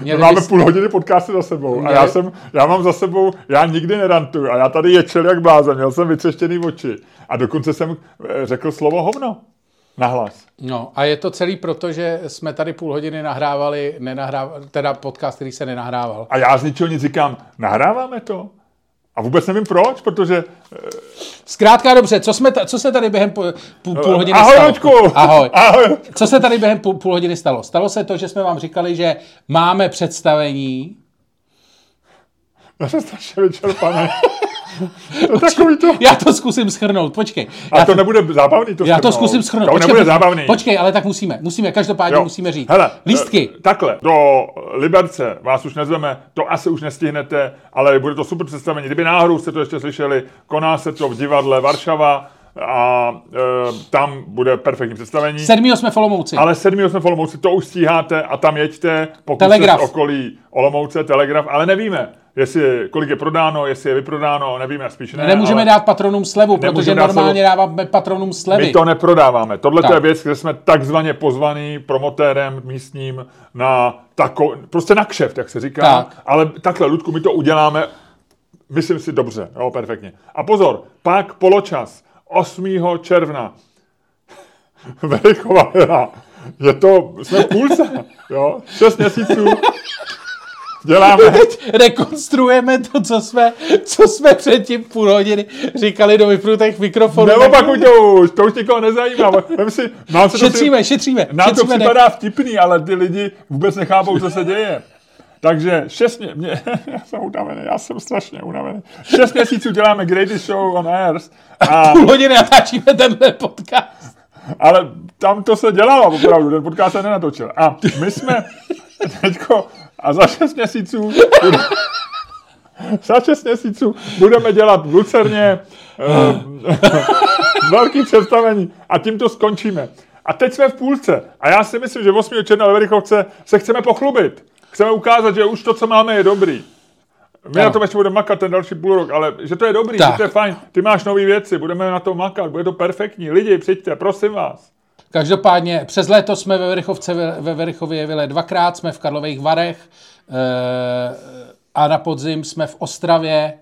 Měli máme bys- půl hodiny podcasty za sebou a Měli- já, jsem, já mám za sebou, já nikdy nerantuju a já tady ječel jak blázen, měl jsem vytřeštěný oči a dokonce jsem eh, řekl slovo hovno nahlas. No a je to celý proto, že jsme tady půl hodiny nahrávali, nenahrávali, teda podcast, který se nenahrával. A já z ničeho nic říkám, nahráváme to? A vůbec nevím proč, protože Zkrátka dobře, co, jsme ta, co se tady během půl, půl, půl hodiny Ahoj, stalo? Luďku! Ahoj. Ahoj! Co se tady během půl, půl hodiny stalo? Stalo se to, že jsme vám říkali, že máme představení. Já jsem strašně vyčerpaný. to je takový to. Já to zkusím schrnout, počkej. A to nebude zábavný to Já to shrnout. zkusím schrnout. To Počkej, nebude počkej, zábavný. Počkej, ale tak musíme. Musíme, každopádně Jo. musíme říct. Hele, Lístky. eh, Takhle, do Liberce vás už nezveme, to asi už nestihnete, ale bude to super představení. Kdyby náhodou jste to ještě slyšeli, koná se to v divadle Varšava a e, tam bude perfektní představení. Sedmýho jsme v Olomouci. Ale 7. jsme v Olomouci, to už stíháte a tam jeďte, pokud Telegraf. jste z okolí Olomouce, Telegraf, ale nevíme, jestli, kolik je prodáno, jestli je vyprodáno, nevíme, spíš ne. Nemůžeme ale dát patronům slevu, protože dát normálně dáváme patronům slevy. My to neprodáváme. Tohle to Tak. je věc, kde jsme takzvaně pozvaný promotérem místním na tako, prostě na kšeft, jak se říká. Tak. Ale takhle, Ludku, my to uděláme, myslím si, dobře, jo, perfektně. A pozor, pak poločas 8. června Verichova hra. Je to, jsme v půlce, jo, 6 měsíců. Děláme, Teď rekonstruujeme to, co jsme, co jsme předtím půl hodiny říkali do vypnutých mikrofonů. neopakuj to už, to už nikoho nezajímá. Vem si, nám se to si- Šetříme, šetříme. Nám to šetříme ne- připadá vtipný, ale ty lidi vůbec nechápou, co se děje. Takže šest mě, mě, já jsem unavený, já jsem strašně unavený. Šest měsíců děláme Greatest Show on Airs, a, Půl hodiny natáčíme tenhle podcast. ale tam to se dělalo opravdu, ten podcast se nenatočil. A my jsme teďko, a za šest měsíců bude, za šest měsíců budeme dělat v Lucerně eh, velký představení a tím to skončíme. A teď jsme v půlce a já si myslím, že 8. června ve Verichovce se chceme pochlubit. Chceme ukázat, že už to, co máme, je dobrý. My Ano. na tom ještě budeme makat ten další půl rok, ale že to je dobrý, Tak. že to je fajn. Ty máš nové věci, budeme na to makat, bude to perfektní. Lidi, přijďte, prosím vás. Každopádně přes léto jsme ve Verichovce, ve- ve Verichově byli dvakrát, jsme v Karlových Varech eh, a na podzim jsme v Ostravě,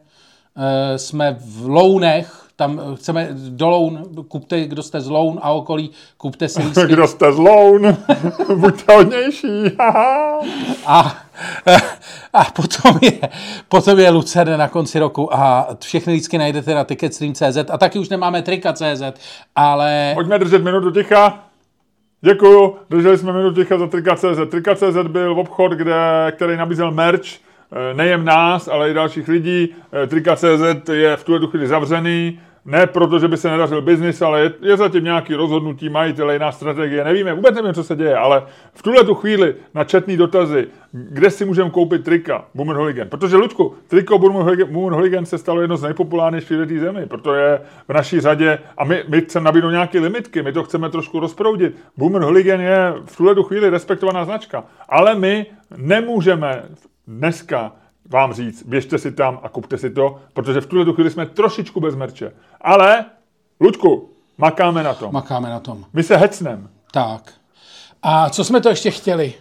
eh, jsme v Lounech, tam eh, chceme do Loun, kupte, kdo jste z Loun a okolí, kupte si lístky. Kdo jste z Loun, buďte hodnější. A, a potom, je, potom je Lucerne na konci roku a všechny lístky najdete na ticketstream.cz a taky už nemáme trika.cz, ale Pojďme držet minutu ticha. Děkuju, drželi jsme minutu ticha za Trika.cz. Trika.cz byl obchod, kde, který nabízel merch, eh, nejen nás, ale i dalších lidí. Eh, Trika.cz je v tuhle chvíli zavřený, ne proto, že by se nedařil biznis, ale je, je zatím nějaký rozhodnutí majitele, jiná strategie, nevíme, vůbec nevím, co se děje, ale v tuhle tu chvíli na četný dotazy, kde si můžeme koupit trika Boomer Hooligan. Protože, Luďku, triko Boomer Hooligan, Boomer Hooligan se stalo jedno z nejpopulárnějších v té zemi, proto je v naší řadě a my, my chceme nabídnout nějaké limitky, my to chceme trošku rozproudit. Boomer Hooligan je v tuhle tu chvíli respektovaná značka, ale my nemůžeme dneska vám říct, běžte si tam a kupte si to, protože v tuhle tu chvíli jsme trošičku bez merče. Ale, Luďku, makáme na tom. makáme na tom. My se hecnem. Tak. A co jsme to ještě chtěli?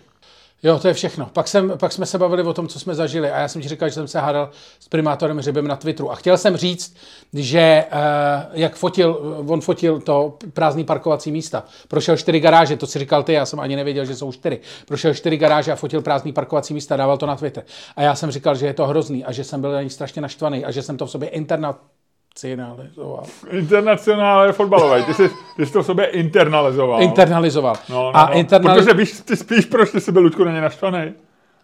Jo, to je všechno. Pak, jsem, pak jsme se bavili o tom, co jsme zažili a já jsem ti říkal, že jsem se hádal s primátorem Hřibem na Twitteru. A chtěl jsem říct, že uh, jak fotil, on fotil to prázdný parkovací místa. Prošel čtyři garáže, to si říkal ty, já jsem ani nevěděl, že jsou čtyři. Prošel čtyři garáže a fotil prázdný parkovací místa, dával to na Twitter. A já jsem říkal, že je to hrozný a že jsem byl na ní strašně naštvaný a že jsem to v sobě internacionalizoval. Internacionále fotbalový. Ty jsi, ty jsi to v sobě internalizoval. Internalizoval. no, no, a no. internali- Protože víš, ty spíš, proč ty jsi byl Ludku na ně naštvaný?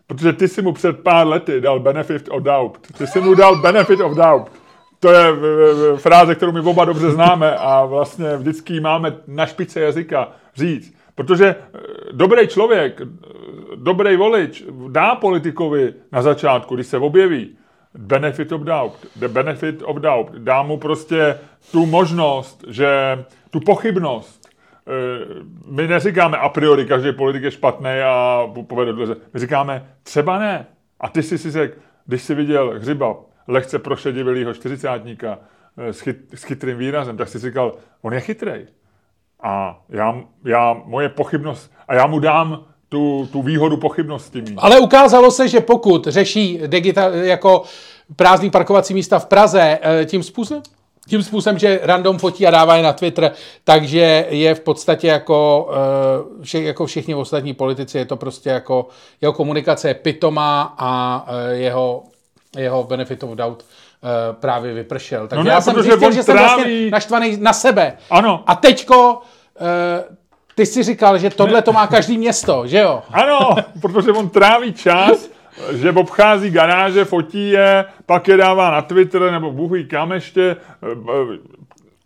Protože ty si mu před pár lety dal benefit of doubt. Ty jsi mu dal benefit of doubt. To je v, v, v, fráze, kterou my oba dobře známe a vlastně vždycky máme na špice jazyka říct. Protože eh, dobrý člověk, eh, dobrý volič dá politikovi na začátku, když se objeví, benefit of doubt. The benefit of doubt. Dá mu prostě tu možnost, že tu pochybnost. Eh, My neříkáme a priori, každý politik je špatný a povede dveře. My říkáme, třeba ne. A ty jsi si řekl, když jsi viděl hřiba lehce prošedivělýho čtyřicátníka eh, s, chyt, s chytrým výrazem, tak jsi si říkal, on je chytrej. A já, já, moje pochybnost, a já mu dám tu, tu výhodu pochybnosti mít. Ale ukázalo se, že pokud řeší digital, jako prázdný parkovací místa v Praze eh, tím způsobem, tím způsobem, že random fotí a dává je na Twitter, takže je v podstatě jako, eh, vše, jako všichni ostatní politici, je to prostě jako jeho komunikace je pitomá a eh, jeho, jeho benefit of doubt právě vypršel. Takže No ne, já jsem zjistil, že jsem vlastně naštvaný na sebe. Ano. A teďko ty si říkal, že tohle to má každý město, že jo? Ano, protože on tráví čas, že obchází garáže, fotí je, pak je dává na Twitter nebo bůh ví kam ještě.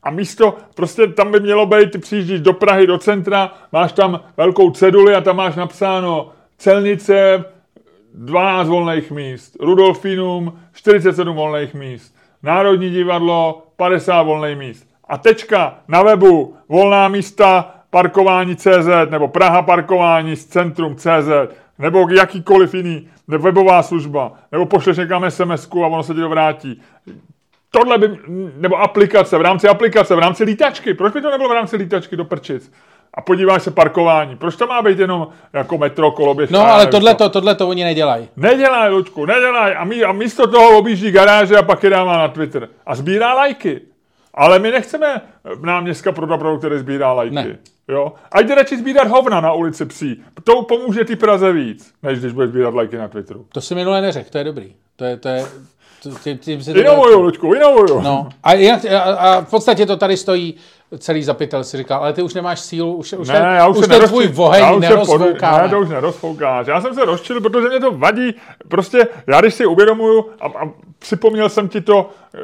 A místo, prostě tam by mělo být, ty přijíždíš do Prahy, do centra, máš tam velkou ceduli a tam máš napsáno celnice, 12 volných míst, Rudolfinum, 47 volných míst, Národní divadlo, 50 volných míst. A tečka na webu, volná místa, parkování CZ, nebo Praha parkování z centrum CZ, nebo jakýkoliv jiný, nebo webová služba, nebo pošleš někam sms a ono se ti to vrátí. Tohle by, nebo aplikace, v rámci aplikace, v rámci lítačky. Proč by to nebylo v rámci lítačky do prčic? A podíváš se parkování. Proč to má být jenom jako metro, koloběž? No, ale tohle co? to, tohle to oni nedělají. Nedělaj, Luďku, nedělaj. A, mí, a místo toho objíždí garáže a pak je dává na Twitter. A sbírá lajky. Ale my nechceme náměstka pro dobro, který sbírá lajky. Ne. Jo? A jde radši sbírat hovna na ulici psí. To pomůže ty Praze víc, než když bude sbírat lajky na Twitteru. To si minule neřekl, to je dobrý. To je, to je, to, tím, tím si Inovuju, Luďku, inovuju. No, a, jinak, a, a v podstatě to tady stojí celý zapitel, si říkal, ale ty už nemáš sílu, už, už, Ne, ten, já už, už ten tvůj já voheň už pod- nerozfoukáme. Ne, to už nerozfoukáš. Já jsem se rozčil, protože mě to vadí. Prostě já když si uvědomuju a, a připomněl jsem ti to, eh,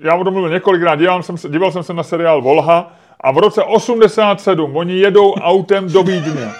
já o tom mluvil několikrát, díval jsem, se, díval jsem se na seriál Volha a v roce 87 oni jedou autem do Vídně.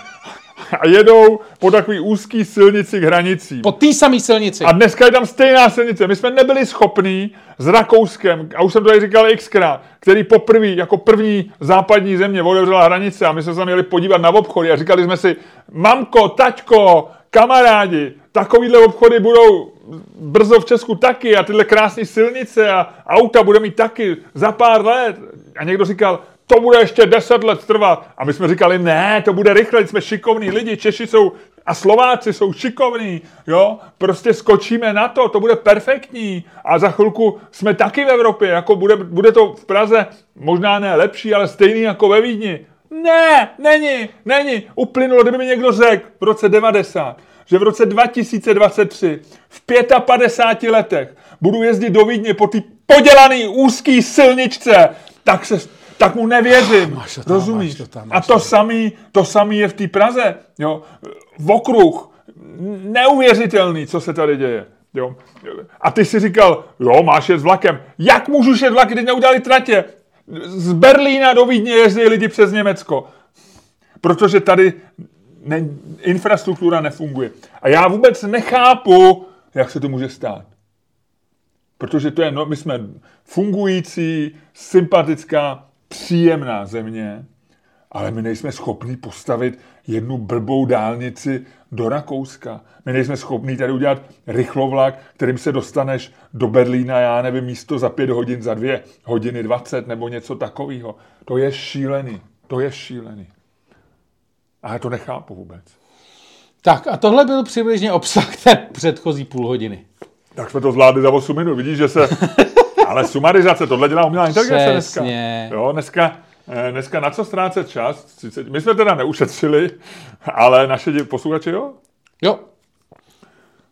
A jedou po takový úzký silnici k hranicím. Po té samé silnici. A dneska je tam stejná silnice. My jsme nebyli schopní s Rakouskem, a už jsem to tady říkal xkrát, který poprvé, jako první západní země otevřela hranice a my jsme se tam měli podívat na obchody a říkali jsme si, mamko, taťko, kamarádi, takovýhle obchody budou brzo v Česku taky a tyhle krásné silnice a auta bude mít taky za pár let. A někdo říkal, to bude ještě deset let trvat. A my jsme říkali, ne, to bude rychle, jsme šikovní lidi, Češi jsou a Slováci jsou šikovní, jo, prostě skočíme na to, to bude perfektní a za chvilku jsme taky v Evropě, jako bude, bude to v Praze možná ne lepší, ale stejný jako ve Vídni. Ne, není, není. Uplynulo, kdyby mi někdo řekl v roce 90, že v roce 2023 v 55 letech budu jezdit do Vídně po ty podělaný úzký silničce, tak se tak mu nevěřím. Máš to tam, Rozumíš? máš to tam, A máš to samý, to samý je v té Praze. Jo? V okruh. Neuvěřitelný, co se tady děje. Jo? A ty si říkal, jo, máš jet s vlakem. Jak můžu jet vlaky, když neudělali tratě? Z Berlína do Vídně jezdí lidi přes Německo. Protože tady ne, infrastruktura nefunguje. A já vůbec nechápu, jak se to může stát. Protože to je, no, my jsme fungující, sympatická, příjemná země, ale my nejsme schopni postavit jednu blbou dálnici do Rakouska. My nejsme schopni tady udělat rychlovlak, kterým se dostaneš do Berlína, já nevím, místo za pět hodin, za dvě hodiny dvacet nebo něco takového. To je šílený. To je šílený. A já to nechápu vůbec. Tak a tohle byl přibližně obsah té předchozí půl hodiny. Tak jsme to zvládli za 8 minut. Vidíš, že se... Ale sumarizace, tohle dělá umělá inteligence dneska. Jo, dneska, eh, dneska na co ztrácet čas? 30 My jsme teda neušetřili, ale naše posluchači jo? Jo,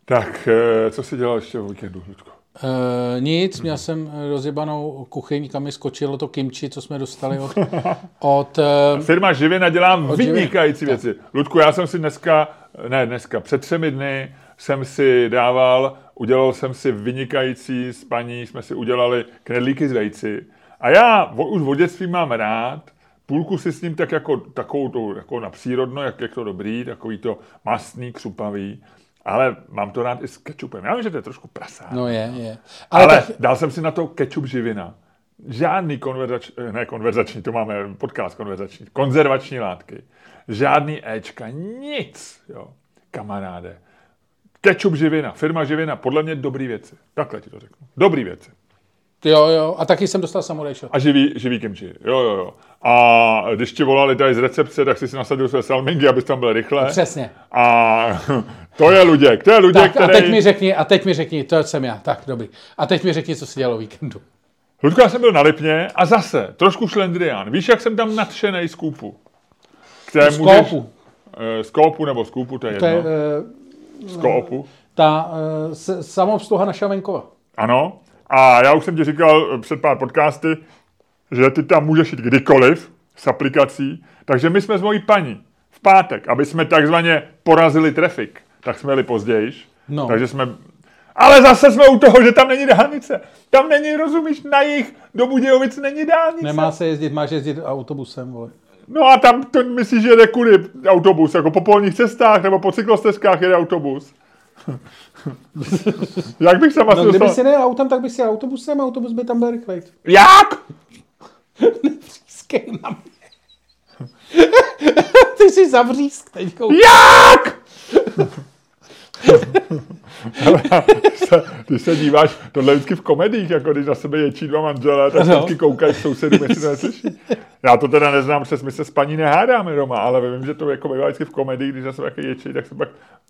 Tak, eh, co si dělal ještě o víkendu, Ludko? e, nic, měl jsem rozjebanou kuchyň, kam mi skočilo to kimči, co jsme dostali od, od Firma Živina dělá vynikající věci. Ludku, já jsem si dneska, ne dneska, před třemi dny jsem si dával, udělal jsem si vynikající s paní, jsme si udělali knedlíky z vejci. A já už od dětství mám rád, půlku si s ním tak jako, takovou tou, jako na přírodno, jak je to dobrý, takový to mastný, křupavý, ale mám to rád i s kečupem. Já vím, že to je trošku prasá. no je, je. Ale, Ale tak, dal jsem si na to kečup živina. Žádný konverzační, ne konverzační, to máme podcast konverzační, konzervační látky. Žádný Ečka, nic, jo, kamaráde. Kečup živina, firma živina, podle mě dobrý věci. Takhle ti to řeknu. Dobrý věci. Jo, jo. A taky jsem dostal samuraj shot. A živý, živý kimči. Jo, jo, jo. A když ti volali tady z recepce, tak jsi si nasadil své salmingy, abys tam byl rychle. Přesně. A to je Luděk, to je Luděk, Tak který... a teď mi řekni, a teď mi řekni, to jsem já. Tak, dobrý. A teď mi řekni, co se dělalo o víkendu. Ludku, já jsem byl na Lipně a zase, trošku šlendrián. Víš, jak jsem tam nadšenej z kůpu? Které Z můžeš-. Eh, Z kópu nebo z kůpu, to je To je jedno. uh, Z kópu. ta uh, samoobsluha našeho venkova. Ano. A já už jsem ti říkal eh, před pár podcasty, že ty tam můžeš jít kdykoliv s aplikací. Takže my jsme s mojí paní v pátek, aby jsme takzvaně porazili trafik, tak jsme jeli později. No. Takže jsme... Ale zase jsme u toho, že tam není dálnice. Tam není, rozumíš, na jich do Budějovic není dálnice. Nemá se jezdit, máš jezdit autobusem, vole. No a tam to myslíš, že jede kudy autobus, jako po polních cestách nebo po cyklostezkách jede autobus. Jak bych se No, vlastně kdyby dostal... si nejel autem, tak bys jel autobusem a autobus by tam byl rychlej. Jak? Skej na mě. Ty jsi zavřísk teď. Jak? Hele, se, ty se díváš, tohle vždycky v komediích, jako když na sebe ječí dva manželé, tak Ano. vždycky koukají sousedům, jestli to neslyší. Já to teda neznám, protože my se s paní nehádáme doma, ale vím, že to jako bývá vždycky v komedii, když na sebe jako ječí, tak se pak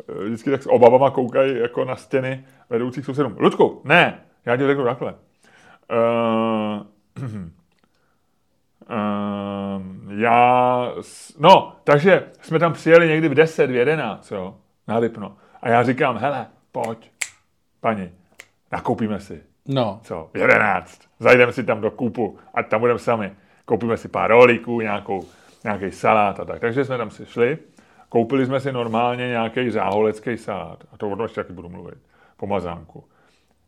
eh, vždycky tak s obavama koukají jako na stěny vedoucích sousedům. Ludku, ne, já ti řeknu takhle. Uh, Ehm, já, no, takže jsme tam přijeli někdy v 10, v 11, jo, na Lipno. A já říkám, hele, pojď, paní, nakoupíme si, No. co, v 11, zajdeme si tam do kůpu, ať tam budeme sami. Koupíme si pár rolíků, nějakou, nějaký salát a tak. Takže jsme tam si šli, koupili jsme si normálně nějaký záholecký salát. A to o tom ještě taky budu mluvit. Pomazánku.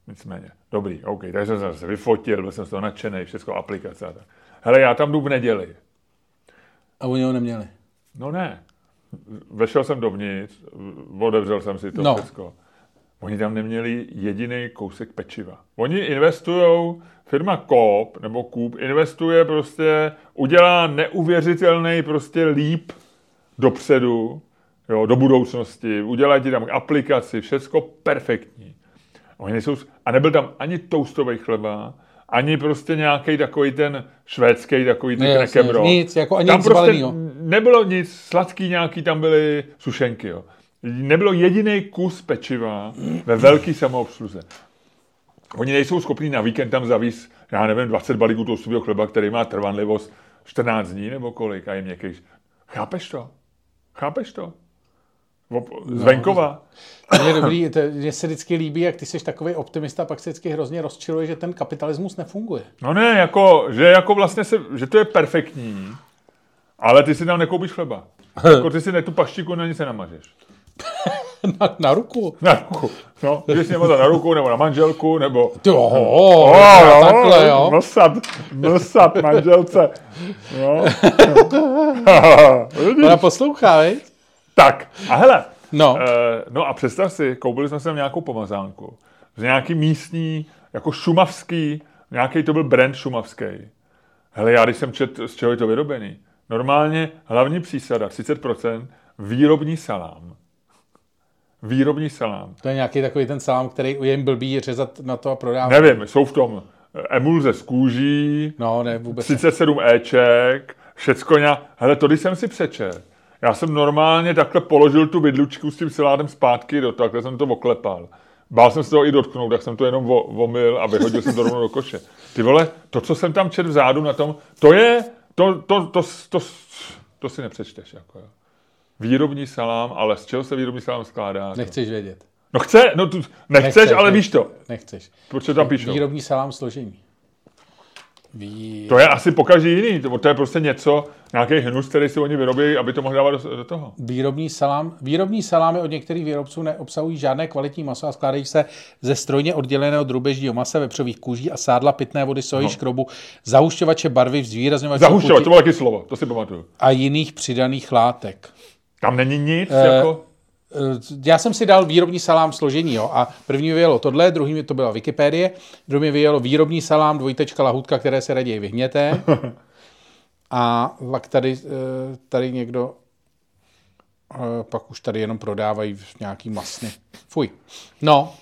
Nicméně. Dobrý, OK. Takže jsem se zase vyfotil, byl jsem z toho nadšený, všechno aplikace a tak. Hele, já tam jdu v neděli. A oni ho neměli. No ne. Vešel jsem dovnitř, otevřel jsem si to No. no. všechno. Oni tam neměli jediný kousek pečiva. Oni investují, firma Coop nebo Coop investuje prostě, udělá neuvěřitelný prostě líp dopředu, jo, do budoucnosti, udělají ti tam aplikaci, všecko perfektní. Oni nejsou, a nebyl tam ani toastový chleba, ani prostě nějaký takový ten švédský, takový ten Ne, jasně, knekebro. nic, jako ani tam nic prostě nebylo nic, sladký nějaký tam byly sušenky, jo. Nebylo jediný kus pečiva ve velký samoobsluze. Oni nejsou schopní na víkend tam zavíst, já nevím, 20 balíků toastového chleba, který má trvanlivost 14 dní nebo kolik a je měkký. Chápeš to? Chápeš to? Op- Z venkova? Je dobrý, to, mně se vždycky líbí, jak ty jsi takový optimista, pak se vždycky hrozně rozčiluje, že ten kapitalismus nefunguje. No ne, jako, že jako vlastně se, že to je perfektní, ale ty si tam nekoupíš chleba. Jako ty si ne tu paštiku na nic se namažeš. Na, na ruku. Na ruku. No, když nemá na ruku, nebo na manželku, nebo... Jo, oh, takhle, jo. Mlsat, mlsat manželce. No. Ona poslouchá, viď? Tak, a hele, No. Eh, no a představ si, koupili jsme si tam nějakou pomazánku. Z nějaký místní, jako šumavský, nějaký to byl brand šumavský. Hele, já když jsem čet, z čeho je to vyrobený. Normálně hlavní přísada, 30%, výrobní salám. Výrobní salám. To je nějaký takový ten salám, který je jim blbý řezat na to a prodávat. Nevím, jsou v tom eh, emulze z kůží, No, ne, vůbec ne. 37 Eček, všecko nějak. Hele, to když jsem si přečet. Já jsem normálně takhle položil tu vidlučku s tím salátem zpátky do takhle jsem to oklepal. Bál jsem se toho i dotknout, tak jsem to jenom vo- vomil a vyhodil jsem to rovnou do koše. Ty vole, to, co jsem tam čet vzadu na tom, to je, to, to, to, to, to si nepřečteš. Jako, jo. Výrobní salám, ale z čeho se výrobní salám skládá? Nechceš vědět. No chce, no tu, nechceš, Nechceš, ale víš to. Nechceš. Proč to tam píšou? Výrobní salám složení. Vý... To je asi po každý jiný, to, je prostě něco, nějaký hnus, který si oni vyrobí, aby to mohli dávat do, do toho. Výrobní salám. Výrobní salámy od některých výrobců neobsahují žádné kvalitní maso a skládají se ze strojně odděleného drůbežího masa, vepřových kůží a sádla pitné vody, soji, No. škrobu, zahušťovače barvy, zvýrazňovače Zahušťovat, chuti to bylo taky slovo, to si pamatuju. a jiných přidaných látek. Tam není nic, Eh, jako... Eh, Já jsem si dal výrobní salám složení, jo, a první mi vyjelo tohle, druhý mi to byla Wikipedie, druhý mi vyjelo výrobní salám, dvojtečka lahutka, které se raději vyhněte. A pak tady, eh, tady někdo, eh, pak už tady jenom prodávají nějaký masny. Fuj. No,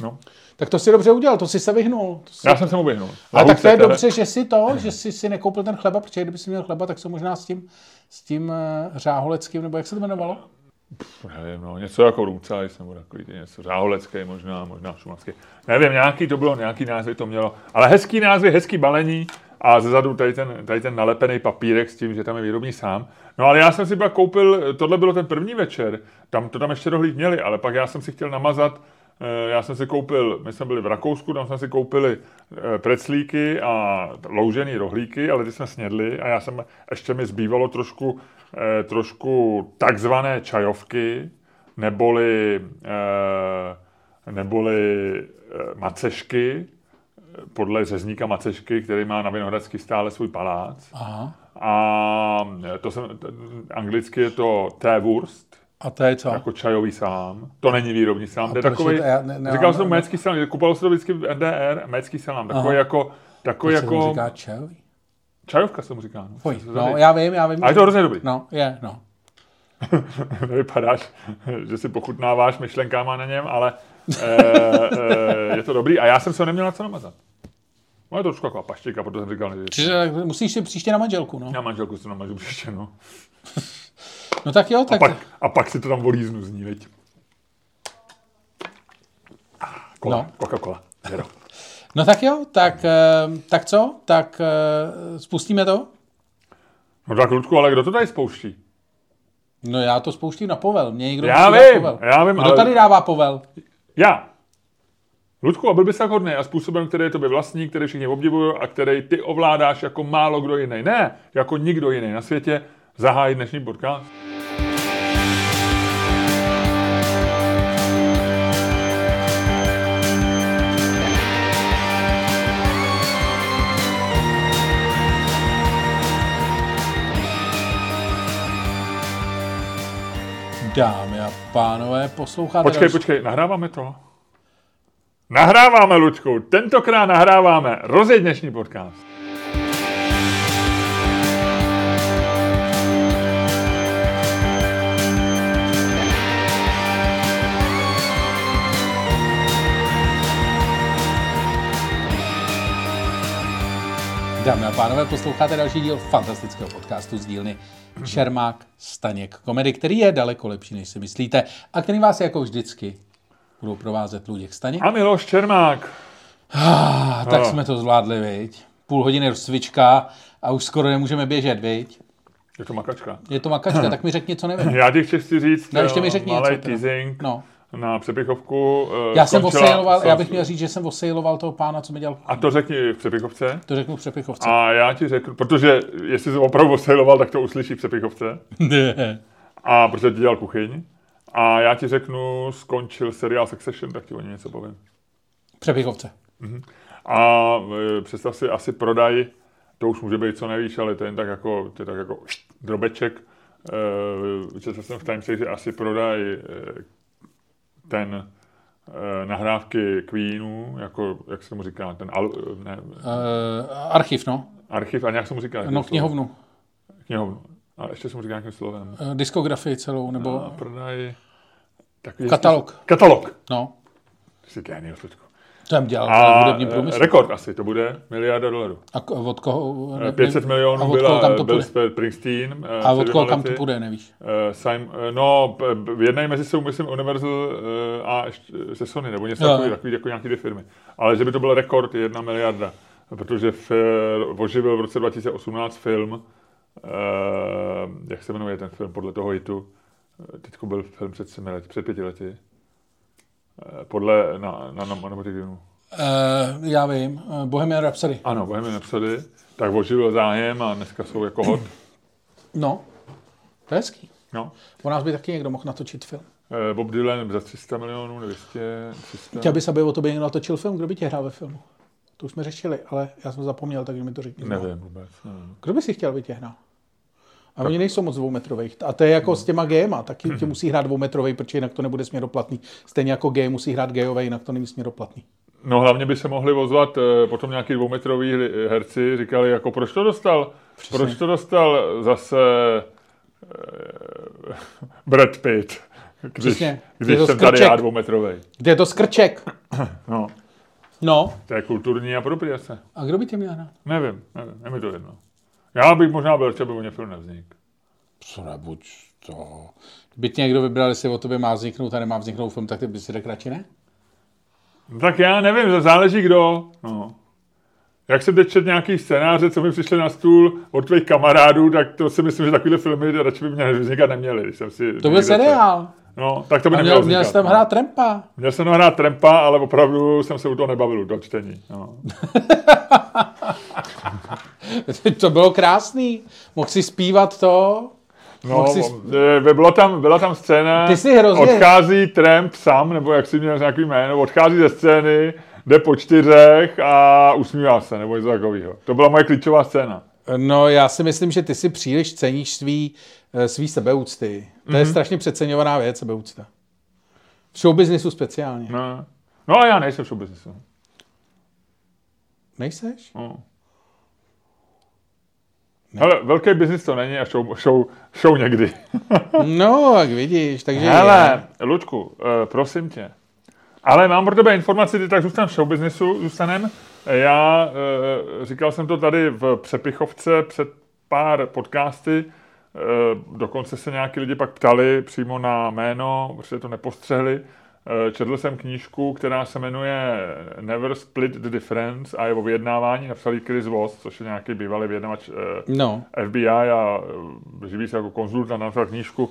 No. Tak to si dobře udělal, to si se vyhnul. To si... Já jsem se mu vyhnul. A tak to je dobře, že si to, že jsi si nekoupil ten chleba, protože kdyby si měl chleba, tak se možná s tím, s tím řáholeckým, nebo jak se to jmenovalo? Nevím, no, něco jako Růcajs, nebo takový něco řáholecký, možná, možná šumacký. Nevím, nějaký to bylo, nějaký názvy to mělo. Ale hezký názvy, hezký balení a zezadu tady ten, tady ten nalepený papírek s tím, že tam je výrobní sám. No ale já jsem si pak koupil, tohle bylo ten první večer, tam to tam ještě rohlík měli, ale pak já jsem si chtěl namazat eh, já jsem si koupil, my jsme byli v Rakousku, tam jsme si koupili eh, preclíky a loužený rohlíky, ale ty jsme snědli a já jsem, ještě mi zbývalo trošku, trošku takzvané čajovky, neboli, neboli macešky, podle řezníka Macešky, který má na Vinohradský stále svůj palác. Aha. A to jsem, anglicky je to T-wurst, A to je co? jako čajový salám. To není výrobní salám, to je takový, to- já ne- ne- říkal ne- jsem ne- mécký salám, kupovalo se to vždycky v NDR, mécký salám, takový Aha. jako, takový jako, říká čajový? Čajovka se mu říká. No, to no, já vím, já vím. A je to hrozně dobrý. No, je, no. Nevypadáš, že si pochutnáváš myšlenkama na něm, ale e, e, je to dobrý. A já jsem se ho neměl na co namazat. No je to trošku taková paštika, protože jsem říkal, že Čiže musíš si příště na manželku, no. já manželku si namažu příště, no. No tak jo, A tak... pak, a pak si to tam volíznu z ní, veď. Kola, No. no. Coca-Cola. Zero. No tak jo, tak, eh, tak co? Tak eh, spustíme to? No tak, Ludku, ale kdo to tady spouští? No já to spouštím na povel. Mě někdo Já vím, povel. já vím, Kdo ale- tady dává povel? Já. Ludku, a byl bys tak hodný a způsobem, který je tobě vlastní, který všichni obdivují a který ty ovládáš jako málo kdo jiný. Ne, jako nikdo jiný na světě, zahájit dnešní podcast. Dámy a pánové, posloucháte... Počkej, další- počkej, nahráváme to? Nahráváme, Lučku, tentokrát nahráváme. Rozjeď dnešní podcast. Dámy a pánové, posloucháte další díl fantastického podcastu z dílny Čermák Staněk komedy, který je daleko lepší, než si myslíte a který vás jako vždycky budou provázet Luděk Staněk. A Miloš Čermák. Ah, tak No. jsme to zvládli, viď? Půl hodiny rozcvička a už skoro nemůžeme běžet, viď? Je to makačka. Je to makačka, tak mi řekni, co nevím. Já ti chci říct No, ještě mi řekni malý teasing No. Na přepichovku. eh, Já jsem osejloval, já bych měl říct, že jsem osejloval toho pána, co mi dělal. A to řekni v přepichovce. To řeknu v přepichovce. A já ti řeknu, protože jestli jsi opravdu osejloval, tak to uslyší v přepichovce. Ne. A protože ti dělal kuchyň. A já ti řeknu, skončil seriál Succession, tak ti o něm něco povím. Přepichovce. A e, představ si, asi prodaj, to už může být co nevíš, ale to je jen tak jako, to je tak jako št, drobeček. E, četl jsem v Timesech, že asi prodaj e, ten e, nahrávky Queenu, jako, jak se tomu říká, ten al, ne, Uh, archiv, no. archiv, a nějak se mu říká. No, jakým slovem? knihovnu. Knihovnu. A ještě se mu říká nějakým slovem. Uh, diskografii celou, A nebo prodaj... Takový katalog. Katalog. No. Jsi génius, Ludku. Jsem dělal A hudebním e, průmyslu. rekord asi, to bude miliarda dolarů. A od koho? ne- 500 ne- milionů a od byla, koho kam to byl půjde? Springsteen. eh, A od koho kam to půjde, nevíš? Eh, Sim, eh, no, jednají mezi sebou, myslím, Universal eh, a ještě eh, se Sony, nebo něco Jo. takový, jako nějaký dvě firmy. Ale že by to byl rekord, jedna miliarda. Protože v, eh, oživil v roce 2018 film, eh, jak se jmenuje ten film podle toho hitu, Eh, teďko byl film před, třemi lety, před pěti lety, Eh, podle, na, na, na, na Motivinu. Uh, já vím. Uh, Bohemian Rhapsody. Ano, Bohemian Rhapsody, tak oživil zájem a dneska jsou jako hot. No. To je hezký. No. Po nás by taky někdo mohl natočit film. Eh, Bob Dylan za 300 milionů, 200, 300. Chtěl bys, aby o tobě někdo natočil film? Kdo by tě hrál ve filmu? To už jsme řešili, ale já jsem zapomněl, takže mi to řekni. Nevím vůbec. Nevím. Kdo by si chtěl, aby tě hrál? A oni nejsou moc dvoumetrových. A to je jako s těma gejma. Taky tě musí hrát dvoumetrový, protože jinak to nebude směroplatný. Stejně jako gej musí hrát gejové, jinak to není směroplatný. No hlavně by se mohli ozvat eh, potom nějaký dvoumetroví hli- herci, říkali jako proč to dostal? Proč to dostal zase eh, Brad Pitt, když, Přesně. Je když jsem tady skrček. já dvoumetrový. Kde je to skrček? No. No, To je kulturní apropriace. a kdo by tě měl hrát? Nevím, nevím, je mi to jedno. Já bych možná byl, třeba by film nevznik. Co nebuď to. Kdyby tě někdo vybral, jestli o tobě má vzniknout a nemá vzniknout film, tak ty bys si řekl radši ne? No tak já nevím, to záleží kdo. No. Jak jsem teď četl nějaký scénáře, co mi přišly na stůl od tvých kamarádů, tak to si myslím, že takovéhle filmy radši by mě vznikat neměly. Když jsem si To byl seriál. No, tak to by A nemělo měl, měl vznikat. jsi tam hrát Trampa. Měl jsem hrát Trampa, ale opravdu jsem se u toho nebavil, do čtení. No. to bylo krásný. Mohl si zpívat to. No, jsi- eh, bylo tam, byla tam scéna, Ty jsi hrozně- odchází Tramp sám, nebo jak si měl nějaký jméno, odchází ze scény, jde po čtyřech a usmívá se, nebo něco takového. To byla moje klíčová scéna. No, já si myslím, že ty si příliš ceníš svý, eh, svý sebeúcty. To Mhm. je strašně přeceňovaná věc, sebeúcta. V showbiznisu speciálně. No, no a já nejsem v showbiznisu. Nejseš? No. Hele, velký biznis to není a show, show, show někdy. No, jak vidíš, takže Hele, Lučku, eh, prosím tě. Ale mám pro tebe informaci, ty tak zůstan v showbiznisu, zůstanem. Já eh, říkal jsem to tady v Přepichovce před pár podcasty, eh, dokonce se nějaký lidi pak ptali přímo na jméno, protože to nepostřehli. Eh, Četl jsem knížku, která se jmenuje Never Split the Difference a je o vyjednávání, napsal Chris Voss, což je nějaký bývalý vyjednavač eh, No, FBI a eh, živí se jako konzultant, napsal knížku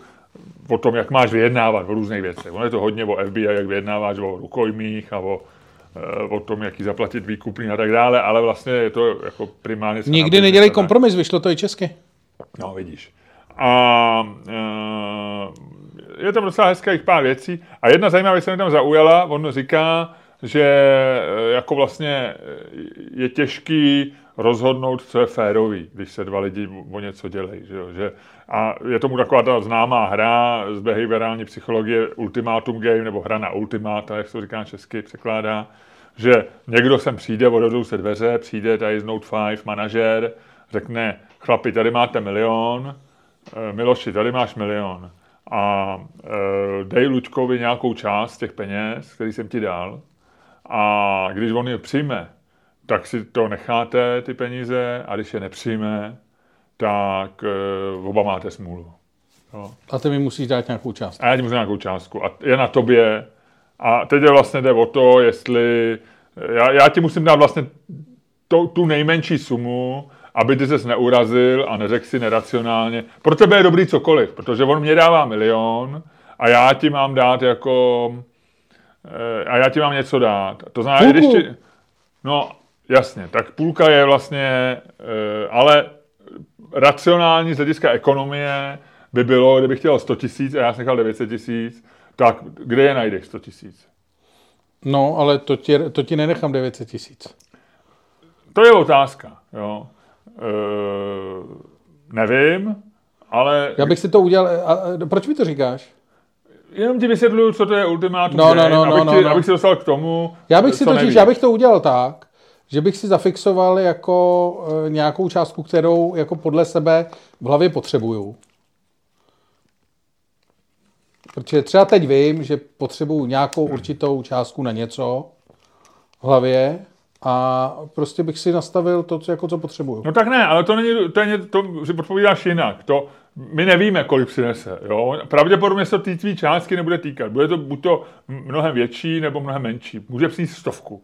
o tom, jak máš vyjednávat o různých věcech. Ono je to hodně o FBI, jak vyjednáváš o rukojmích a o, o tom, jak jí zaplatit výkupný a tak dále, ale vlastně je to jako primárně... nikdy nedělej kompromis, vyšlo to i česky. No, vidíš. A e, je tam docela hezkých pár věcí. A jedna zajímavá věc se mi tam zaujala, on říká, že e, jako vlastně e, je těžký rozhodnout, co je férový, když se dva lidi o něco dělají. Že jo? Že, a je tomu taková ta známá hra z behaviorální psychologie Ultimatum Game, nebo hra na ultimáta, jak se to říká česky, překládá, že někdo sem přijde, otevřou se dveře, přijde tady z Note 5 manažer, řekne, chlapi, tady máte milion, eh, Miloši, tady máš milion a eh, dej Lučkovi nějakou část těch peněz, který jsem ti dal a když on je přijme, tak si to necháte, ty peníze, a když je nepřijme, tak eh, oba máte smůlu. Jo. A ty mi musíš dát nějakou část. A já ti musím nějakou částku. A je na tobě. A teď je vlastně jde o to, jestli... Já, já ti musím dát vlastně to, tu nejmenší sumu, aby ty ses neurazil a neřekl si neracionálně. Pro tebe je dobrý cokoliv, protože on mě dává milion a já ti mám dát jako... eh, A já ti mám něco dát. To znamená, i když Půlku. ti, No, jasně, tak půlka je vlastně, eh, ale racionální z hlediska ekonomie by bylo, kdybych chtěl 100 tisíc a já jsem nechal 900 tisíc, tak kde je najdeš 100 tisíc? No, ale to ti, to ti nenechám 900 tisíc. To je otázka, jo. E, nevím, ale Já bych si to udělal, a, a, proč mi to říkáš? jenom ti vysvětluju, co to je ultimátum No, no, no, no, abych, no, ti, no. abych si dostal k tomu, Já bych si totiž, nevíš. já bych to udělal tak, že bych si zafixoval jako e, nějakou částku, kterou jako podle sebe v hlavě potřebuju. Protože třeba teď vím, že potřebuju nějakou určitou částku na něco v hlavě a prostě bych si nastavil to, co, jako co potřebuju. No tak ne, ale to není, to, je, to si odpovídáš jinak. To, my nevíme, kolik přinese. Jo? Pravděpodobně se té tvý částky nebude týkat. Bude to buď to mnohem větší, nebo mnohem menší. Může přinést stovku.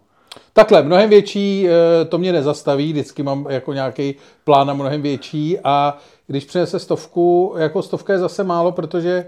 Takhle, mnohem větší eh, to mě nezastaví, vždycky mám jako nějaký plán na mnohem větší a když přinese stovku, jako stovka je zase málo, protože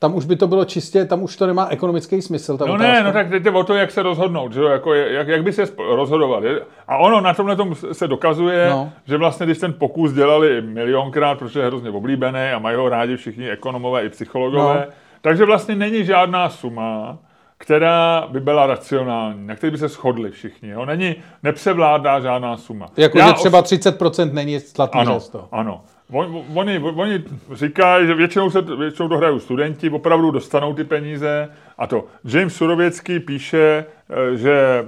tam už by to bylo čistě, tam už to nemá ekonomický smysl. Ta No otázka. ne, no tak teď jde o to, jak se rozhodnout, že? Jako je, jak, jak by se rozhodovat. je- A ono na tomhle tom se dokazuje, No. že vlastně, když ten pokus dělali milionkrát, protože je hrozně oblíbený a mají ho rádi všichni ekonomové i psychologové, No. takže vlastně není žádná suma, která by byla racionální, na které by se shodli všichni. Jo? Není, nepřevládá žádná suma. Jako, Já že třeba os- 30% není zlatý ano, řez to. ano. On, oni, oni říkají, že většinou, se, většinou to hrajou studenti, opravdu dostanou ty peníze a to. James Surověcký píše, eh, že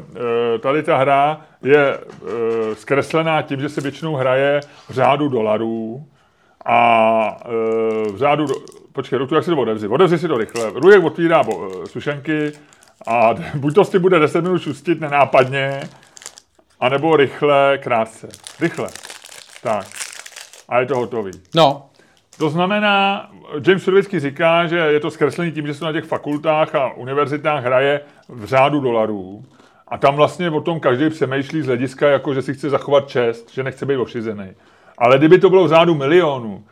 eh, tady ta hra je eh, zkreslená tím, že se většinou hraje v řádu dolarů a v řádu, do... počkej, Rutu, jak si to odevři? Odevři si to rychle. Rujek otvírá sušenky A buď to si bude 10 minut šustit nenápadně, anebo rychle, krátce. Rychle. Tak. A je to hotový. No, To znamená, James Survitsky říká, že je to zkreslený tím, že se na těch fakultách a univerzitách hraje v řádu dolarů. A tam vlastně o tom každý přemýšlí z hlediska, jako že si chce zachovat čest, že nechce být ošizený. Ale kdyby to bylo v řádu milionů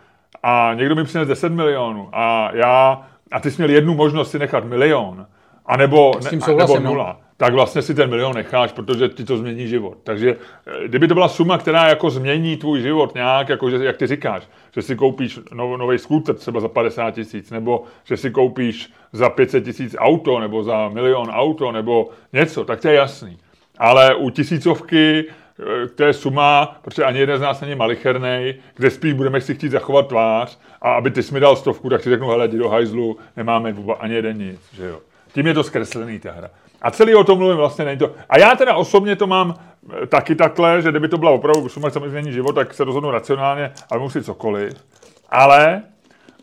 a někdo mi přines 10 milionů a já, a ty jsi měl jednu možnost si nechat milion, anebo, ne, nebo no. Tak vlastně si ten milion necháš, protože ti to změní život. Takže eh, kdyby to byla suma, která jako změní tvůj život nějak, jako že, jak ty říkáš, že si koupíš no, nový skúter třeba za 50 tisíc, nebo že si koupíš za 500 tisíc auto, nebo za milion auto, nebo něco, tak to je jasný. Ale u tisícovky eh, to je suma, protože ani jeden z nás není malicherný, kde spíš budeme si chtít zachovat tvář a aby ty jsi mi dal stovku, tak si řeknu, hele, jdi do hajzlu, nemáme ani jeden nic, že jo. Tím je to zkreslený ta hra. A celý o tom mluvím vlastně není to. A já teda osobně to mám eh, taky takhle, že kdyby to byla opravdu suma, mi změní život, tak se rozhodnu racionálně a vemu si cokoliv. Ale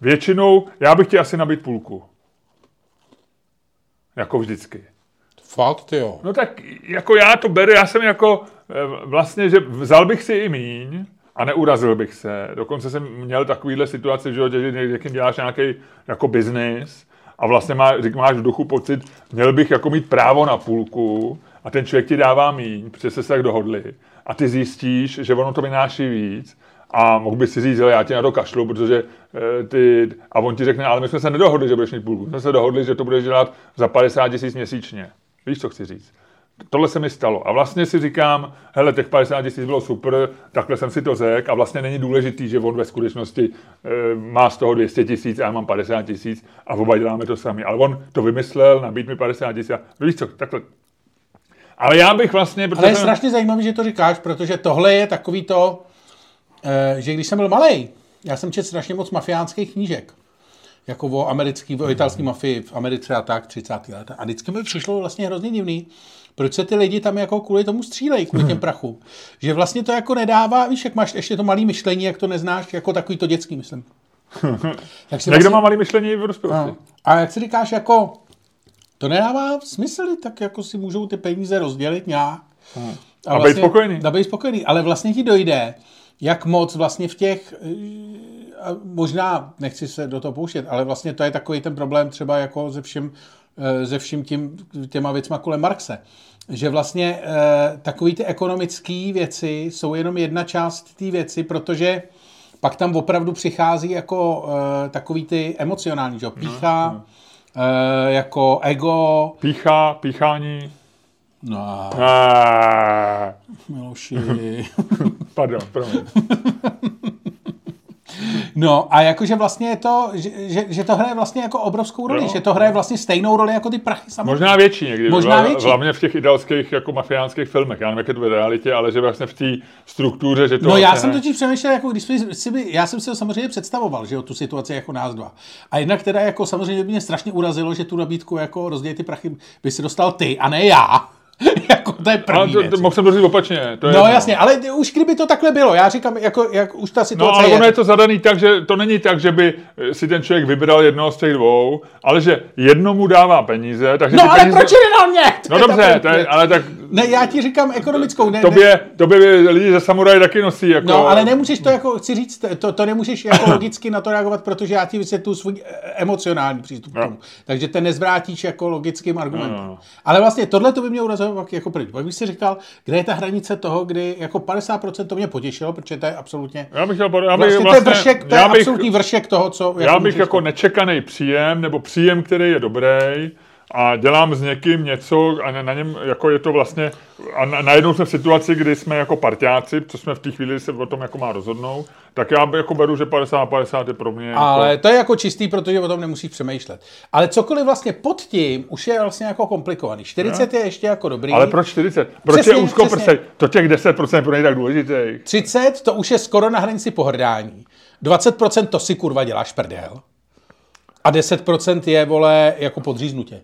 většinou já bych ti asi nabít půlku. Jako vždycky. fakt jo. No tak jako já to beru, já jsem jako eh, vlastně, že vzal bych si i míň a neurazil bych se. Dokonce jsem měl takovýhle situaci v životě, že někým děláš nějaký jako biznis a vlastně má, řík, máš v duchu pocit, měl bych jako mít právo na půlku a ten člověk ti dává míň, protože se tak dohodli a ty zjistíš, že ono to vynáší víc a mohl bys si říct, že já ti na to kašlu, protože eh, ty, a on ti řekne, ale my jsme se nedohodli, že budeš mít půlku. My jsme se dohodli, že to budeš dělat za 50 tisíc měsíčně. Víš, co chci říct? Tohle se mi stalo. A vlastně si říkám, hele, těch 50 tisíc bylo super, takhle jsem si to řekl a vlastně není důležitý, že on ve skutečnosti e, má z toho 200 tisíc a já mám 50 tisíc a oba děláme to sami. Ale on to vymyslel, nabít mi 50 tisíc a víš co, takhle. Ale já bych vlastně... Ale je jsem- strašně zajímavé, že to říkáš, protože tohle je takový to, eh, že když jsem byl malý, já jsem četl strašně moc mafiánských knížek. Jako o americký, o italský mafii v Americe a tak, 30. let. A vždycky mi přišlo vlastně hrozně divný, proč se ty lidi tam jako kvůli tomu střílejí, kvůli těm prachu. Že vlastně to jako nedává, víš, jak máš ještě to malé myšlení, jak to neznáš, jako takový to dětský, myslím. tak si Někdo má malý myšlení v dospělosti. No. A jak si říkáš, jako to nedává smysl, tak jako si můžou ty peníze rozdělit nějak. A být spokojený. A být spokojený, ale vlastně ti dojde, jak moc vlastně v těch, eh, a možná nechci se do toho pouštět, ale vlastně to je takový ten problém třeba jako ze vším, eh, ze vším tím, těma věcma kolem Marxe. Že vlastně eh, takový ty ekonomické věci jsou jenom jedna část té věci, protože pak tam opravdu přichází jako eh, takový ty emocionální, že? jo, pícha, eh, jako ego, Pícha, píchání. no a Miloši. pardon, promiň. No a jakože vlastně je to, že, že, že to hraje vlastně jako obrovskou roli, Jo. že to hraje vlastně stejnou roli jako ty prachy samozřejmě. Možná větší někdy. Možná větší. Hlavně v těch italských jako mafiánských filmech. Já nevím, jak je to v realitě, ale že vlastně v té struktuře, že to... No já vlastně jsem ne- totiž přemýšlel, jako když si by, já jsem si to samozřejmě představoval, že jo, tu situaci jako nás dva. A jednak teda jako samozřejmě by mě strašně urazilo, že tu nabídku jako rozděj ty prachy by si dostal ty a ne já. jako to je Ale první to, věc. to, mohl jsem to říct opačně. To je No jedno. jasně, ale už kdyby to takhle bylo, já říkám, jako, jak už ta No situace ale je. ono je to zadaný tak, že to není tak, že by si ten člověk vybral jednoho z těch dvou, ale že jednomu dává peníze, takže No ale peníze... proč nedal mě? To No je dobře, to je, ale tak Ne, já ti říkám ekonomickou, ne, ne, tobě, tobě by lidi ze samuraje taky nosí jako... No, ale nemůžeš to jako, chci říct, to, to nemůžeš jako logicky na to reagovat, protože já ti vysvětluji svůj eh, emocionální přístup k tomu. Takže ten nezvrátíš jako logickým argumentem. No, no. Ale vlastně tohle to by mě urazilo pak jako první. Pak bych si říkal, kde je ta hranice toho, kdy jako 50% to mě potěšilo, protože to je absolutně... Já bych, já bych Vlastně, to je vršek, to je já bych, absolutní vršek toho, co... Já bych jako nečekaný příjem, nebo příjem, který je dobrý, a dělám s někým něco a na, něm jako je to vlastně, a na, najednou jsme v situaci, kdy jsme jako parťáci, co jsme v té chvíli se o tom jako má rozhodnout, tak já jako beru, že 50 na 50 je pro mě Ale jako, to je jako čistý, protože o tom nemusíš přemýšlet. Ale cokoliv vlastně pod tím už je vlastně jako komplikovaný. 40 je ještě jako dobrý. ale proč 40? Proč Přesně, je úzkoprsej? To těch 10% pro něj tak důležitých. 30 to už je skoro na hranici pohrdání. 20% to si kurva děláš prdel. A 10% je, vole, jako podříznutě.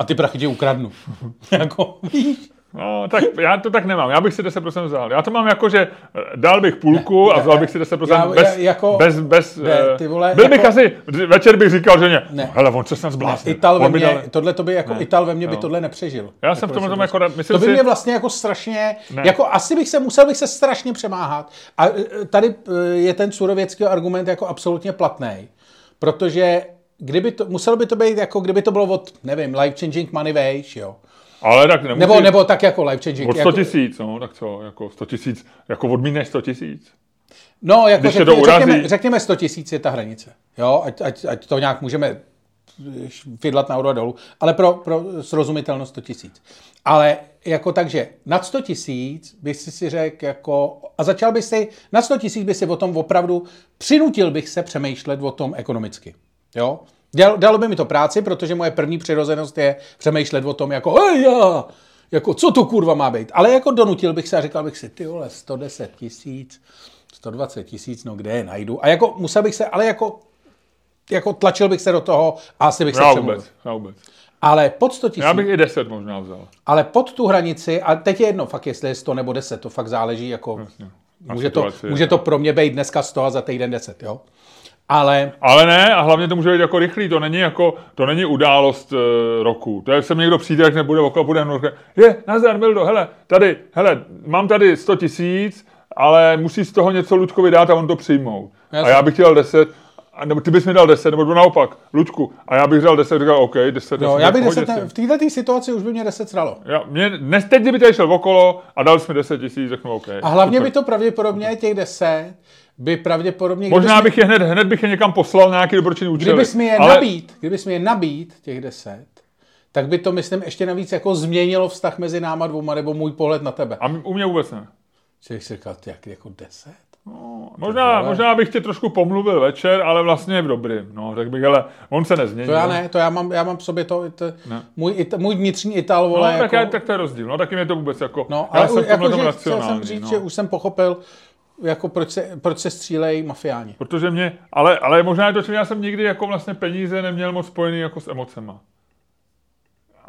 A ty prachy tě ukradnu. jako, víš? No, tak já to tak nemám. Já bych si 10% vzal. Já to mám jako, že eh, dal bych půlku a vzal bych si 10% Já- bez, já- jako- bez, bez Ne, eh, ty vole, byl bych jako- asi, večer bych říkal ženě, Ne. ne. hele, on se snad zbláznil. Ital ve mně, dal- tohle to by jako Ne. Ital ve mně by tohle nepřežil. Já jsem v tomhle tomu jako myslím to by si- mě vlastně jako strašně, Ne. jako asi bych se, musel bych se strašně přemáhat. A e, tady je ten surověcký argument jako absolutně platný, protože kdyby to, muselo by to být jako kdyby to bylo od, nevím, life changing money wage, jo. Ale tak nemusí, Nebo, nebo tak jako life changing. od 100 jako, tisíc, no, tak co, jako 100 tisíc, jako odmítneš 100 tisíc. No, jako Když řekně, to urazí- řekněme, řekněme 100 tisíc je ta hranice. Jo, ať, ať, ať to nějak můžeme fidlat nahoru a dolů, ale pro, pro srozumitelnost 100 tisíc. Ale jako takže nad 100 tisíc by si si řekl jako, a začal by si, nad 100 tisíc by si o tom opravdu, přinutil bych se přemýšlet o tom ekonomicky. Jo? Dalo by mi to práci, protože moje první přirozenost je přemýšlet o tom jako, hej já, jako co to kurva má být. Ale jako donutil bych se a říkal bych si, ty vole, 110 tisíc, 120 tisíc, no kde je najdu. A jako musel bych se, ale jako, jako tlačil bych se do toho a asi bych se Já vůbec, já vůbec. Ale pod 100 tisíc, Já bych i 10 možná vzal. ale pod tu hranici, a teď je jedno fakt, jestli je 100 nebo 10, to fakt záleží, jako Na může to, může to pro mě být dneska 100 a za týden 10, jo. Ale Ale ne, a hlavně to může být jako rychlý, to není jako, to není událost e, roku. To je, sem někdo přijde, jak nebude okolo, bude hned, je, nazdar, Mildo, hele, tady, hele, mám tady 100 tisíc, ale musí z toho něco Luďkovi dát a on to přijmou. Jasně. A já bych chtěl 10, a nebo ty bys mi dal 10, nebo naopak, Luďku, a já bych dal 10, říkal, OK, 10, 10, jo, já bych v pohodě 10, s ne, tím. v této situaci už by mě 10 sralo. Já, mě, dnes, teď, kdyby tady šel okolo a dal jsi mi 10 tisíc, řeknu OK. A hlavně super. by to pravděpodobně, těch 10, by pravděpodobně... Možná bych je hned, hned bych je někam poslal na nějaký dobročinný účely. Kdybys mi je ale, nabít, kdybys mi je nabít, těch 10, tak by to, myslím, ještě navíc jako změnilo vztah mezi náma dvouma, nebo můj pohled na tebe. A u mě vůbec ne. Bych si říkal, ty, jak jako 10? Možná, vole. možná bych tě trošku pomluvil večer, ale vlastně v dobrým. No, tak bych, ale on se nezměnil. To já ne, to já mám, já mám v sobě to, to Ne. můj, it, můj vnitřní Ital, No, vole, tak, jako, já, tak to je rozdíl. No, taky mě to vůbec jako... no, já ale jsem v jako, že chtěl jsem říct, no. že už jsem pochopil, jako proč se, proč se střílejí mafiáni. Protože mě, ale, ale možná je to, že já jsem nikdy jako vlastně peníze neměl moc spojený jako s emocema.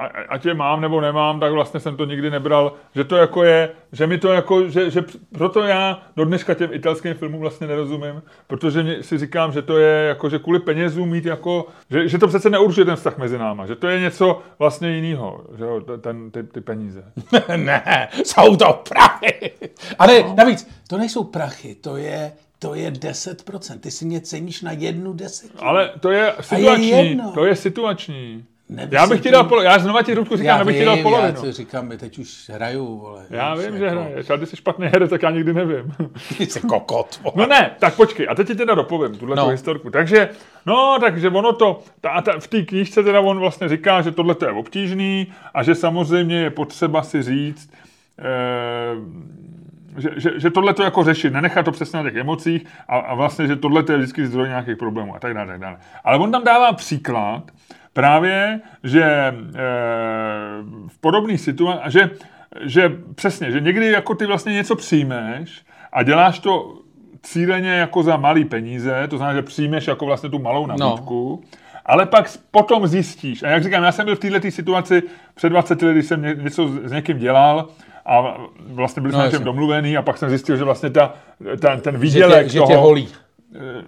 A, ať je mám nebo nemám, tak vlastně jsem to nikdy nebral, že to jako je, že mi to jako, že, že proto já do dneška těm italským filmům vlastně nerozumím, protože mě, si říkám, že to je jako, že kvůli penězům mít jako, že, že to přece neurčuje ten vztah mezi náma, že to je něco vlastně jiného, že jo, ten, ty, ty peníze. ne, jsou to prachy. Ale no. navíc, to nejsou prachy, to je, to je 10%. Ty si mě ceníš na jednu desetinu. Ale to je situační, jedno. to je situační. Neby Já bych ti dal polo, já znova ti Rudku říkám, já bych ti dal já polovinu. to říkám, my teď už hraju, vole. Já vím, že jako, hraješ, ale ty jsi špatný herec, tak já nikdy nevím. Ty jsi kokot, vole. No ne, tak počkej, a teď ti teda dopovím tuhle No. no. historku. Takže, no, takže ono to, ta, ta, v té knížce teda on vlastně říká, že tohle je obtížný a že samozřejmě je potřeba si říct, eh, že, že, že tohle to jako řešit, nenechat to přesně na těch emocích a, a vlastně, že tohle je vždycky zdroj nějakých problémů a tak dále, tak dále. Ale on tam dává příklad právě, že eh, v podobných situacích, že, že přesně, že někdy jako ty vlastně něco přijmeš a děláš to cíleně jako za malý peníze, to znamená, že přijmeš jako vlastně tu malou nabídku, no. ale pak potom zjistíš, a jak říkám, já jsem byl v této situaci před 20 lety, když jsem ně- něco s někým dělal a vlastně byl jsem No, no, na čem domluvený a pak jsem zjistil, že vlastně ta, ta, ten Že výdělek tě, že toho, tě holí.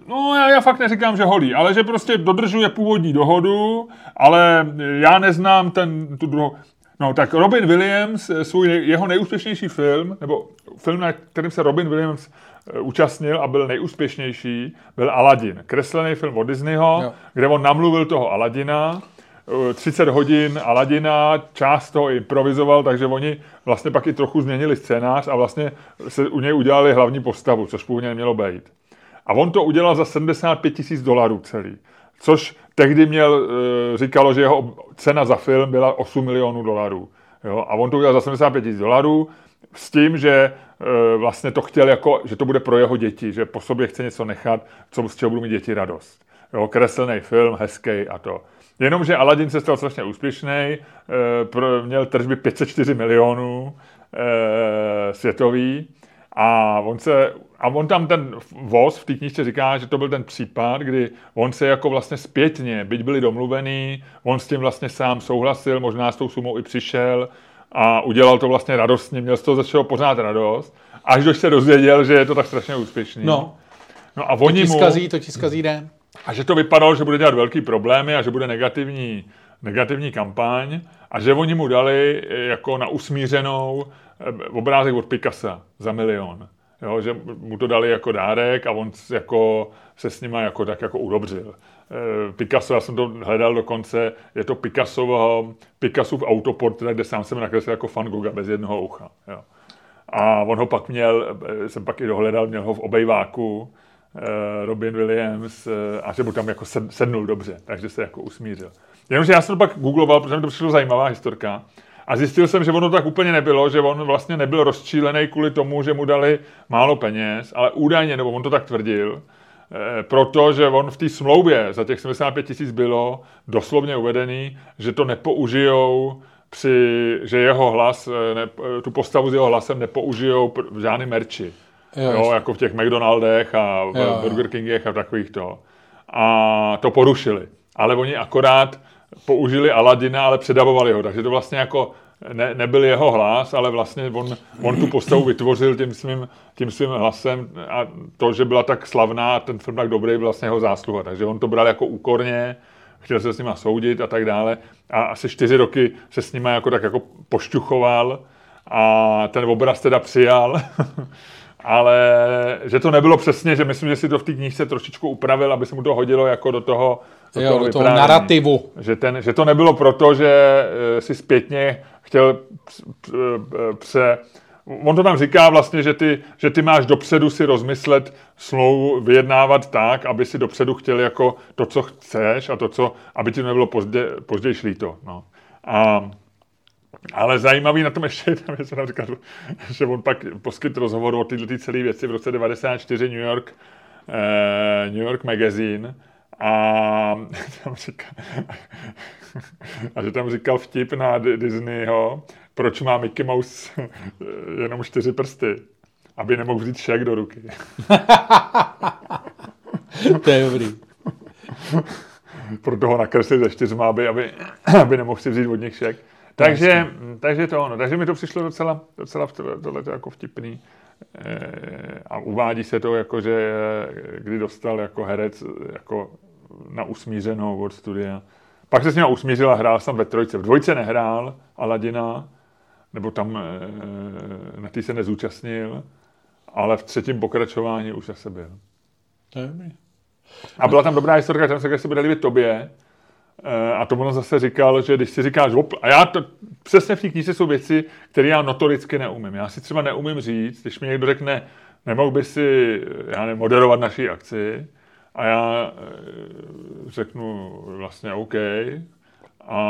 No, já, já fakt neříkám, že holí, ale že prostě dodržuje původní dohodu, ale já neznám ten, tu druhou. No, tak Robin Williams, eh, svůj, jeho nejúspěšnější film, nebo film, na kterým se Robin Williams eh, účastnil a byl nejúspěšnější, byl Aladdin. Kreslený film od Disneyho, Jo. kde on namluvil toho Aladina, eh, 30 hodin Aladina, část toho improvizoval, takže oni vlastně pak i trochu změnili scénář a vlastně se u něj udělali hlavní postavu, což původně nemělo být. A on to udělal za 75 tisíc dolarů celý. Což tehdy měl, e, říkalo, že jeho cena za film byla 8 milionů dolarů. Jo? A on to udělal za 75 tisíc dolarů s tím, že e, vlastně to chtěl jako, že to bude pro jeho děti, že po sobě chce něco nechat, co, z čeho budou mít děti radost. Jo? Kreslený film, hezký a to. Jenomže Aladdin se stal strašně úspěšný, e, pro, měl tržby 504 milionů světový a on se, a on tam ten voz v té knižce říká, že to byl ten případ, kdy on se jako vlastně zpětně, byť byli domluvený, on s tím vlastně sám souhlasil, možná s tou sumou i přišel, a udělal to vlastně radostně, měl z toho začal pořád radost, až dož se dozvěděl, že je to tak strašně úspěšný. No, no a to oni ti mu, zkazí, to ti zkazí den. a že to vypadalo, že bude dělat velký problémy a že bude negativní, negativní kampaň a že oni mu dali jako na usmířenou eh, obrázek od Picassa za milion. Jo, že mu to dali jako dárek a on jako se s nima jako tak jako udobřil. Eh, Picasso, já jsem to hledal dokonce, je to Picassovo, Picassův autoportrét, kde sám jsem nakreslil jako Van Gogha bez jednoho ucha. Jo. A on ho pak měl, eh, jsem pak i dohledal, měl ho v obejváku, eh, Robin Williams, a že mu tam jako sed- sednul dobře, takže se jako usmířil. Jenomže já jsem to pak googloval, protože mi to přišlo zajímavá historka. A zjistil jsem, že ono tak úplně nebylo, že on vlastně nebyl rozčílený kvůli tomu, že mu dali málo peněz, ale údajně, nebo on to tak tvrdil, eh, protože on v té smlouvě za těch 75 tisíc bylo doslovně uvedený, že to nepoužijou při, že jeho hlas, eh, ne, tu postavu s jeho hlasem nepoužijou v žádný merči. Jo, Jo, jako v těch McDonaldech a v jo. Burger Kingech a takových to. A to porušili. Ale oni akorát použili Aladina, ale předavovali ho. Takže to vlastně jako ne, nebyl jeho hlas, ale vlastně on, on tu postavu vytvořil tím svým, tím svým hlasem a to, že byla tak slavná ten film tak dobrý, vlastně jeho zásluha. Takže on to bral jako úkorně, chtěl se s nima soudit a tak dále. A asi čtyři roky se s nima jako tak jako pošťuchoval a ten obraz teda přijal. ale že to nebylo přesně, že myslím, že si to v té knížce trošičku upravil, aby se mu to hodilo jako do toho, do Jo, do toho narrativu. Že, ten, že to nebylo proto, že eh, si zpětně chtěl ps- p- eh, pře... On to tam říká vlastně, že ty, že ty máš dopředu si rozmyslet smlouvu, vyjednávat tak, aby si dopředu chtěl jako to, co chceš a to, co, aby ti to nebylo pozdě, později líto. No. A, ale zajímavý na tom ještě je, tam, že jsem tam říkal, že on pak poskytl rozhovor o této celé věci v roce 94 New York, eh, New York Magazine a tam říkal, a že tam říkal vtip na Disneyho, proč má Mickey Mouse eh, jenom čtyři prsty, aby nemohl vzít šek do ruky. To je dobrý. Proto ho nakreslili ze čtyřma, aby, aby, aby nemohl si vzít od nich šek. Takže, takže to ono. Takže mi to přišlo docela, docela tohle jako vtipný. Eh, A uvádí se to jako, že eh, kdy dostal jako herec jako na usmířenou od studia. Pak se s ním usmířil a hrál jsem ve trojce. V dvojce nehrál Aladina, nebo tam eh, na té se nezúčastnil, ale v třetím pokračování už zase byl. To je dobrý. A byla tam dobrá historka, že jsem se bude líbit tobě. Eh, A to ono zase říkal, že když si říkáš, op, a já to, přesně v té knize jsou věci, které já notoricky neumím. Já si třeba neumím říct, když mi někdo řekne, nemohl by si, já nevím, moderovat naší akci, a já eh, řeknu vlastně OK, a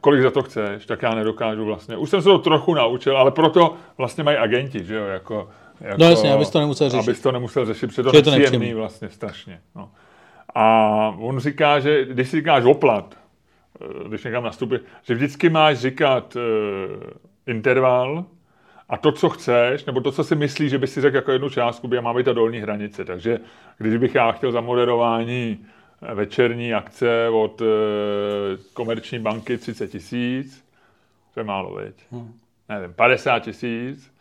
kolik za to chceš, tak já nedokážu vlastně. Už jsem se to trochu naučil, ale proto vlastně mají agenti, že jo, jako, jako No jasně, abys to nemusel řešit. Abys to nemusel řešit, protože Že to je to je nepříjemný nepříjemný. vlastně strašně. No. A on říká, že když si říkáš oplat, eh, když někam nastupí, že vždycky máš říkat uh, interval a to, co chceš, nebo to, co si myslíš, že by si řekl jako jednu částku, by má být ta dolní hranice. Takže když bych já chtěl za moderování eh, večerní akce od uh, komerční banky 30 tisíc, to je málo, veď? Hmm. Nevím, 50 tisíc,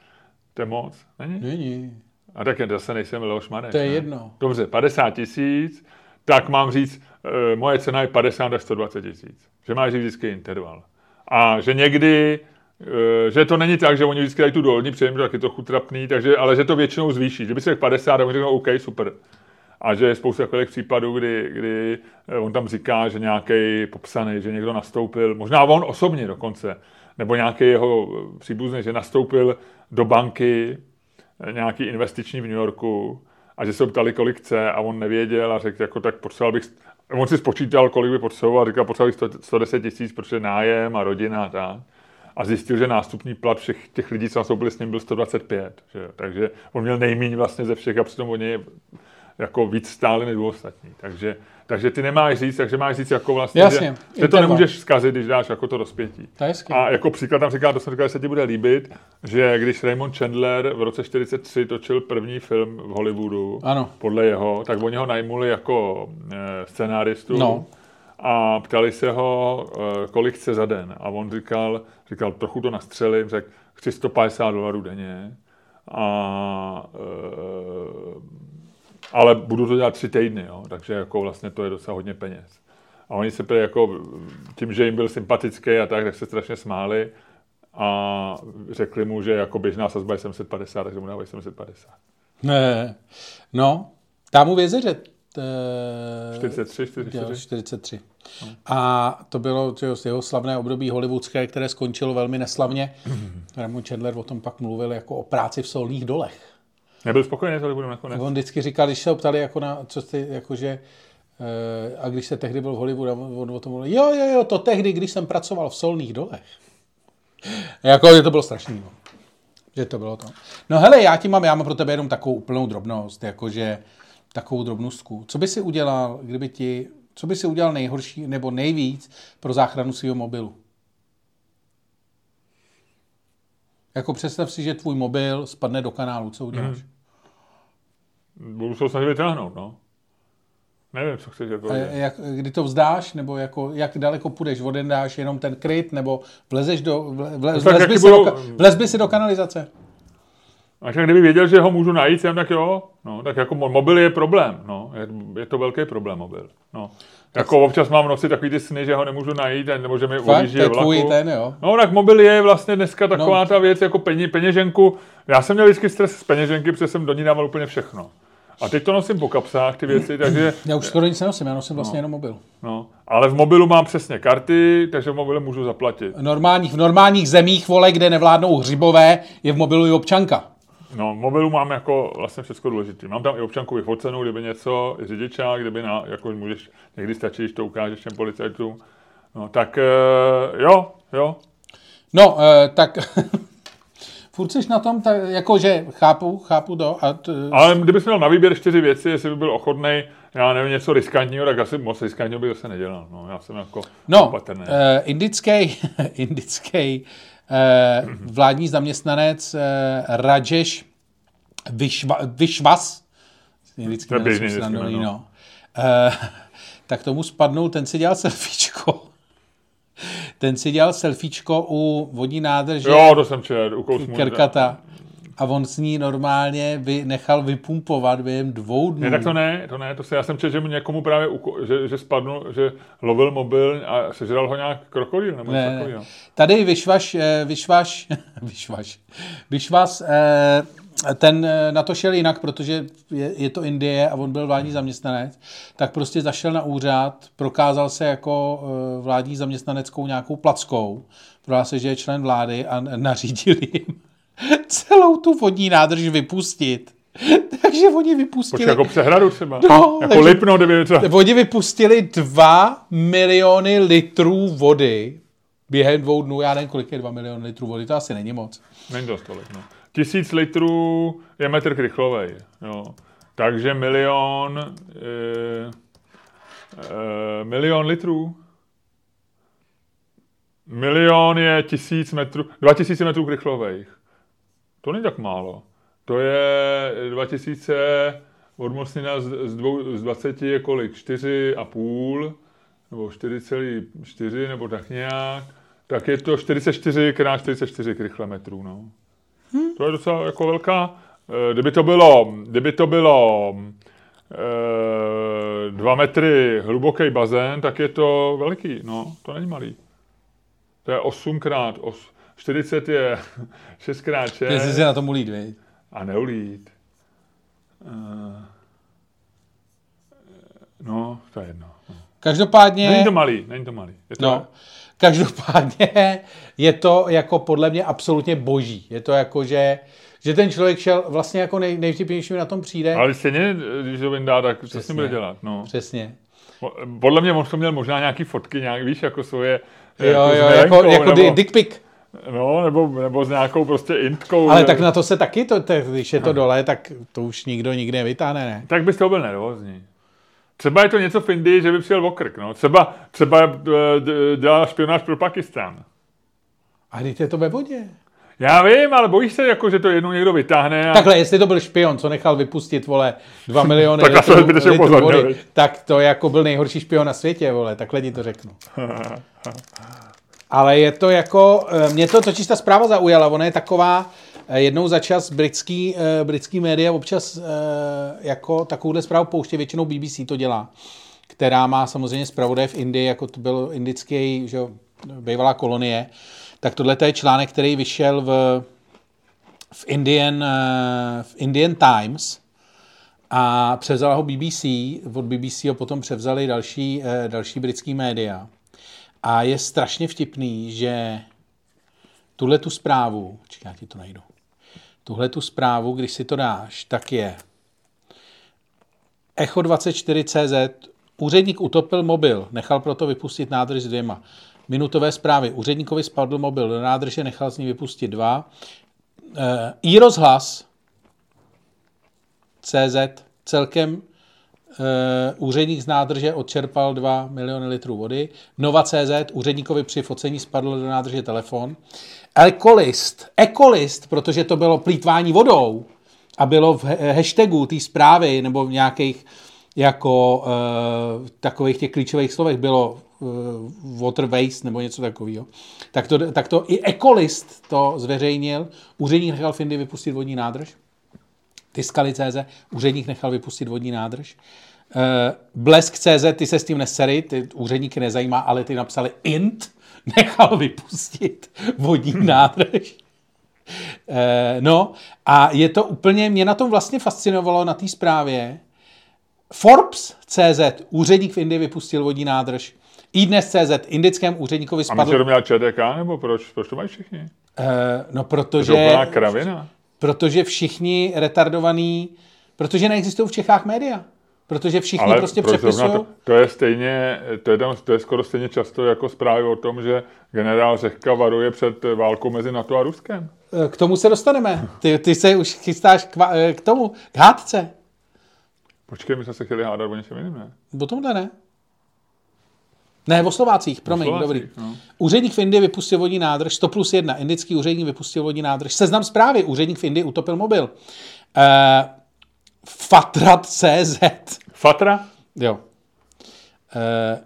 to je moc, není? Není. A tak jen zase nejsem Leoš Marek. To je ne? jedno. Dobře, 50 tisíc, tak mám říct, e, moje cena je 50 až 120 tisíc. Že máš říct vždycky interval. A že někdy, e, že to není tak, že oni vždycky dají tu dolní, přijím, že tak je to chutrapný, takže, ale že to většinou zvýší. Kdyby si řekl 50, tak řeknou, OK, super. A že je spousta takových případů, kdy, kdy eh, on tam říká, že nějaký popsaný, že někdo nastoupil, možná on osobně dokonce, nebo nějaký jeho eh, příbuzný, že nastoupil do banky eh, nějaký investiční v New Yorku a že se ho ptali, kolik chce a on nevěděl a řekl, jako tak potřeboval bych, on si spočítal, kolik by potřeboval říkal, potřeboval bych 100 110 tisíc, protože nájem a rodina a tak. A zjistil, že nástupní plat všech těch lidí, co nastoupili s ním, byl 125. Že? Takže on měl nejméně vlastně ze všech a přitom oni jako víc stáli než ostatní. Takže, takže ty nemáš říct, takže máš říct jako vlastně, Jasně, že, že to nemůžeš zkazit, když dáš jako to rozpětí. To. A jako příklad tam říká, to jsem říkal, že se ti bude líbit, že když Raymond Chandler v roce 43 točil první film v Hollywoodu, Ano. podle jeho, tak oni ho najmuli jako e, scenáristu. No. A ptali se ho, eh, kolik chce za den. A on říkal, říkal trochu to nastřelím, řekl, chci 150 dolarů denně, a, e, ale budu to dělat tři týdny, jo, takže jako vlastně to je docela hodně peněz. A oni se prý jako, tím, že jim byl sympatický a tak, tak se strašně smáli a řekli mu, že jako běžná sazba je 750, takže mu dávají 750. Ne. No, tam mu vězeře. 43, 44. 43. No. A to bylo jeho slavné období hollywoodské, které skončilo velmi neslavně. Raymond Chandler o tom pak mluvil jako o práci v solných dolech. Nebyl spokojený s Hollywoodem nakonec. On vždycky říkal, když se ho ptali, jako na, co ty, jakože, eh, a když se tehdy byl v Hollywoodu, on o tom mluvil, jo, jo, jo, to tehdy, když jsem pracoval v solných dolech. jako, že to bylo strašný. No. Že to bylo to. No hele, já ti mám, já mám pro tebe jenom takovou úplnou drobnost, jakože takovou drobnostku. Co by si udělal, kdyby ti, co by si udělal nejhorší nebo nejvíc pro záchranu svého mobilu? Jako představ si, že tvůj mobil spadne do kanálu, co uděláš? Hmm. Budu se snažit vytáhnout, no. Nevím, co chceš jako jak, Kdy to vzdáš, nebo jako, jak daleko půjdeš? Odendáš jenom ten kryt, nebo vlezeš do, vle, vle, no, vlez, by si budou... do, vlez by si do kanalizace? A tak kdyby věděl, že ho můžu najít, jsem tak jo, no, tak jako mobil je problém, no, je, je to velký problém mobil, no. Jako občas mám v noci takový ty sny, že ho nemůžu najít, nebo že mi odjíždí vlaku. ten, jo? No tak mobil je vlastně dneska taková no. ta věc jako peně, peněženku. Já jsem měl vždycky stres z peněženky, protože jsem do ní dával úplně všechno. A teď to nosím po kapsách, ty věci, takže... Já už skoro nic nenosím, já nosím vlastně no. jenom mobil. No, ale v mobilu mám přesně karty, takže v mobilu můžu zaplatit. V normálních, v normálních zemích, vole, kde nevládnou hřibové, je v mobilu i občanka. No, mobilu mám jako vlastně všechno důležité. Mám tam i občanku vyfocenou, kdyby něco, i řidičák, kdyby na, jako můžeš, někdy stačí, když to ukážeš těm policajtům. No, tak uh, jo, jo. No, uh, tak furt jsi na tom, tak, jakože chápu, chápu to. A t... Ale kdybys měl na výběr čtyři věci, jestli by byl ochotný, já nevím, něco riskantního, tak asi moc riskantního by se nedělal. No, já jsem jako no, opatrný. Uh, indický, indický uh, vládní zaměstnanec uh, Rajesh Vyšva, Vyšvas, je běžný, no. no. Uh, tak tomu spadnul, ten si dělal selfiečko ten si dělal selfiečko u vodní nádrže. Jo, to jsem čer, u Kerkata. A on s ní normálně vy, nechal vypumpovat během dvou dnů. Ne, tak to ne, to ne, to se, já jsem četl, že mu někomu právě, uko, že, že spadnul, že lovil mobil a sežral ho nějak krokodýl, nebo ne, takový, Tady vyšvaš, eh, vyšvaš, vyšvaš, vyšvas, eh, ten eh, na to šel jinak, protože je, je to Indie a on byl vládní zaměstnanec, tak prostě zašel na úřad, prokázal se jako vládní zaměstnaneckou nějakou plackou, prohlásil se, že je člen vlády a nařídil jim celou tu vodní nádrž vypustit. takže oni vypustili... Počkej, jako přehradu třeba. No, jako takže, Lipno, kdyby třeba... Oni vypustili 2 miliony litrů vody během dvou dnů. Já nevím, kolik je 2 miliony litrů vody, to asi není moc. Není dost tolik, no tisíc litrů je metr krychlovej. Jo. Takže milion, e, e, milion litrů. Milion je tisíc metrů, dva tisíce metrů krychlových. To není tak málo. To je 2000 od Mosnina z, z, dvou, z 20 je kolik? 4,5 nebo 4,4 nebo tak nějak. Tak je to 44 krát 44 krychlometrů. No. Hmm. To je docela jako velká. Eh, kdyby to bylo, kdyby to bylo e, dva metry hluboký bazén, tak je to velký. No, to není malý. To je 8 krát 8. 40 je 6 krát 6. Jestli si na tom ulít, vej. A neulít. E, no, to je jedno. No. Každopádně... Není to malý, není to malý. Je to no. Každopádně je to jako podle mě absolutně boží. Je to jako, že, že ten člověk šel vlastně jako nej, nejvtipnější na tom přijde. Ale stejně, když to vyndá, tak co s ním bude dělat? No. Přesně. Podle mě on to měl možná nějaký fotky, nějak, víš, jako svoje... Jo, jako jo, jako, jako nebo, dick pic. No, nebo, nebo s nějakou prostě intkou. Ale že... tak na to se taky, to, to, když je to dole, tak to už nikdo nikdy nevytáhne, ne? Tak bys to byl nervózní. Třeba je to něco v Indii, že by přijel okrk, no. Třeba, třeba eh, dělá špionáž pro Pakistán. A teď je to ve vodě. Já vím, ale bojíš se, jako, že to jednou někdo vytáhne. A... Takhle, jestli to byl špion, co nechal vypustit, vole, 2 miliony Tak litrů, litrů upozornil, vody, tak to jako byl nejhorší špion na světě, vole, takhle ti to řeknu. Ale je to jako, eh, mě to totiž ta zpráva zaujala, ona je taková, eh, jednou za čas britský, eh, britský média občas jako takovouhle zprávu pouště, většinou BBC to dělá, která má samozřejmě zpravodaj v Indii, jako to byl indický, že bývalá kolonie, tak tohle je článek, který vyšel v, v, Indian, v Indian Times a převzala ho BBC, od BBC ho potom převzali další, další britský média. A je strašně vtipný, že tuhle tu zprávu, čekaj, já ti to najdu, tuhle tu zprávu, když si to dáš, tak je Echo 24CZ, úředník utopil mobil, nechal proto vypustit nádrž s dvěma. Minutové zprávy, úředníkovi spadl mobil do nádrže, nechal z ní vypustit dva. E, I rozhlas CZ, celkem úředník z nádrže odčerpal 2 miliony litrů vody. Nova CZ, úředníkovi při focení spadl do nádrže telefon. Ekolist, ekolist, protože to bylo plítvání vodou a bylo v hashtagu té zprávy nebo v nějakých jako e, takových těch klíčových slovech bylo e, water waste nebo něco takového. Tak to, tak to i ekolist to zveřejnil. Úředník nechal v Indii vypustit vodní nádrž. Tiskali CZ, úředník nechal vypustit vodní nádrž. Eh, Blesk CZ, ty se s tím nesery, ty úředníky nezajímá, ale ty napsali int, nechal vypustit vodní nádrž. Eh, No a je to úplně, mě na tom vlastně fascinovalo na té zprávě. Forbes CZ, úředník v Indii vypustil vodní nádrž. iDnes CZ, indickém úředníkovi A myslíš, spadl... to měl ČTK, nebo proč, proč to mají všichni? Eh, No To je protože... kravina. Protože všichni retardovaní, protože neexistují v Čechách média. Protože všichni Ale prostě přepisují. to, to, je stejně, to je, tam, to je skoro stejně často jako zprávy o tom, že generál Řehka varuje před válkou mezi NATO a Ruskem. K tomu se dostaneme. Ty, ty se už chystáš k, eh, k tomu, k hádce. Počkej, my jsme se chtěli hádat o něčem jiném, ne? O tomhle ne. Ne, o Slovácích, promiň, Slovácích, dobrý. no. Úředník v Indii vypustil vodní nádrž, 100 plus 1, indický úředník vypustil vodní nádrž. Seznam zprávy, úředník v Indii utopil mobil. Uh, Fatrat CZ. Fatra? Jo. E,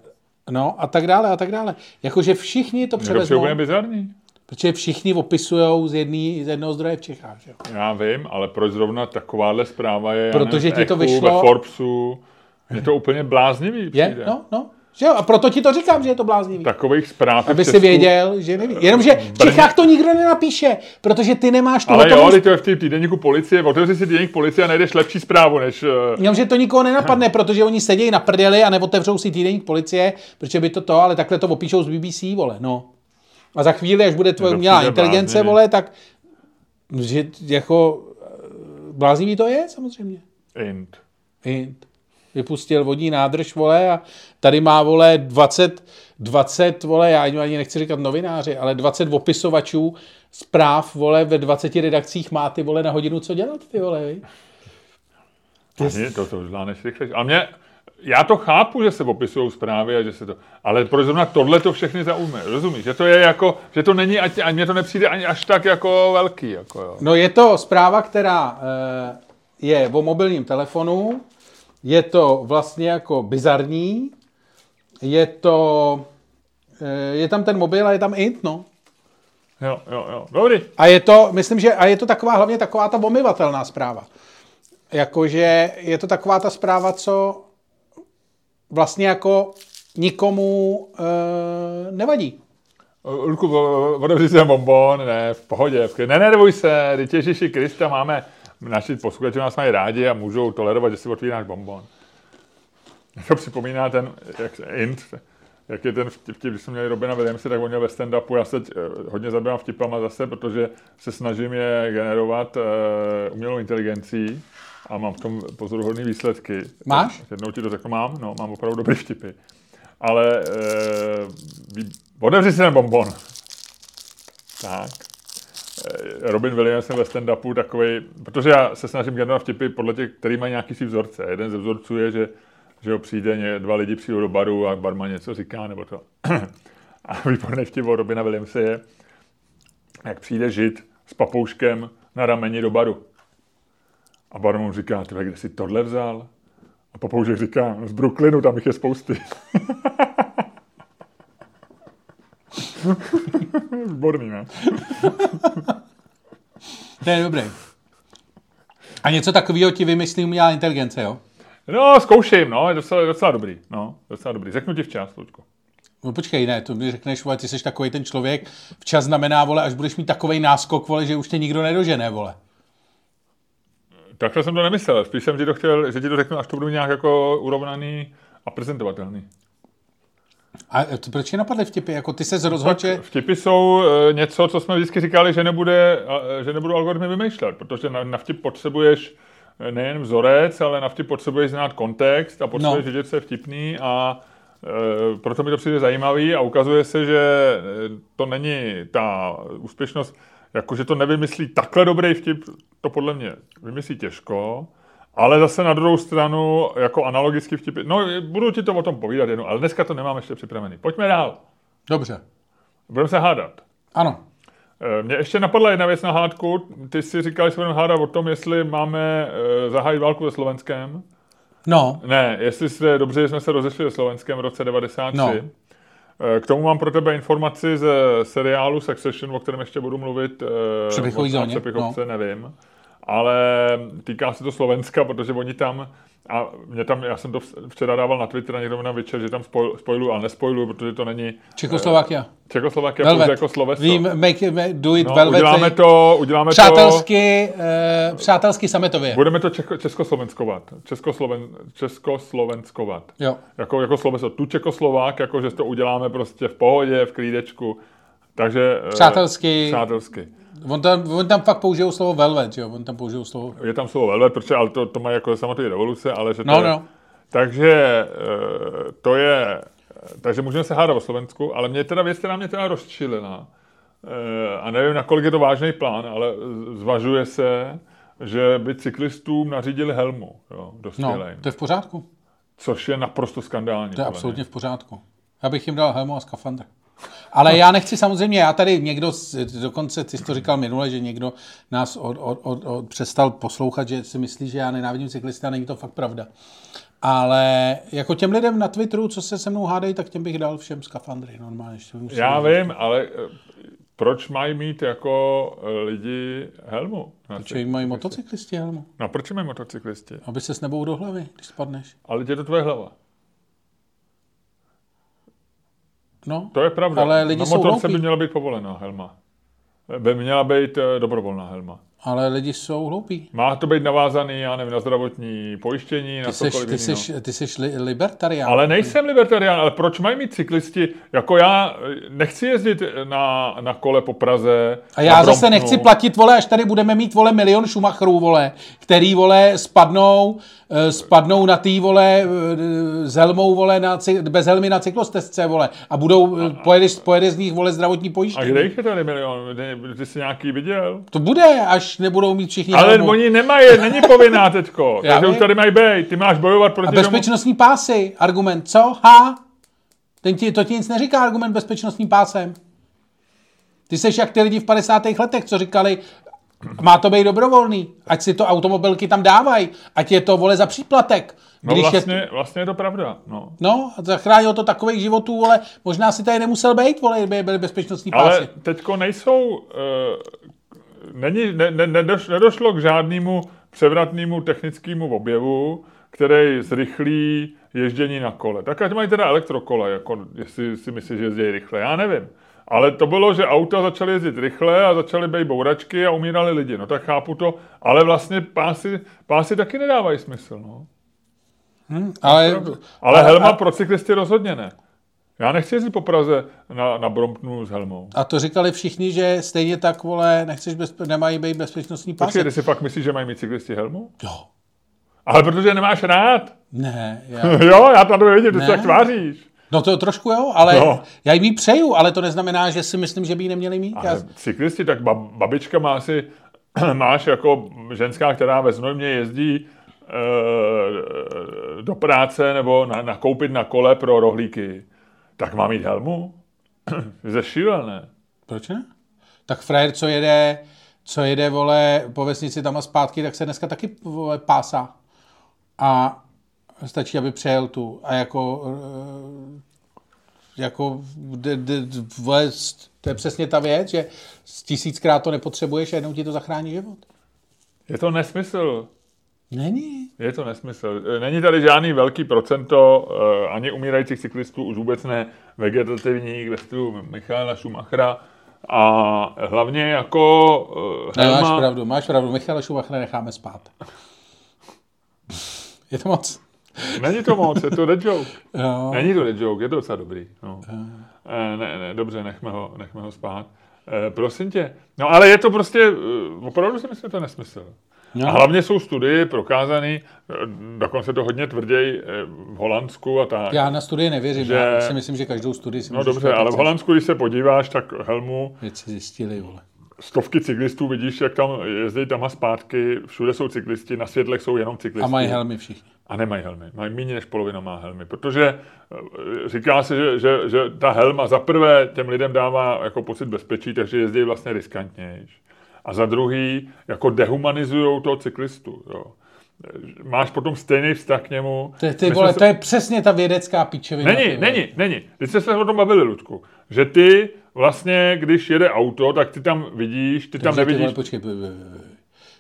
no a tak dále a tak dále. Jakože všichni to Je převezmou, úplně bizarní. protože všichni opisují z, jedný, z jednoho zdroje v Čechách. Že? jo. Já vím, ale proč zrovna takováhle zpráva je Protože nevím, ti to Echu, vyšlo- ve Forbesu. Je to úplně bláznivý. Je? přijde. No, no. Že jo? A proto ti to říkám, že je to bláznivý. Takových zpráv. Aby si věděl, že neví. Jenomže v Čechách to nikdo nenapíše, protože ty nemáš tu Ale jo, ale to je v té týdenníku policie. Otevři si týdeník policie a najdeš lepší zprávu, než... eh, Jenomže to nikoho nenapadne, protože oni sedějí na prdeli a neotevřou si týdeník policie, protože by to to, ale takhle to opíšou z BBC, vole, no. A za chvíli, až bude tvoje umělá inteligence, bláznivý. vole, tak že jako eh, bláznivý to je, samozřejmě. Int. Int. Vypustil vodní nádrž, vole, a tady má, vole, 20, 20, vole, já ani nechci říkat novináři, ale 20 opisovačů zpráv, vole, ve 20 redakcích má ty, vole, na hodinu co dělat, ty, vole, vej. Ani to, to zvládneš rychle. A mě, já to chápu, že se opisují zprávy a že se to, ale proč zrovna tohle to všechny zaujme, rozumíš? Že to je jako, že to není, ať, ať mě to nepřijde ani až tak jako velký, jako jo. No je to zpráva, která eh, je o mobilním telefonu, je to vlastně jako bizarní, je to, eh, je tam ten mobil a je tam int, no. Jo, jo, jo. Dobrý. A je to, myslím, že a je to taková, hlavně taková ta omyvatelná zpráva. Jakože je to taková ta zpráva, co vlastně jako nikomu e, nevadí. Luku, otevři si ten bonbon, ne, v pohodě, v ne, neboj se, teď Ježíši Krista máme, naši posluchači nás mají rádi a můžou tolerovat, že si otvíráš bonbon. To připomíná ten, jak se, int, jak je ten vtip, vtip, když jsme měli Robina Williamse, tak on měl ve stand-upu, já se teď, eh, hodně zabývám vtipama zase, protože se snažím je generovat uh, umělou inteligencí a mám v tom pozoruhodné výsledky. Máš? Jednou ti to řeknu, mám, no, mám opravdu dobré vtipy. Ale uh, otevři si ten bonbon. Tak. Robin Williams ve stand-upu takový, protože já se snažím generovat vtipy podle těch, který mají nějaký svý vzorce. Jeden ze vzorců je, že, že ho přijde, dva lidi přijdou do baru a barman něco říká, nebo to. a výborný vtip o Robina Williamse je, jak přijde žid s papouškem na rameni do baru. A barman mu říká, ty kde jsi tohle vzal? A papoušek říká, z Brooklynu, tam jich je spousty. Výborný, ne? To je dobrý. A něco takového ti vymyslí umělá inteligence, jo? No, zkouším, no, je docela, docela dobrý. No, docela dobrý. Řeknu ti včas, Luďko. No počkej, ne, to mi řekneš, vole, ty jsi takový ten člověk, včas znamená, vole, až budeš mít takový náskok, vole, že už tě nikdo nedožene, vole. Takhle jsem to nemyslel. Spíš jsem ti to chtěl, že ti to řeknu, až to budu nějak jako urovnaný a prezentovatelný. A to proč je napadly vtipy? Jako ty se rozhodl, že... Vtipy jsou e, něco, co jsme vždycky říkali, že, nebude, a, že nebudou algoritmy vymýšlet, protože na, na vtip potřebuješ e, nejen vzorec, ale na vtip potřebuješ znát kontext a potřebuješ no. vědět, co je vtipný a e, proto mi to přijde zajímavý a ukazuje se, že e, to není ta úspěšnost, jakože to nevymyslí takhle dobrý vtip, to podle mě vymyslí těžko, ale zase na druhou stranu, jako analogicky vtipy, no budu ti to o tom povídat jednou, ale dneska to nemám ještě připravený. Pojďme dál. Dobře. Budeme se hádat. Ano. E, Mně ještě napadla jedna věc na hádku. Ty si říkal, že se budeme hádat o tom, jestli máme e, zahájit válku se Slovenskem. No. Ne, jestli jste dobře, že jsme se rozešli se Slovenskem v roce 93. No. E, K tomu mám pro tebe informaci ze seriálu Succession, o kterém ještě budu mluvit. Přepichový zóně, Přepichovce, nevím. Ale týká se to Slovenska, protože oni tam, a mě tam, já jsem to včera dával na Twitter a někdo mi na večer, že tam spoj, spojluju, ale nespojluju, protože to není... Čekoslovakia. Čekoslovakia Velvet. pouze jako sloveso. Vím, make, make, do it No, velvet. uděláme to, uděláme Přátelsky, eh, přátelsky sametově. to, budeme to čeko, československovat. Českosloven, československovat. Jo. Jako, jako sloveso. Tu Čekoslovák, jako že to uděláme prostě v pohodě, v klídečku. Takže... eh, Přátelsky. Přátelsky. On tam, on tam fakt použijou slovo velvet, jo? On tam použijou slovo... Je tam slovo velvet, protože ale to, to má jako samotné revoluce, ale že to No, je, no. Takže eh, to je, takže můžeme se hádat o Slovensku, ale mě teda věc, která mě teda rozčilila, eh, a nevím, nakolik je to vážný plán, ale zvažuje se, že by cyklistům nařídili helmu, jo, No, dospělým, to je v pořádku. což je naprosto skandální. To je absolutně v pořádku. Já bych jim dal helmu a skafandr. Ale já nechci samozřejmě, já tady někdo, dokonce ty jsi to říkal minule, že někdo nás od, od, od, od, přestal poslouchat, že si myslí, že já nenávidím cyklisty a není to fakt pravda. Ale jako těm lidem na Twitteru, co se se mnou hádají, tak těm bych dal všem skafandry normálně. Já říct. vím, ale eh, proč mají mít jako eh, lidi helmu? Proč cyklisti? mají motocyklisti helmu? No proč mají motocyklisti? Aby se s nebou do hlavy, když spadneš. Ale je to tvoje hlava. No, To je pravda. Ale lidi Na jsou motorce hloupí. by měla být povolená helma. By měla být eh, dobrovolná helma. ale lidi jsou hloupí. Má to být navázaný, já nevím, na zdravotní pojištění, na Ty seš, cokoliv ty seš, ty seš li, libertarián. Ale nejsem libertarián, ale proč mají mít cyklisti? Jako já eh, nechci jezdit na, na kole po Praze. A já na zase nechci platit, vole, až tady budeme mít, vole, milion šumacherů, vole, který, vole, spadnou, spadnou na tý, vole, eh, s helmou, vole, na, bez helmy na cyklostezce, vole, a budou, eh, pojede, pojede z nich, vole, zdravotní A pojištění. kde jich je tady milion? Ty- jsi nějaký viděl? To bude, až nebudou mít všichni Ale helmu. oni nemají, není povinná teďko. Já takže vím. už tady mají být. Ty máš bojovat A proti tomu. bezpečnostní pásy, argument, co? Ha? Ten ti, to ti nic neříká, argument bezpečnostním pásem. Ty seš jak ty lidi v 50. letech, co říkali, má to být dobrovolný, ať si to automobilky tam dávají, ať je to vole za příplatek. No Když vlastně, je, vlastně je to pravda. No. no, a zachránilo to takových životů, vole, možná si tady nemusel být, vole, kdyby byly bezpečnostní pásy. Ale teďko nejsou, uh, není, ne, ne, nedoš, nedošlo k žádnému převratnému technickému objevu, který zrychlí ježdění na kole. Tak ať mají teda elektrokole, jako jestli si myslí, že jezdí rychle, já nevím. Ale to bylo, že auta začaly jezdit rychle a začaly být bouračky a umírali lidi. No tak chápu to, ale vlastně pásy, pásy taky nedávají smysl. No. ale, Ale, ale helma pro cyklisty rozhodně ne. Já nechci jezdit po Praze na, na Bromptonu s helmou. a to říkali všichni, že stejně tak, vole, nechceš bezpe- nemají být bezpečnostní pásy. Počkej, ty si fakt myslíš, že mají mít cyklisti helmu? Jo. Ale protože nemáš rád. Ne, já, Jo, já tam vidím, ty Ne. se tak tváříš. No to trošku jo, ale No. já jim ji přeju, ale to neznamená, že si myslím, že by ji neměli mít. Já, Ale cyklisti, tak bab, babička má si, máš jako ženská, která ve Znojmě jezdí e, do práce nebo na, nakoupit na kole pro rohlíky, tak má mít helmu? Ze šílené. proč ne? Tak frajer, co jede, co jede, vole, po vesnici tam a zpátky, tak se dneska taky, vole, pásá. A stačí, aby přejel tu. A jako, eh, jako, de, de, vole, to je přesně ta věc, že tisíckrát to nepotřebuješ a jednou ti to zachrání život. Je to nesmysl. Není. Je to nesmysl. Není tady žádný velký procento uh, ani umírajících cyklistů, už vůbec ne vegetativních ve stylu Michala Schumachera. A hlavně jako uh, Ne, helma... máš pravdu, máš pravdu. Michala Schumachera necháme spát. Je to moc. Není to moc, je to dead joke. Jo. Není to dead joke, je to docela dobrý. No. Eh, Ne, ne, dobře, nechme ho, nechme ho spát. Eh, prosím tě. No ale je to prostě, eh, opravdu si myslím, že to nesmysl. No. A hlavně jsou studie prokázané, dokonce to hodně tvrději v Holandsku a tak. Já na studii nevěřím. Že- Já si myslím, že každou studii si No dobře, ale v. Holandsku, když se podíváš, tak helmu Věci zjistili, vole. stovky cyklistů, vidíš, jak tam jezdí tam a zpátky, všude jsou cyklisti, na světlech jsou jenom cyklisti. A mají helmy všichni. A nemají helmy. Mají méně než polovina má helmy. Protože eh, říká se, že, že, že ta helma za prvé těm lidem dává jako pocit bezpečí, takže jezdí vlastně riskantnější. A za druhý, jako dehumanizují toho cyklistu. Jo. Máš potom stejný vztah k němu. To, je- ty My vole, se- to je přesně ta vědecká pičovina. ty Není, není, není. Teď jsme se o tom bavili, Ludku. Že ty vlastně, když jede auto, tak ty tam vidíš, ty tam Takže ty nevidíš. Vole, počkej,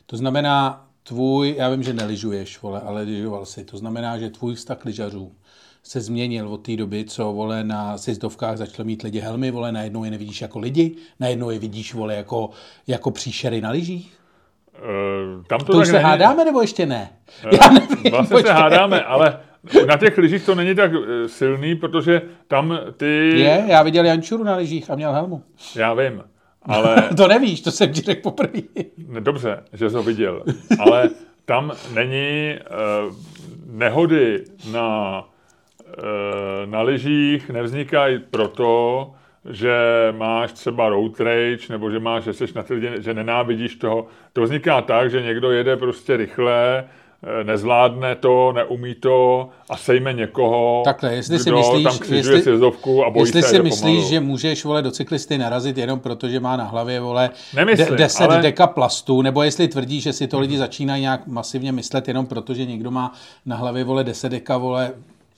to znamená, tvůj, já vím, že neližuješ, vole, ale lyžoval si. To znamená, že tvůj vztah k lyžařům se změnil od té doby, co vole na sjezdovkách začali mít lidi helmy, vole, najednou je nevidíš jako lidi, najednou je vidíš, vole, jako, jako příšery na lyžích. Eh, tam to, To už se není. hádáme, nebo ještě ne? Já nevím, Vlastně se počkej. hádáme, ale na těch lyžích to není tak eh, silný, protože tam ty... Je, já viděl Jančuru na lyžích a měl helmu. Já vím, ale To nevíš, to jsem ti řekl poprvé. ne, dobře, že jsi ho viděl, ale tam není uh, nehody na, uh, na lyžích, nevznikají proto, že máš třeba road rage, nebo že máš, že jsi na lidi, že nenávidíš toho. To vzniká tak, že někdo jede prostě rychle, nezvládne to, neumí to a sejme někoho, Takhle, jestli si kdo myslíš- tam křižuje jestli- sjezdovku a bojí Jestli se si myslíš, pomalu. že můžeš vole do cyklisty narazit jenom proto, že má na hlavě vole Nemyslím, 10 ale- deka plastu, nebo jestli tvrdí, že si to lidi začínají nějak masivně myslet jenom proto, že někdo má na hlavě vole 10 deka vole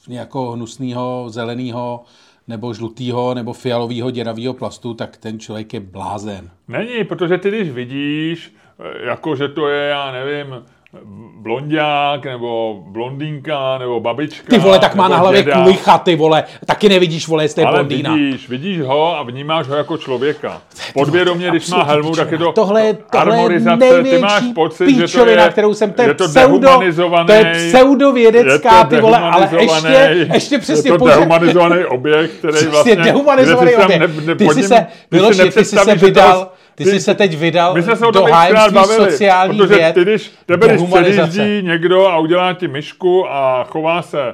nějakého hnusného, zeleného nebo žlutého nebo fialového děravého plastu, tak ten člověk je blázen. Není, protože ty když vidíš, eh, jako že to je, já nevím, blondiák, nebo blondýnka, nebo babička. Ty vole, tak má na hlavě děda. kulicha, ty vole, taky nevidíš, vole, jestli je Ale blondýna. vidíš, vidíš ho a vnímáš ho jako člověka. Podvědomě, když má helmu, tak je to. Tohle je- tohle je armorizace. Ty máš pocit, že to píčovina, je, kterou jsem- to je je to pseudo- to je pseudovědecká, je to ty vole, ale ještě- ještě přesně Je to dehumanizovaný objekt, který vlastně... dehumanizovaný objekt. ne- ty jsi se, Miloši, ty jsi se vydal, ty jsi se teď vydal My jsme se o do tom hájemství bavili, sociální protože věd, ty, když tebe, když předjíždí někdo a udělá ti myšku a chová se e,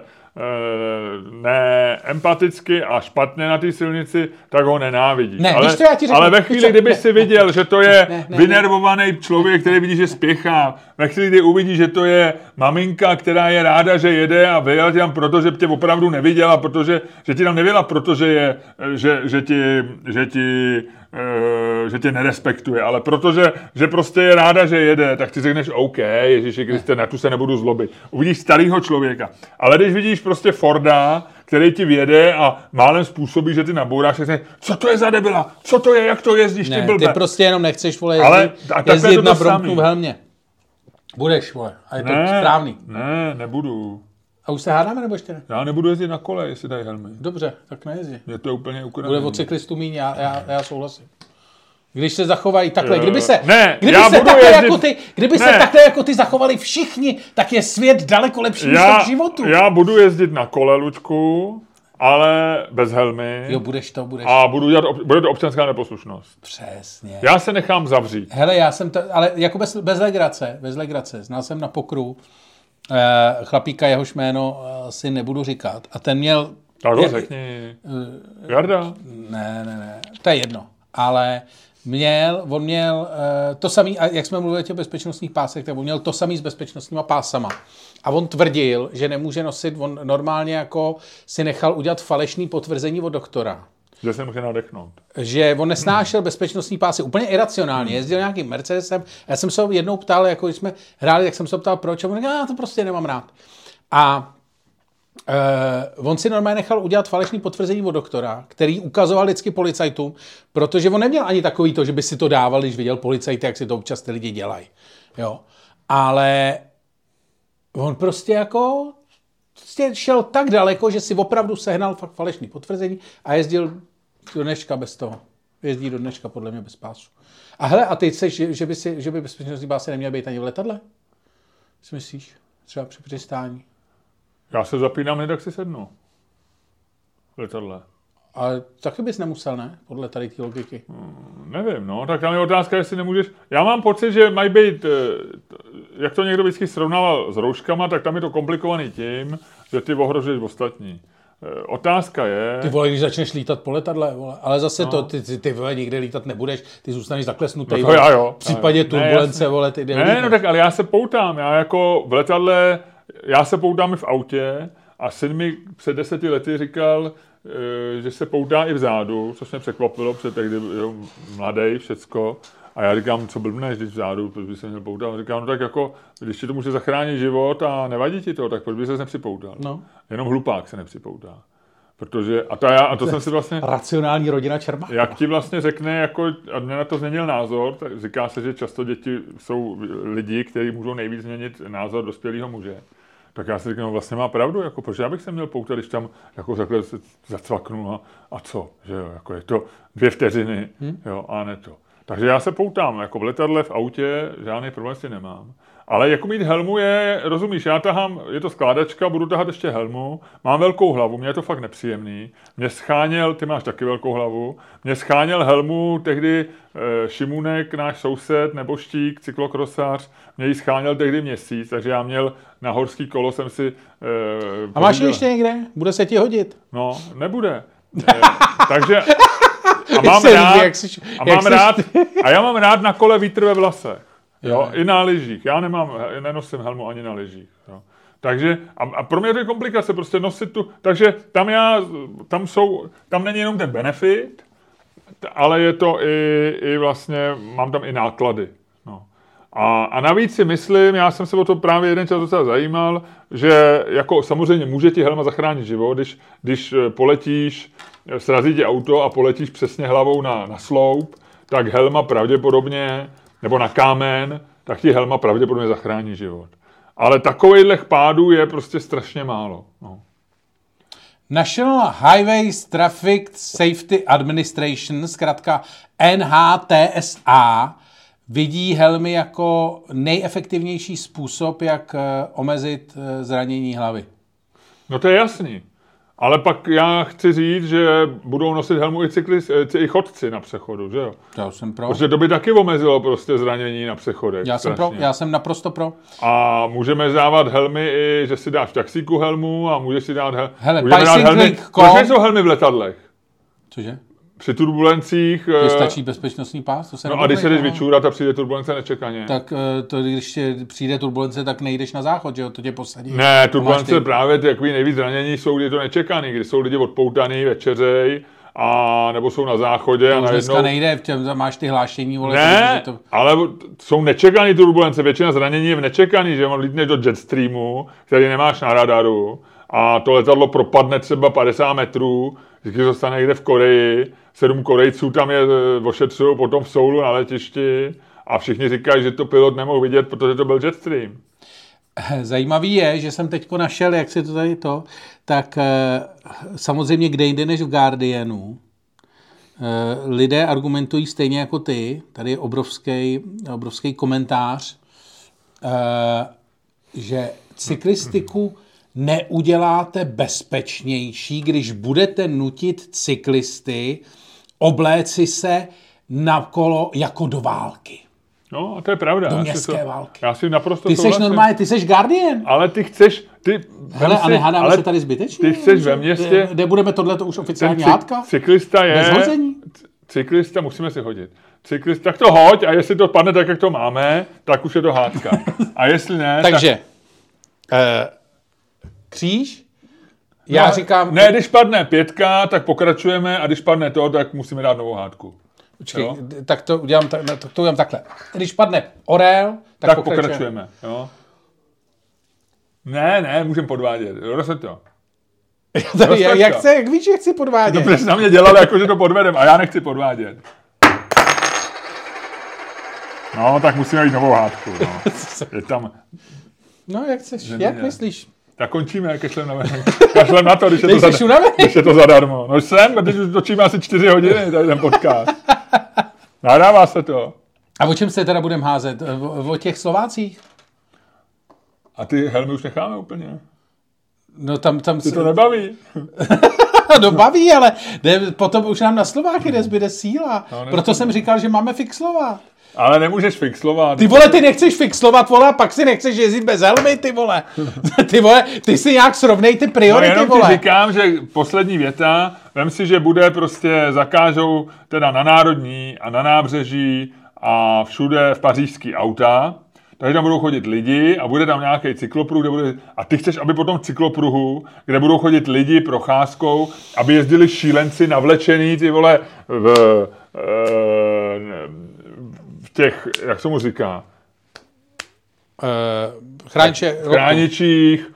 neempaticky a špatně na té silnici, tak ho nenávidíš. Ne, ale, co, já ti řeknu, ale ve chvíli, kdyby ne. si viděl, že to je Ne, ne, vynervovaný člověk, který vidí, že spěchá, ve chvíli, kdy uvidí, že to je maminka, která je ráda, že jede a vyjela tě tam proto, že tě opravdu neviděla, protože, že ti tam nevěla, protože je, že, že ti, že ti eh, že tě nerespektuje, ale protože že prostě je ráda, že jede, tak ty řekneš OK, Ježíši Kriste, na tu se nebudu zlobit. Uvidíš starého člověka. Ale když vidíš prostě Forda, který ti vjede a málem způsobí, že ty nabouráš, tak řekneš, co to je za debila? Co to je, jak to jezdíš, ty Ne, blbe? ty prostě jenom nechceš, vole, Ale- jezdit, a takhle jezdit je to na to samý. v helmě. Budeš, vole, a je to ne, správný. Ne, nebudu. A už se hádáme, nebo ještě ne? Já nebudu jezdit na kole, jestli dají helmy. Dobře, tak nejezdí. Je to úplně Bude ukradené. od cyklistů míň, já, já, já souhlasím. Když se zachovají takhle, Eh, kdyby se, ne, kdyby se takhle jezdit- jako ty, kdyby se takhle jako ty zachovali všichni, tak je svět daleko lepší než já, v životu. já budu jezdit na kole, Luďku, ale bez helmy. Jo, budeš to, budeš. A budu dělat, bude to občanská neposlušnost. Přesně. Já se nechám zavřít. Hele, já jsem to, ale jako bez, bez legrace, bez legrace. Znal jsem na pokru chlapíka, jehož jméno eh, si nebudu říkat. A ten měl... Tak ho řekni. Jarda. Ne, ne, ne, to je jedno. Ale měl, on měl to samý, jak jsme mluvili o těch bezpečnostních pásech, tak on měl to samý s bezpečnostníma pásama. A on tvrdil, že nemůže nosit, on normálně jako si nechal udělat falešný potvrzení od doktora. Že se může nadechnout. že on nesnášel bezpečnostní pásy úplně iracionálně. Jezdil nějakým Mercedesem. Já jsem se ho jednou ptal, jako když jsme hráli, tak jsem se ho ptal, proč. A on říkal, já to prostě nemám rád. A Uh, on si normálně nechal udělat falešný potvrzení od doktora, který ukazoval vždycky policajtům, protože on neměl ani takový to, že by si to dával, když viděl policajty, jak si to občas ty lidi dělají. Jo. Ale on prostě jako prostě šel tak daleko, že si opravdu sehnal fakt falešný potvrzení a jezdil do dneška bez toho. Jezdí do dneška podle mě bez pásu. A hele, a ty chceš, že, že by, si, že by bezpečnostní pásy neměl být ani v letadle? Co myslíš? Třeba při přistání. Já se zapínám, hned jak si sednu. V letadle. Ale taky bys nemusel, ne? Podle tady té logiky. Nevím, no, tak tam je otázka, jestli nemůžeš... Já mám pocit, že mají být, eh, jak to někdo vždycky srovnával s rouškama, tak tam je to komplikovaný tím, že ty ohrožuješ ostatní. Eh, Otázka je... Ty vole, když začneš lítat po letadle, vole. Ale zase no. to, ty, ty, ty vole, nikde lítat nebudeš, ty zůstaneš zaklesnutý. No to já jo. V případě Ne, turbulence, jasně. vole, ty jde Ne, lítat. no tak, ale já se poutám. Já jako v letadle, já se poutám i v autě a syn mi před deseti lety říkal, eh, že se poutá i vzadu, což mě překvapilo, protože tehdy byl mladý, všecko. A já říkám, co blbneš, když vzadu, proč by se měl poutat? On říká, no tak jako, když ti to může zachránit život a nevadí ti to, tak proč by se nepřipoutal? No. Jenom hlupák se nepřipoutá. Protože, a, ta já, a to jsem si vlastně, Racionální rodina Čerba. jak ti vlastně řekne, jako, a mě na to změnil názor, tak říká se, že často děti jsou lidi, kteří můžou nejvíc změnit názor dospělého muže. Tak já si říkám, no vlastně má pravdu, jako, proč já bych se měl poutat, když tam jako takhle se zacvaknu a, a co, že jo, jako je to dvě vteřiny, hmm? jo, a ne to. Takže já se poutám, jako v letadle, v autě, žádný problém s tím nemám. Ale jako mít helmu je, rozumíš, já tahám, je to skládačka, budu tahat ještě helmu, mám velkou hlavu, mě je to fakt nepříjemný. Mě scháněl, ty máš taky velkou hlavu, mě scháněl helmu tehdy e, Šimunek, náš soused, nebo Štík, cyklokrosář, mě ji scháněl tehdy měsíc, takže já měl na horský kolo jsem si... E, A máš ještě někde? Bude se ti hodit. No, nebude. E, takže... A mám se líbí, rád, jak jsi- a mám jsi- rád, a já mám rád na kole vítr ve vlasech. Jo, Jo. i na lyžích. Já nemám, nenosím helmu ani na lyžích. Jo. Takže, a, a pro mě to je komplikace, prostě nosit tu, takže tam já, tam jsou, tam není jenom ten benefit, ale je to i, i vlastně, mám tam i náklady. A, a navíc si myslím, já jsem se o to právě jeden čas docela zajímal, že jako samozřejmě může ti helma zachránit život, když, když eh, poletíš, eh, srazí tě auto a poletíš přesně hlavou na, na sloup, tak helma pravděpodobně, nebo na kámen, tak ti helma pravděpodobně zachrání život. Ale takovýchhle pádů je prostě strašně málo. No. National Highways Traffic Safety Administration, zkrátka NHTSA, vidí helmy jako nejefektivnější způsob, jak eh, omezit eh, zranění hlavy. no to je jasný. Ale pak já chci říct, že budou nosit helmu i, cyklis, eh, i chodci na přechodu, že jo? Já jsem pro. Protože to by taky omezilo prostě zranění na přechodech. Já jsem, pro, strašně. já jsem naprosto pro. A můžeme dávat helmy i, že si dáš v taxíku helmu a můžeš si dát, hel... Hele, můžeme dát helmy. Proč nejsou helmy v letadlech? Cože? Při turbulencích... To eh, stačí bezpečnostní pás? To se No a když se jdeš vyčůrat a přijde turbulence nečekaně. Tak eh, to, když tě přijde turbulence, tak nejdeš na záchod, že jo? To tě posadí. Ne, turbulence ty- právě ty takový nejvíc zranění jsou, kdy je to nečekaný, kdy jsou lidi odpoutaný, večeřej, a nebo jsou na záchodě a To dneska najednou... nejde, v těm, máš ty hlášení, vole, Ne, to, ale jsou nečekaný turbulence, většina zranění je v nečekaný, že on lítne do jetstreamu, který nemáš na radaru a to letadlo propadne třeba 50 metrů, vždycky zůstane někde v Koreji, sedm Korejců tam je e, ošetřují potom v Soulu na letišti a všichni říkají, že to pilot nemohl vidět, protože to byl jetstream. Zajímavý je, že jsem teď našel, jak se to tady to, tak eh, samozřejmě kde jinde než v Guardianu, eh, lidé argumentují stejně jako ty, tady je obrovský, obrovský komentář, eh, že cyklistiku neuděláte bezpečnější, když budete nutit cyklisty obléci se na kolo jako do války. No a to je pravda. Do Já si městské to- války. Já si naprosto Ty jsi souhlasím. normálně, ty jsi Guardian. Ale ty chceš, ty, Hele, vem a si- nehádáme ale se tady zbytečně? Ty chceš ve městě, Kde, budeme tohle to už oficiální cyk- hádka? cyklista je, Bez hození? cyklista, musíme si hodit. Cyklista, tak to hoď a jestli to padne tak, jak to máme, tak už je to hádka. A jestli ne, Takže, eh, kříž, Já No, říkám, Ne, když padne pětka, tak pokračujeme a když padne to, tak musíme dát novou hádku. počkej, jo. tak to udělám, tak, tak to udělám takhle. Když padne orel, tak, Tak, pokračujeme. pokračujeme. Jo. Ne, ne, můžeme podvádět. Rozhoď to. Roztoč jak, to. chce, jak víš, jak chci podvádět? To jsi na mě dělal, jako že to podvedem a já nechci podvádět. No, tak musíme mít novou hádku. No. Je tam, No, jak chceš, jak myslíš? Tak končíme, kašlem na, kašlem na to, když je to, zada, unavený? když je to zadarmo. No jsem, teď už točíme asi čtyři hodiny, tady ten podcast. Nahrává se to. A o čem se teda budeme házet? O, o těch Slovácích? A ty helmy už necháme úplně. No tam, tam Ty se to nebaví. no, baví, ale ne, potom už nám na Slováky nezbyde síla. No. Proto jsem říkal, že máme fixlovat. Ale nemůžeš fixlovat. Ty vole, ty nechceš fixlovat, vole, a pak si nechceš jezdit bez helmy, ty vole. ty vole, ty si nějak srovnej ty No priority, jenom ti vole. říkám, že poslední věta, vem si, že bude prostě, zakážou teda na národní a na nábřeží a všude v pařížský auta, takže tam budou chodit lidi a bude tam nějaký cyklopruh, kde bude, a ty chceš, aby po tom cyklopruhu, kde budou chodit lidi procházkou, aby jezdili šílenci navlečený, ty vole, v, v těch, jak se mu říká, Uh, chránče, v chráničích,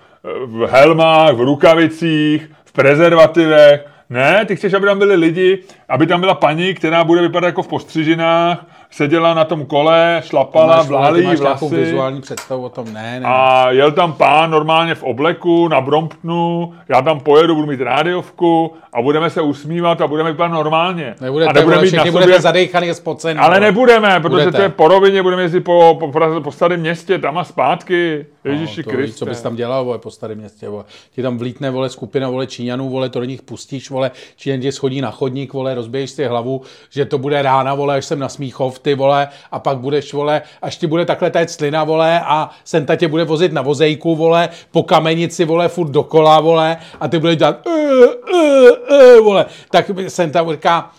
v helmách, v rukavicích, v prezervativech. Ne, ty chceš, aby tam byli lidi, aby tam byla paní, která bude vypadat jako v postřižinách, seděla na tom kole, šlapala, ty jí vlasy. vizuální představu o tom, ne, ne. A jel tam pán normálně v obleku na Bromptonu, já tam pojedu, budu mít rádiovku a budeme se usmívat a budeme vypadat normálně. Nebudete, a nebudeme mít na sobě budete zadejchaný a spocený. ale nebudeme, protože Budete. to je po rovině, budeme jezdit po, po, Praze, po starém městě, tam a zpátky. Ježíši No, Kriste. co bys tam dělal, vole, po starém městě, vole. Ti tam vlítne, vole, skupina, vole, Číňanů, vole, to do nich pustíš, vole, Číňan tě schodí na chodník, vole, rozbiješ si hlavu, že to bude rána, vole, až jsem na Smíchov, ty, vole, a pak budeš, vole, až ti bude takhle téct slina, vole, a Senta tě bude vozit na vozejku, vole, po kamenici, vole, furt dokola, vole, a ty budeš dělat, uh, uh, uh, vole, tak Senta říká,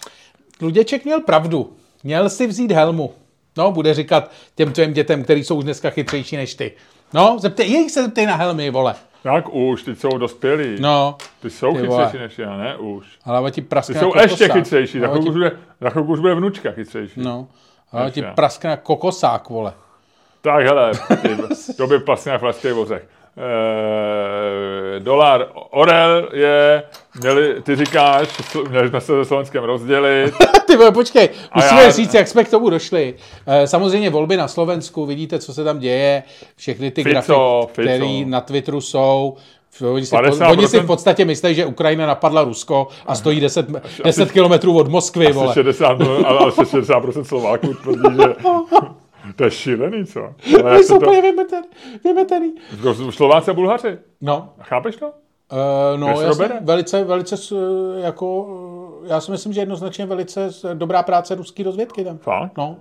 Luděček měl pravdu, měl si vzít helmu. No, bude říkat těm tvým dětem, který jsou už dneska chytřejší než ty. No, zeptej, jejich se zeptej na helmy, vole. Jak už, ty jsou dospělí. No, Ty jsou Ty vole. chytřejší než já, ne už. ale ti praskne Ty jsou na ještě kokosák. chytřejší, za chvilku, ti, už bude, za chvilku už bude vnučka chytřejší. no, ale ti praskne kokosák, vole. Tak hele, ty, to by vlastně na flašských vozech. E, dolar Orel je, měli, ty říkáš, měli jsme se se Slovenskem rozdělit. Ty vole, počkej, musíme já- říct, jak jsme k tomu došli. Eh, Samozřejmě volby na Slovensku, vidíte, co se tam děje, všechny ty Fico, grafy, které na Twitteru jsou. Oni si, 50%. oni si v podstatě myslí, že Ukrajina napadla Rusko a stojí 10, 10 kilometrů od Moskvy, vole. 60, ale ale 60% Slováků tvrdí, že to je šílený, co? Ale jsou to, úplně vymetený. vymetený. Slováci a Bulhaři. No, Chápeš to? Uh, no, jasně, velice, velice, jako, já si myslím, že jednoznačně velice dobrá práce ruské rozvědky tam. Fakt? No,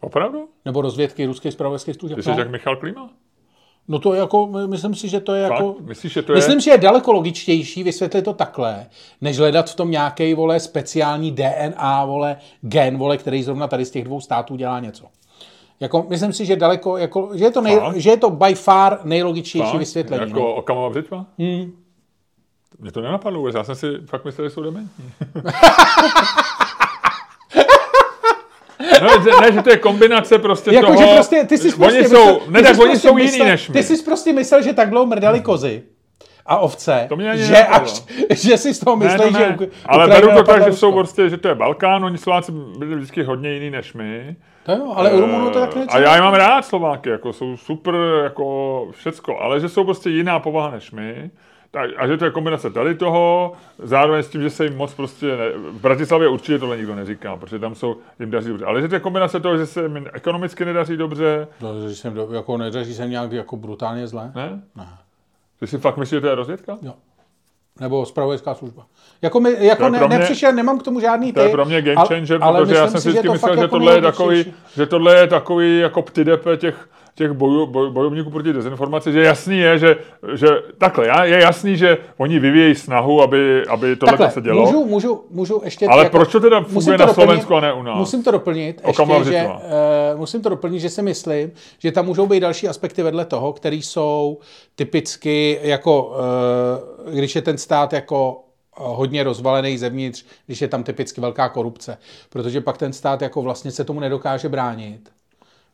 Opravdu? nebo rozvědky ruských spravodajských služeb. Ty jsi No. jak Michal Klima? no to jako, my- myslím si, že to je jako... Fakt? Myslíš, že to je... Myslím, že je daleko logičtější vysvětlit to takhle, než hledat v tom nějaký vole speciální DNA, vole, gen, vole, který zrovna tady z těch dvou států dělá něco. Jako, myslím si, že daleko, jako, že, je to nej, že je to by far nejlogičtější Fakt? vysvětlení. Jako No. Okamova břitva? Hmm. Mě to nenapadlo vůbec, já jsem si fakt myslel, že jsou dementní. No, ne, že to je kombinace prostě Jako, toho... že prostě, ty jsi oni prostě jsou, myslel, ne, tak jsi oni prostě jsou myslel, jiný než my. Ty jsi prostě myslel, že tak dlouho mrdali kozy a ovce, To mě že, až, že si z toho ne, mysleli, to že ne. Uk- Ale beru to tak, že jsou prostě, že to je Balkán, oni Slováci byli vždycky hodně jiný než my. To jo, ale u Rumunů to tak Eh, něco. A já je mám rád Slováky, jako jsou super, jako všecko, ale že jsou prostě jiná povaha než my. Tak, a že to je kombinace tady toho, zároveň s tím, že se jim moc prostě, ne, v Bratislavě určitě tohle nikdo neříká, protože tam jsou, jim daří dobře, ale že to je kombinace toho, že se jim ekonomicky nedaří dobře, No, že jsem do, jako nedaří se nějak jako brutálně zle. ne? Ne. Ty si fakt myslíš, že to je rozvědka? Jo. Nebo spravodajská služba. Jako, my, jako ne, mě- nepřišel, nemám k tomu žádný To je ty, pro mě game changer, ale protože já jsem si vždycky myslel, že jako tohle je takový, že tohle je takový jako ptydepe těch, těch boju, boj, bojovníků proti dezinformaci, že jasný je, že, že takhle, je jasný, že oni vyvíjejí snahu, aby, aby tohle se dělo. Můžu, můžu, můžu ještě... Ale jako, proč to teda funguje to na Slovensku a ne u nás? Musím to doplnit, ještě, že, uh, musím to doplnit, že si myslím, že tam můžou být další aspekty vedle toho, které jsou typicky jako, uh, když je ten stát jako hodně rozvalený zevnitř, když je tam typicky velká korupce. Protože pak ten stát jako vlastně se tomu nedokáže bránit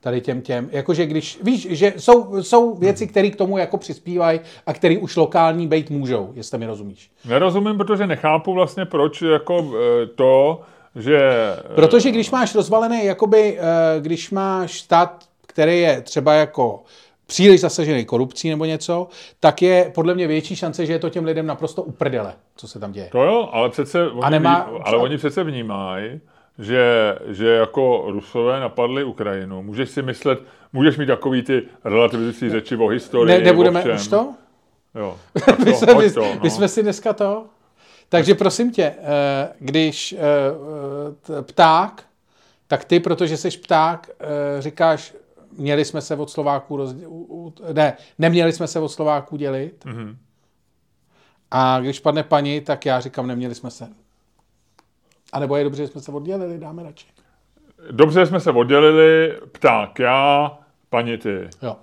tady těm těm. Jakože když, víš, že jsou, jsou věci, které k tomu jako přispívají a které už lokální být můžou, jestli mi rozumíš. Nerozumím, protože nechápu vlastně, proč jako eh, to, že... Eh, protože když máš rozvalený, jakoby, eh, když máš stát, který je třeba jako příliš zasažený korupcí nebo něco, tak je podle mě větší šance, že je to těm lidem naprosto uprdele, co se tam děje. To jo, ale přece oni, a nemá, ale oni přece vnímají, že, že jako Rusové napadli Ukrajinu. Můžeš si myslet, můžeš mít takový ty relativizující řeči o historii. Ne, nebudeme už to? Jo. my, to, jsme, my, to, no. my jsme si dneska to. Takže prosím tě, eh, když eh, pták, tak ty, protože jsi pták, eh, říkáš, měli jsme se od Slováků roz... ne, neměli jsme se od Slováků dělit. Mm-hmm. A když padne paní, tak já říkám, neměli jsme se. A nebo je dobře, že jsme se oddělili, dáme radši. Dobře, jsme se oddělili, pták já, paní ty. Jo.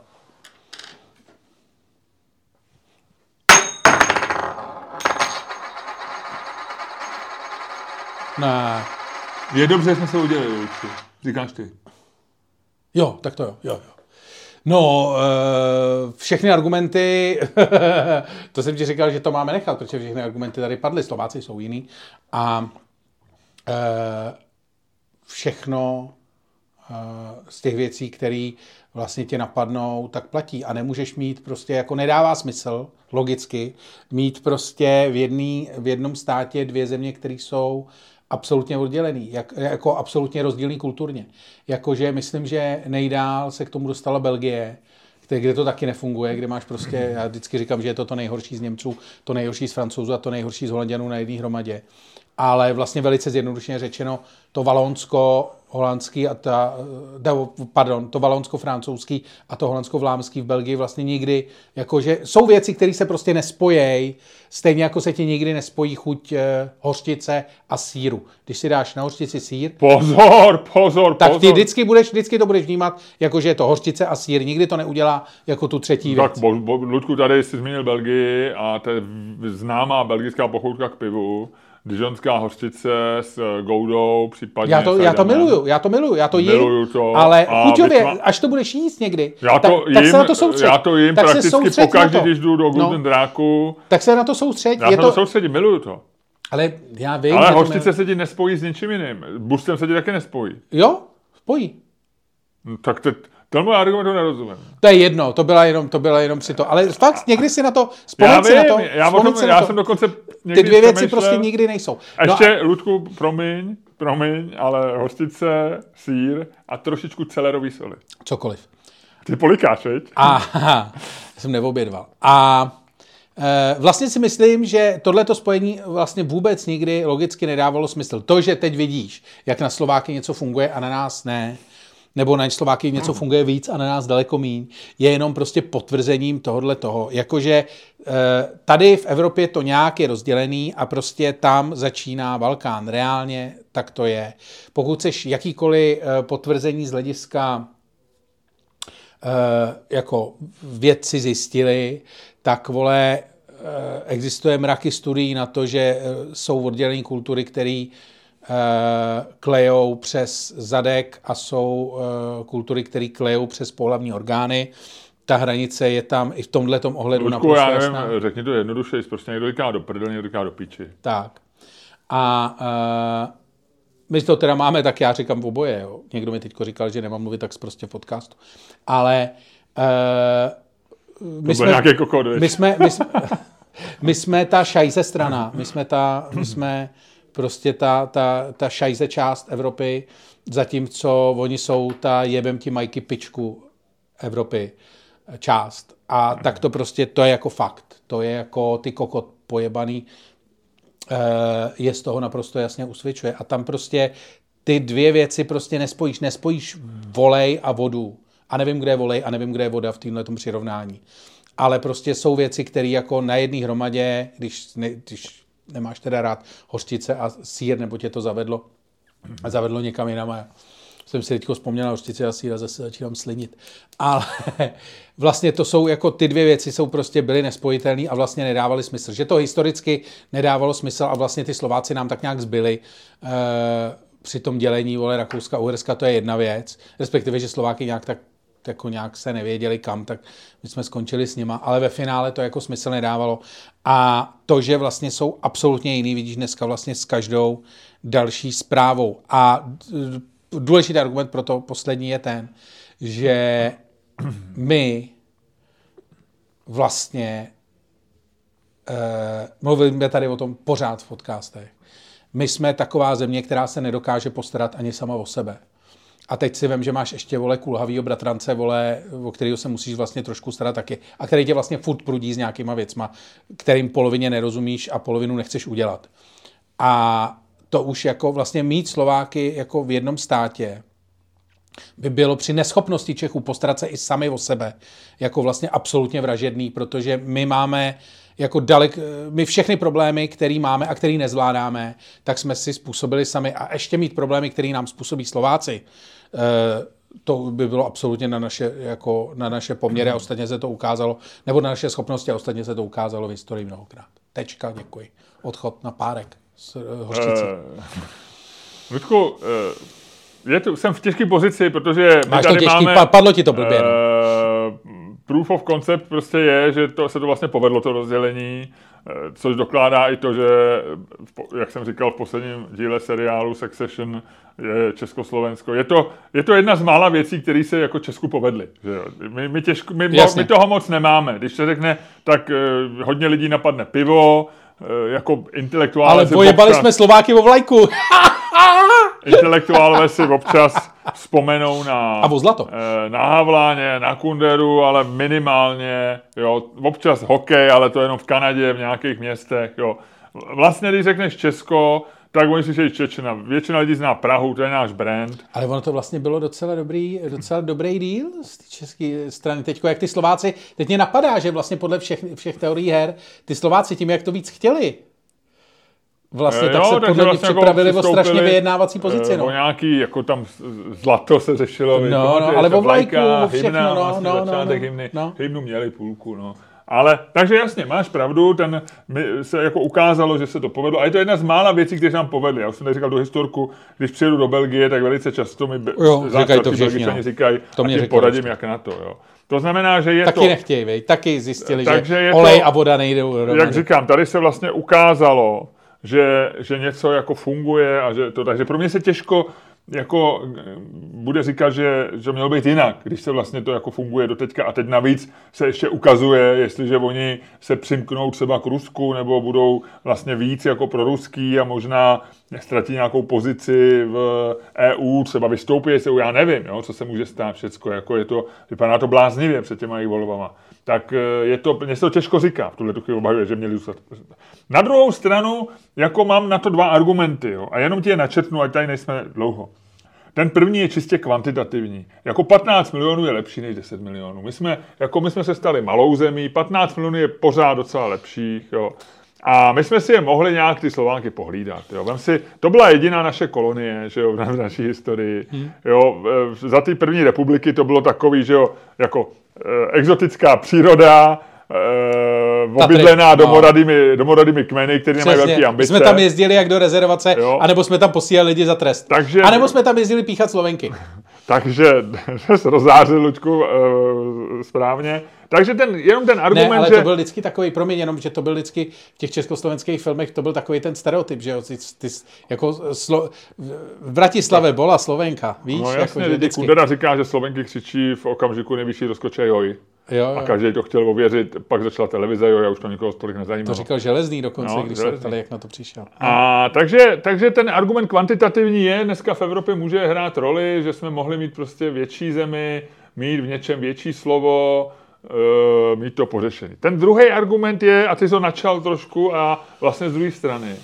Ne. Je dobře, že jsme se udělali, Říkáš ty. Jo, tak to jo, jo, jo. No, eh, všechny argumenty, to jsem ti říkal, že to máme nechat, protože všechny argumenty tady padly, Slováci jsou jiný. A všechno eh, z těch věcí, které vlastně tě napadnou, tak platí. A nemůžeš mít prostě, jako nedává smysl, logicky, mít prostě v, jedný, v jednom státě dvě země, které jsou absolutně oddělený, jak, jako absolutně rozdílný kulturně. Jakože myslím, že nejdál se k tomu dostala Belgie, kde to taky nefunguje, kde máš prostě, já vždycky říkám, že je to to nejhorší z Němců, to nejhorší z Francouzů a to nejhorší z Holanděnů na jedné hromadě ale vlastně velice zjednodušeně řečeno to valonsko holandský a ta, pardon, to valonsko-francouzský a to holandsko-vlámský v Belgii vlastně nikdy, jakože jsou věci, které se prostě nespojejí, stejně jako se ti nikdy nespojí chuť e, hořčice a síru. Když si dáš na hořčici sír, pozor, pozor, tak ty vždycky, budeš, vždycky to budeš vnímat, jako že je to hořčice a sír. Nikdy to neudělá jako tu třetí tak, věc. Tak, Ludku, tady jsi zmínil Belgii a to je známá belgická pochoutka k pivu Dijonská hořčice s goudou, případně Já to, já to miluju, já to miluju, já to jím, miluju to ale chuťově, vytva... až to budeš jíst někdy, já to tak, jím, tak se na to soustřed. Já to jím tak prakticky pokaždé, když jdu do Golden no. Dráku. Tak se na to soustřed. Já je to... to soustředím, miluju to. Ale já vím, Ale hořčice se ti nespojí s ničím jiným. Bustem se ti taky nespojí. Jo, spojí. No, tak teď, Tomu argumentu nerozumím. To je jedno, to byla jenom, to byla jenom při to. Ale fakt někdy si na to, já si na to. Já, tom, já to. jsem dokonce Ty dvě věci prostě nikdy nejsou. A no ještě, a... Ludku, promiň, promiň, ale hostice, sír a trošičku celerový soli. Cokoliv. Ty polikáš, veď? Aha, jsem neobědval. A e, Vlastně si myslím, že tohleto spojení vlastně vůbec nikdy logicky nedávalo smysl. To, že teď vidíš, jak na Slováky něco funguje a na nás ne, nebo na Slováky něco funguje víc a na nás daleko míň, je jenom prostě potvrzením tohohle toho. Jakože eh, tady v Evropě to nějak je rozdělený a prostě tam začíná Balkán. Reálně tak to je. Pokud chceš jakýkoliv eh, potvrzení z hlediska eh, jako vědci zjistili, tak vole, existuje mraky studií na to, že jsou oddělené kultury, které klejou přes zadek a jsou eh, kultury, které klejou přes pohlavní orgány. Ta hranice je tam i v tomhle ohledu Ludku, naprosto já nevím, jasná. řekni to jednoduše, prostě někdo říká do prdel, někdo říká do píči. Tak. A uh, my to teda máme, tak já říkám v oboje. Jo. Někdo mi teď říkal, že nemám mluvit tak prostě v podcastu. Ale uh, my, jsme, kokod, my, jsme, my, jsme, my jsme ta šajze strana. My jsme ta, my jsme prostě ta, ta, ta šajze část Evropy, zatímco oni jsou ta jebem ti majky pičku Evropy část. A tak to prostě, to je jako fakt. To je jako ty kokot pojebaný, eh, je z toho naprosto jasně usvědčuje. A tam prostě ty dvě věci prostě nespojíš. Nespojíš volej a vodu a nevím, kde je volej a nevím, kde je voda v tomhle přirovnání. Ale prostě jsou věci, které jako na jedné hromadě, když, když nemáš teda rád hořčice a sír, nebo tě to zavedlo, zavedlo někam jinam a jsem si teď vzpomněl na hořčice a sír a zase začínám slinit. Ale vlastně to jsou jako ty dvě věci jsou prostě byly nespojitelné a vlastně nedávaly smysl. Že to historicky nedávalo smysl a vlastně ty Slováci nám tak nějak zbyli. E, při tom dělení vole Rakouska, Uherska, to je jedna věc, respektive, že Slováky nějak tak jako nějak se nevěděli kam, tak my jsme skončili s nima, ale ve finále to jako smysl nedávalo. A to, že vlastně jsou absolutně jiný, vidíš dneska vlastně s každou další zprávou. A důležitý argument pro to poslední je ten, že my vlastně uh, mluvíme tady o tom pořád v podcastech. My jsme taková země, která se nedokáže postarat ani sama o sebe. A teď si vím, že máš ještě vole kulhavýho bratrance, vole, o kterého se musíš vlastně trošku starat taky. A který tě vlastně furt prudí s nějakýma věcma, kterým polovině nerozumíš a polovinu nechceš udělat. A to už jako vlastně mít Slováky jako v jednom státě by bylo při neschopnosti Čechů postarat se i sami o sebe jako vlastně absolutně vražedný, protože my máme jako dalek, my všechny problémy, které máme a které nezvládáme, tak jsme si způsobili sami a ještě mít problémy, které nám způsobí Slováci, to by bylo absolutně na naše, jako na naše poměry a ostatně se to ukázalo, nebo na naše schopnosti a ostatně se to ukázalo v historii mnohokrát. Tečka, děkuji. Odchod na párek z eh, hořčice. Uh, Ludku, uh, je to, jsem v těžké pozici, protože Máš to těžký, máme, padlo ti to blbě. Uh, proof of concept prostě je, že to se to vlastně povedlo, to rozdělení, eh, což dokládá i to, že, jak jsem říkal v posledním díle seriálu Succession, je Československo. Je to, je to jedna z mála věcí, které se jako Česku povedly. Že jo? My, my, těžko, my, my toho moc nemáme. Když se řekne, tak uh, hodně lidí napadne pivo, jako intelektuálně. Ale pojebali jsme Slováky o vlajku. Intelektuálové si občas vzpomenou na, a zlato. Eh, na Havláně, na Kunderu, ale minimálně, jo, občas hokej, ale to jenom v Kanadě, v nějakých městech, jo. Vlastně, když řekneš Česko, tak oni slyšejí Čečena. Většina lidí zná Prahu, to je náš brand. Ale ono to vlastně bylo docela dobrý, docela dobrý díl z té české strany. Teď, jak ty Slováci, teď mě napadá, že vlastně podle všech, všech teorií her, ty Slováci tím, jak to víc chtěli, Vlastně tak jo, se podle vlastně jako připravili jako o strašně vyjednávací pozici. No. O nějaký, jako tam zlato se řešilo. No, no ale o vlajku, o všechno, hymna, no, vlastně no, no, no, hymny, no. hymnu měli půlku, no. Ale, takže jasně, máš pravdu, ten mi se jako ukázalo, že se to povedlo. A je to jedna z mála věcí, které se nám povedly. Já už jsem tady říkal do historku, když přijedu do Belgie, tak velice často mi jo, říkají to všichni, no. říkají, to mě a poradím, jak na to. Jo. To znamená, že je taky to... nechtějí, vej. taky zjistili, Takže že olej to, a voda nejdou Jak říkám, tady se vlastně ukázalo, že, že něco jako funguje a že to, takže pro mě se těžko jako bude říkat, že, že mělo být jinak, když se vlastně to jako funguje do teďka. A teď navíc se ještě ukazuje, jestliže oni se přimknou třeba k Rusku nebo budou vlastně víc jako pro ruský a možná ztratí nějakou pozici v EU, třeba vystoupí se, já nevím, jo, co se může stát všecko, jako je to, vypadá to bláznivě před těma jejich volbama tak eh, je to, mě se to těžko říká v tuhle chvíli obhajuje, že měli zůstat. Na druhou stranu, jako mám na to dva argumenty, jo, a jenom ti je načetnu, ať tady nejsme dlouho. Ten první je čistě kvantitativní. Jako 15 milionů je lepší než 10 milionů. My jsme, jako my jsme se stali malou zemí, 15 milionů je pořád docela lepších. Jo. A my jsme si je mohli nějak ty Slovánky pohlídat. Jo. Vem si, to byla jediná naše kolonie že jo, v naší historii. Hmm. Jo, za ty první republiky to bylo takový, že jo, jako Eh, exotická příroda, uh, obydlená domorodými, no. domorodými kmeny, které nemají velké ambice. My jsme tam jezdili jak do rezervace, jo. anebo jsme tam posílali lidi za trest. Takže, a nebo jsme tam jezdili píchat Slovenky. Takže se rozzářil, Lučku, uh, správně. Takže ten, jenom ten argument, ne, ale že... to byl vždycky takový, promiň, jenom, že to byl vždycky v těch československých filmech, to byl takový ten stereotyp, že jo, ty, ty, jako slo, v Bratislavě bola Slovenka, víš? No jasně, jako, vždycky... Kudera říká, že Slovenky křičí v okamžiku nejvyšší rozkoče joj. Jo, jo. A každý to chtěl ověřit, pak začala televize, jo, já už to nikoho tolik nezajímalo. To říkal Železný dokonce, no, když se ptali, jak na to přišel. A takže, takže ten argument kvantitativní je, dneska v Evropě může hrát roli, že jsme mohli mít prostě větší zemi, mít v něčem větší slovo, uh, mít to pořešený. Ten druhý argument je, a ty jsi to načal trošku, a vlastně z druhé strany,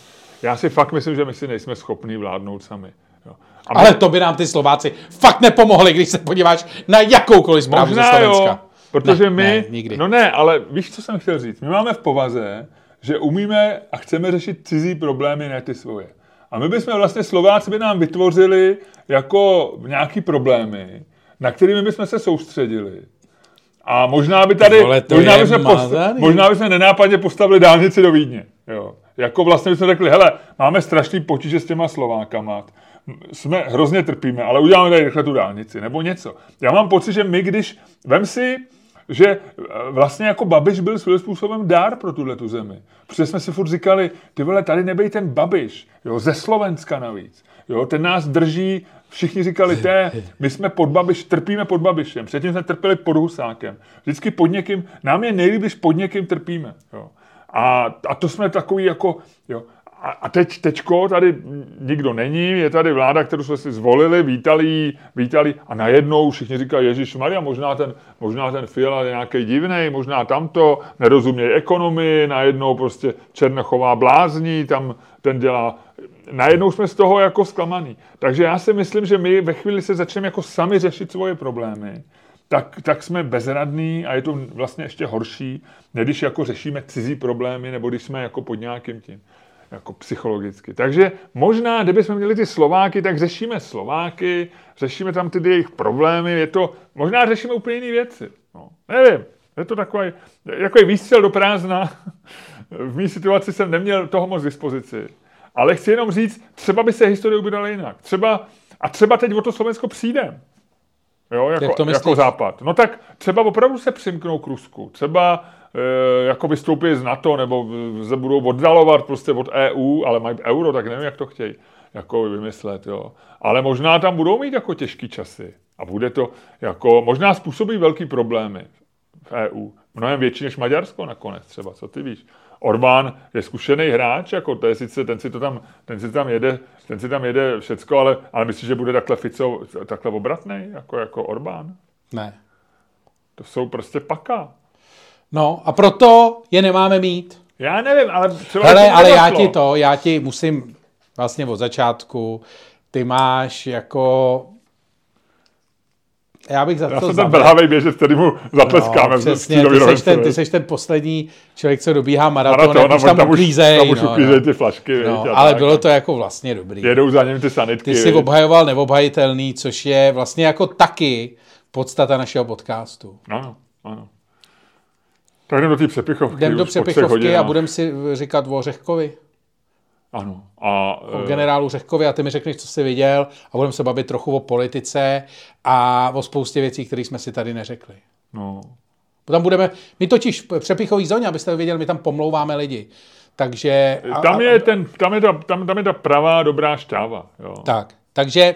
já si fakt myslím, že my si nejsme schopni vládnout sami. Jo. A my... Ale to by nám ty Slováci fakt nepomohli, když se podíváš na jakoukoliv zprávu Možná ze Slovenska. Jo, protože ne, my, ne, nikdy. no ne, ale víš, co jsem chtěl říct? My máme v povaze, že umíme a chceme řešit cizí problémy, ne ty svoje. A my bychom vlastně, Slováci by nám vytvořili jako nějaký problémy, na kterými bychom se soustředili. A možná by tady, Vole, možná, by jsme post, možná by jsme nenápadně postavili dálnici do Vídně. Jo. Jako vlastně bychom řekli, hele, máme strašný potíže s těma Slovákama, jsme hrozně trpíme, ale uděláme tady rychle tu dálnici, nebo něco. Já mám pocit, že my, když, vem si, že e, vlastně jako Babiš byl svým způsobem dár pro tuhle tu zemi. Protože jsme si furt říkali, ty vole, tady nebej ten Babiš, jo, ze Slovenska navíc. Jo, ten nás drží, všichni říkali, té, my jsme pod Babiš, trpíme pod Babišem, předtím jsme trpěli pod Husákem. Vždycky pod někým, nám je nejlíp, když pod někým trpíme. Jo. A, a to jsme takový jako, jo, a teď, tečko, tady nikdo není, je tady vláda, kterou jsme si zvolili, vítali, vítali a najednou všichni říkají, Ježíš Maria, možná ten, možná ten Fiala je nějaký divný, možná tamto, nerozumějí ekonomii, najednou prostě Černochová blázní, tam ten dělá, najednou jsme z toho jako zklamaný. Takže já si myslím, že my ve chvíli se začneme jako sami řešit svoje problémy, tak, tak jsme bezradní a je to vlastně ještě horší, než když jako řešíme cizí problémy, nebo když jsme jako pod nějakým tím jako psychologicky. Takže možná, kdybychom měli ty Slováky, tak řešíme Slováky, řešíme tam ty jejich problémy, je to, možná řešíme úplně jiné věci. No, nevím, je to takový, jako výstřel do prázdna. v mý situaci jsem neměl toho moc dispozici. Ale chci jenom říct, třeba by se historie ubírala jinak. Třeba, a třeba teď o to Slovensko přijde. Jo, jako, jako západ. No tak třeba opravdu se přimknou k Rusku. Třeba e, jako vystoupí z NATO, nebo se budou oddalovat prostě od EU, ale mají euro, tak nevím, jak to chtějí jako vymyslet, jo. Ale možná tam budou mít jako těžký časy. A bude to jako, možná způsobí velký problémy v EU. Mnohem větší než Maďarsko nakonec třeba, co ty víš. Orbán je zkušený hráč, jako to je sice, ten si to tam, ten si tam jede, ten si tam jede všecko, ale, ale myslíš, že bude takhle Fico, takhle obratný, jako, jako Orbán? Ne. To jsou prostě paka. No a proto je nemáme mít. Já nevím, ale třeba... Hele, ale já ti to, já ti musím vlastně od začátku, ty máš jako já bych za Já to jsem ten belhavej běžec, který mu zatleskáme. No, přesně, ty seš, ten, ty seš ten poslední člověk, co dobíhá maraton, maraton už tam, tam uklízej. Tam už no, uklízej no. ty flašky. No, víš, ale tak. bylo to jako vlastně dobrý. Jedou za ním ty sanitky. Ty jsi obhajoval neobhajitelný, což je vlastně jako taky podstata našeho podcastu. Ano, ano. Tak jdem do té přepichovky. Jdem do přepichovky a budeme si říkat o Řehkovi. Ano. A, o eh, generálu Řehkovi a ty mi řekneš, co jsi viděl a budeme se bavit trochu o politice a o spoustě věcí, které jsme si tady neřekli. No. Tam budeme, my totiž v přepichový zóně, abyste věděli, my tam pomlouváme lidi. Takže... A, tam, je ten, tam, je ta, tam, tam je ta pravá dobrá šťáva. Jo. Tak, takže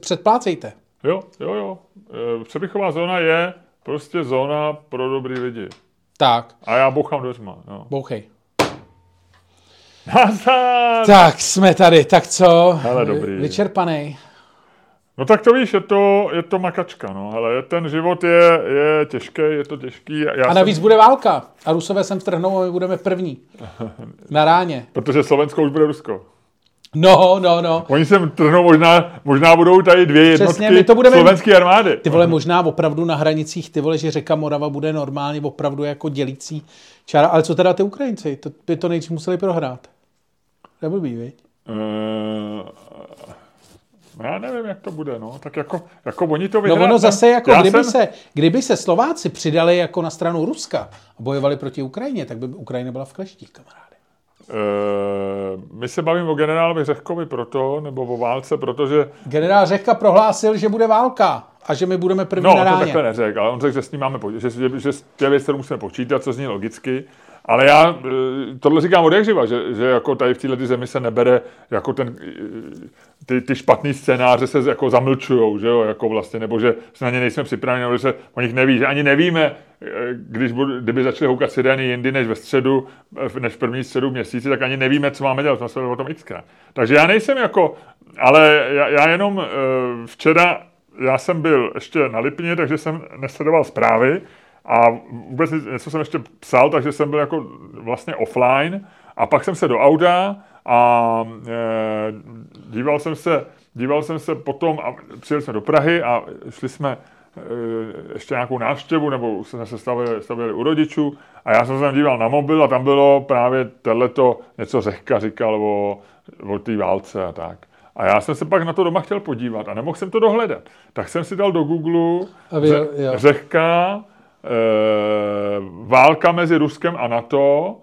předplácejte. Jo, jo, jo. Eh, přepichová zóna je prostě zóna pro dobrý lidi. Tak. A já bouchám dveřma. Jo. Bouchej. Tak, jsme tady, tak co? Hele, dobrý. Vyčerpaný. No tak to víš, je to, je to makačka, no, ale ten život je, je těžký, je to těžký. Já a navíc jsem... bude válka a Rusové sem vtrhnou a my budeme první. Na ráně. Protože Slovensko už bude Rusko. No, no, no. Oni sem trhnou možná, možná budou tady dvě jednotky Přesně, my to budeme, slovenské armády. Ty vole, možná opravdu na hranicích, ty vole, že řeka Morava bude normálně opravdu jako dělící čára. Ale co teda ty Ukrajinci? To by to nejdřív museli prohrát. Neblbý, viď? Uh, já nevím, jak to bude, no. Tak jako, jako oni to vyhrát, No ono zase, jako kdyby, jsem... se, kdyby se Slováci přidali jako na stranu Ruska a bojovali proti Ukrajině, tak by Ukrajina byla v kleštích, kamaráde. Uh, my se bavíme o generálovi Řehkovi proto, nebo o válce, protože... Generál Řehka prohlásil, že bude válka a že my budeme první no, na ráně. No, to takhle neřekl, ale on řekl, že s ním máme, že, že, že, že kterou musíme počítat, co zní logicky, ale já eh, tohle říkám od jak že, že jako tady v této zemi se nebere jako ten, eh, ty, ty špatný scénáře se jako zamlčujou, že jo, jako vlastně, nebo že se na ně nejsme připraveni, nebo že se o nich neví, že ani nevíme, eh, když budu, kdyby začaly houkat sirény jindy než ve středu, než první středu měsíci, tak ani nevíme, co máme dělat, jsme se o tom xkrát. Takže já nejsem jako, ale já, já jenom včera, já jsem byl ještě na Lipně, takže jsem nesledoval zprávy, a vůbec něco jsem ještě psal, takže jsem byl jako vlastně offline A pak jsem se do auta a e, díval jsem se, díval jsem se potom a přijeli jsme do Prahy a šli jsme e, ještě nějakou návštěvu, nebo jsme se stavili, stavili u rodičů a já jsem se tam díval na mobil a tam bylo právě tohleto, něco Řehka říkal o, o té válce a tak. A já jsem se pak na to doma chtěl podívat a nemohl jsem to dohledat. Tak jsem si dal do Google ře, Řehka, válka mezi Ruskem a NATO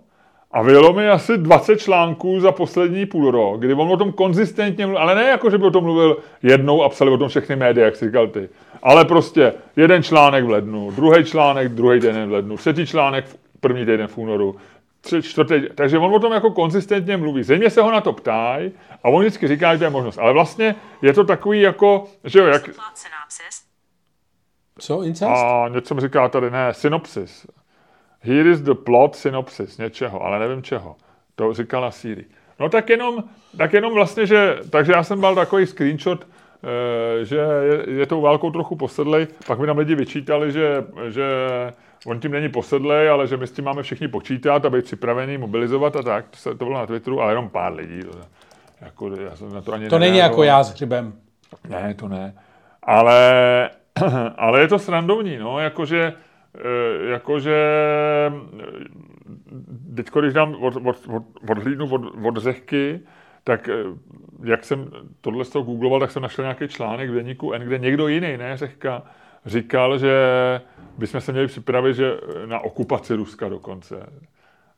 a vyjelo mi asi 20 článků za poslední půl rok, kdy on o tom konzistentně mluvil, ale ne jako, že by o tom mluvil jednou a psali o tom všechny média, jak jsi říkal ty. Ale prostě jeden článek v lednu, druhý článek druhý den v lednu, třetí článek první týden v únoru, tři, čtvrtý, takže on o tom jako konzistentně mluví. Země se ho na to ptají a on vždycky říká, že to je možnost. Ale vlastně je to takový jako, že jo, jak... Co, incest? A něco mi říká tady, ne, synopsis. Here is the plot synopsis něčeho, ale nevím čeho. To říkala Siri. No tak jenom, tak jenom vlastně, že, takže já jsem mal takový screenshot, e, že je, je tou válkou trochu posedlej. Pak mi tam lidi vyčítali, že, že on tím není posedlej, ale že my s tím máme všichni počítat a být připravený, mobilizovat a tak. To, se, to bylo na Twitteru, ale jenom pár lidí. To, jako, já jsem na to ani to není jako já s hřibem. Ne, to ne. Ale, ale je to srandovní, no, jakože Eh, jakože teď, když dám od, od, od, odhlídnu od, od řehky, tak eh, jak jsem tohle z toho googloval, tak jsem našel nějaký článek v deníku N, kde někdo jiný, ne řehka, říkal, že bychom se měli připravit že na okupaci Ruska dokonce.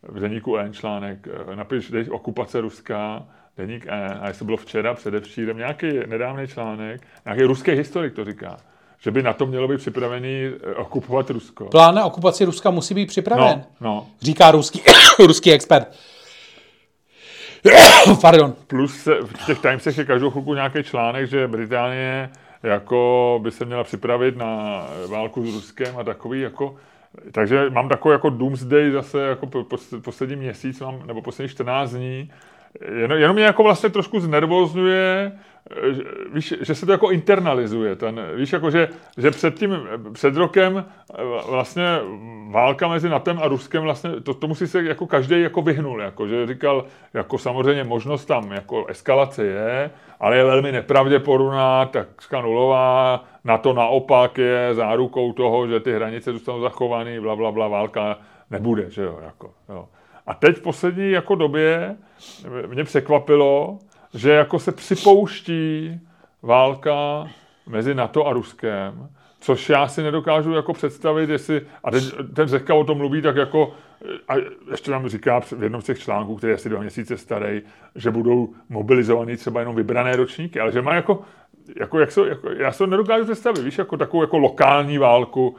V deníku N článek, eh, napiš, dej okupace Ruska, deník N, a jestli bylo včera, předevčírem, nějaký nedávný článek, nějaký ruský historik to říká že by na to mělo být připravený eh, okupovat Rusko. Plán na okupaci Ruska musí být připraven, no, no. říká ruský, ruský expert. Pardon. Plus v těch Timesech je každou chvilku nějaký článek, že Británie jako by se měla připravit na válku s Ruskem a takový jako takže mám takový jako doomsday zase jako poslední měsíc, mám, nebo poslední 14 dní, jenom, jenom mě jako vlastně trošku znervozňuje, víš, že se to jako internalizuje. Ten, víš, jako že, že před tím, před rokem vlastně válka mezi NATEM a Ruskem vlastně, to, tomu si se jako každý jako vyhnul, jako, že říkal, jako samozřejmě možnost tam jako eskalace je, ale je velmi nepravděpodobná, tak nulová, na to naopak je zárukou toho, že ty hranice zůstanou zachovány, bla, bla, bla, válka nebude, že jo, jako, jo. A teď v poslední jako době mě překvapilo, že jako se připouští válka mezi NATO a Ruskem, což já si nedokážu jako představit, jestli, a ten, ten Řehka o tom mluví tak jako, a ještě tam říká v jednom z těch článků, který je asi dva měsíce starý, že budou mobilizovaný třeba jenom vybrané ročníky, ale že má jako, jako, jak so, jako já si to nedokážu představit, víš, jako takovou jako lokální válku,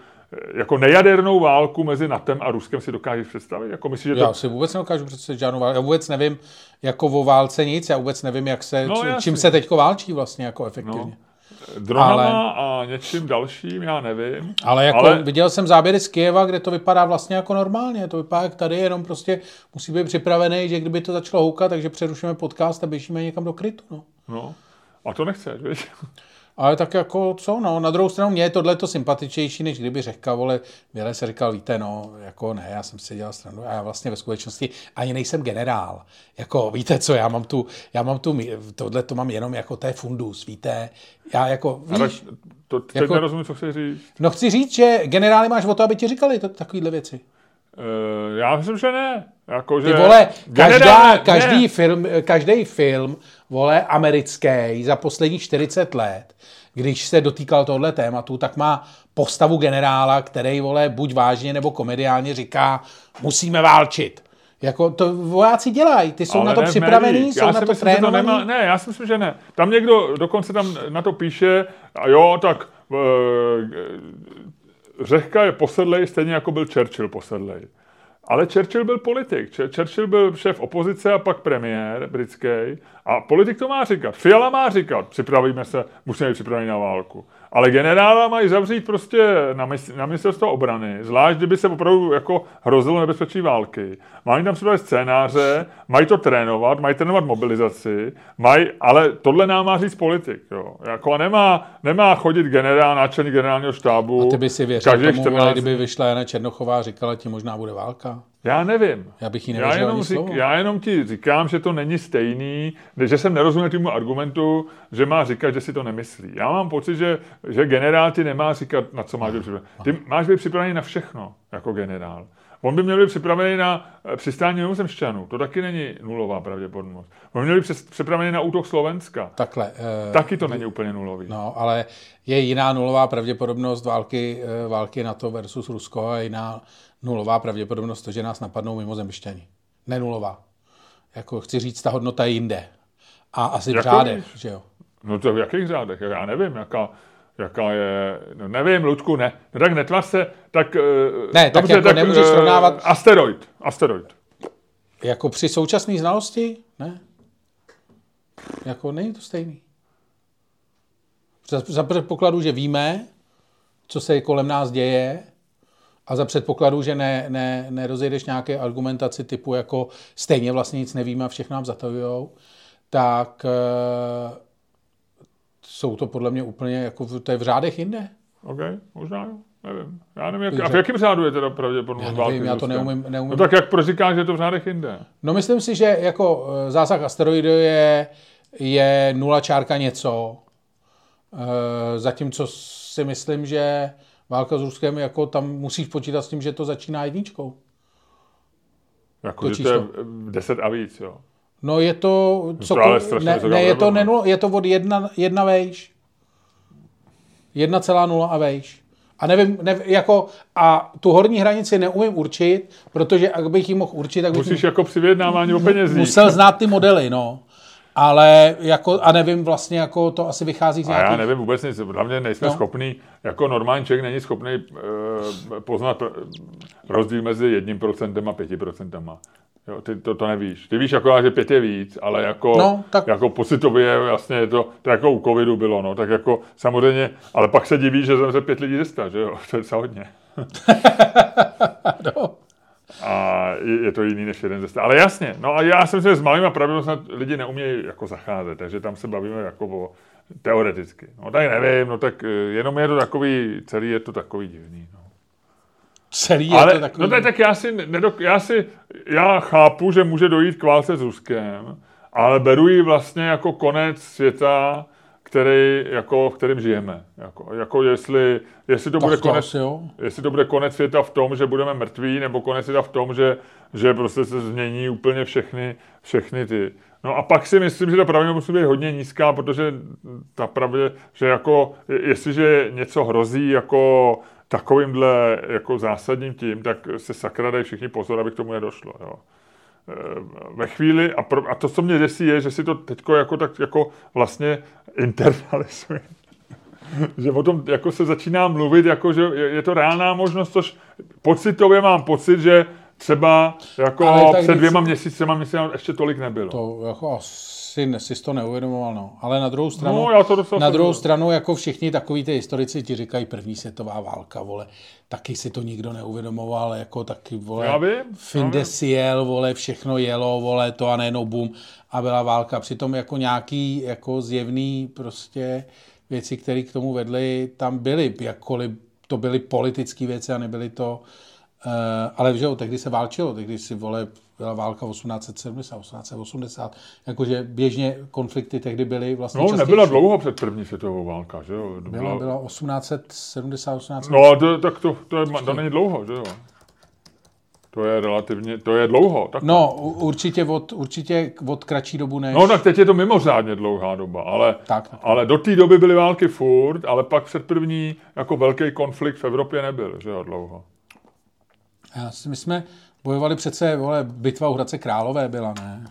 jako nejadernou válku mezi NATEM a Ruskem si dokážeš představit? Jako myslíš, že to... Já si vůbec nedokážu představit žádnou válku. Já vůbec nevím jako o válce nic, já vůbec nevím, jak se, no, čím se teď válčí vlastně jako efektivně. No. Dronama ale, a něčím dalším, já nevím. Ale jako ale... viděl jsem záběry z Kieva, kde to vypadá vlastně jako normálně. To vypadá jak tady, jenom prostě musí být připravený, že kdyby to začalo houkat, takže přerušíme podcast a běžíme někam do krytu. No. no. A to nechceš, víš? Ale tak jako co, no, na druhou stranu mě je tohle to sympatičnější, než kdyby řekl, vole, Věle se říkal, víte, no, jako ne, já jsem si dělal stranu a já vlastně ve skutečnosti ani nejsem generál. Jako, víte co, já mám tu, já mám tu, tohle to mám jenom jako té fundus, víte, já jako, víš, Ale to teď jako, nerozumím, co chci říct. No chci říct, že generály máš o to, aby ti říkali to, takovýhle věci. Uh, já myslím, že ne. Jako, že Ty vole, každá, každý, ne. film, každý film, vole, americký za posledních 40 let když se dotýkal tohle tématu, tak má postavu generála, který, vole, buď vážně nebo komediálně říká, musíme válčit. Jako to vojáci dělají, ty jsou Ale na to připravení, jsou já na to myslím, trénovaní. To nemá, ne, já si myslím, že ne. Tam někdo dokonce tam na to píše, a jo, tak e, Řehka je posedlej, stejně jako byl Churchill posedlej. Ale Churchill byl politik. Churchill byl šéf opozice a pak premiér britský. A politik to má říkat. Fiala má říkat, připravíme se, musíme být připraveni na válku. Ale generála mají zavřít prostě na, mis- na ministerstvo obrany, zvlášť kdyby se opravdu jako hrozilo nebezpečí války. Mají tam připravit scénáře, mají to trénovat, mají trénovat mobilizaci, mají, ale tohle nám má říct politik. Jo. Jako nemá, nemá chodit generál, náčelník generálního štábu. A ty by si věřil tomu, 14... kdyby vyšla Jana Černochová a říkala, ti možná bude válka? Já nevím. Já bych jí já jenom, řík, já jenom ti říkám, že to není stejný, že jsem nerozuměl tomu argumentu, že má říkat, že si to nemyslí. Já mám pocit, že, že generál ti nemá říkat, na co máš být připravený. Ty máš být připravený na všechno, jako generál. On by měl být připravený na eh, přistání mimozemšťanů. To taky není nulová pravděpodobnost. On by měl být připravený na útok Slovenska. Takhle. eh, Taky to není úplně nulový. No, ale je jiná nulová pravděpodobnost války, eh, války NATO versus Rusko a jiná nulová pravděpodobnost to, že nás napadnou mimozemšťani. Ne nulová. Jako chci říct, ta hodnota je jinde. A asi v Jako řádech, víš? že jo. No to v jakých řádech? Já nevím, jaká, jaká je... No nevím, Ludku, ne. No tak netvař se, tak... eh, Ne, tak jako nemůžeš eh, srovnávat- Asteroid, asteroid. Jako při současné znalosti? Ne. Jako není to stejný. Za, za předpokladu, že víme, co se kolem nás děje, a za předpokladu, že ne, ne, nerozejdeš nějaké argumentaci typu jako stejně vlastně nic nevíme a všechno nám zatavujou, tak e, jsou to podle mě úplně jako, v- to je v řádech jinde. OK, možná jo, nevím. Já nevím, jak, a v jakém řádu je teda pravděpodobnost Já války nevím, já to neumím- neumím. No tak jak proč říkáš, že je to v řádech jinde? No myslím si, že jako eh, zásah asteroidu je, je nula čárka něco, Eh, zatímco si myslím, že válka s Ruskem, jako tam musíš počítat s tím, že to začíná jedničkou. Jako, To že to je číslo. 10 a víc, jo. No je to, co, to ale strašně ne, ne, je to, ne, je to od jedna, jedna vejš. 1,0 a vejš. A nevím, nevím, jako, a tu horní hranici neumím určit, protože jak bych ji mohl určit, tak bych Musíš jako při vyjednávání o penězích. musel znát ty modely, no. Ale jako, a nevím vlastně, jako to asi vychází z A já nějakých... nevím vůbec nic, hlavně nejsme No. schopný, jako normální člověk není schopný uh, poznat rozdíl mezi jedním procentem a pěti procentama. Jo, ty to, to nevíš. Ty víš jako, že pět je víc, ale jako, No, tak- jako pocitově vlastně je to, to jako u covidu bylo, no, tak jako samozřejmě, ale pak se diví, že zemře pět lidí ze sta, že jo, to je docela hodně. No. A je, je to jiný než jeden ze sta. Ale jasně, no a já myslím, že s malýma pravděpodobnostmi lidi neumějí jako zacházet, takže tam se bavíme jako o teoreticky. No tak nevím, no tak eh, jenom je to takový, celý je to takový divný. No. Celý je Ale, to takový... no tak, tak já si, nedok, já si, já chápu, že může dojít k válce s Ruskem, ale beru ji vlastně jako konec světa, který, jako, v kterém žijeme. Jako, jako jestli, jestli to Tak bude to konec, asi jestli to bude konec světa v tom, že budeme mrtví, nebo konec světa v tom, že, že prostě se změní úplně všechny, všechny ty. No a pak si myslím, že ta pravděpodobnost musí být hodně nízká, protože ta pravdě, že jako, je- jestliže něco hrozí jako takovýmhle jako zásadním tím, tak se sakra dají všichni pozor, aby k tomu nedošlo. Jo. Eh, Ve chvíli, a, pro, a to, co mě děsí, je, že si to teďko jako tak jako vlastně internalizuje že o tom jako se začíná mluvit, jako že je, je to reálná možnost, což pocitově mám pocit, že třeba jako před dvěma měsícema měsíci ještě tolik nebylo. To jako asi si to neuvědomoval, no. Ale na druhou stranu, No, já to na druhou stranu, jako všichni takový ty historici ti říkají první světová válka, vole. Taky si to nikdo neuvědomoval, jako taky, vole. Já vím, Findes jel, vole, všechno jelo, vole, to a najednou bum a byla válka. Přitom jako nějaký jako zjevný prostě věci, které k tomu vedly, tam byly, jakkoliv to byly politické věci a nebyly to, ale že jo, tehdy se válčilo, tehdy si, vole, byla válka 1870, 1880, jakože běžně konflikty tehdy byly vlastně No, častější. nebyla dlouho před první světovou válka, že jo? To Byla, byla 1870, 1870. No, to, tak to, to, je, to není dlouho, že jo? To je relativně, to je dlouho. Tak. No, určitě od, určitě od kratší dobu než... No, tak teď je to mimořádně dlouhá doba, ale, Tak, tak. ale do té doby byly války furt, ale pak před první jako velký konflikt v Evropě nebyl, že jo, dlouho. Já si, my jsme bojovali přece, vole, bitva u Hradce Králové byla, ne?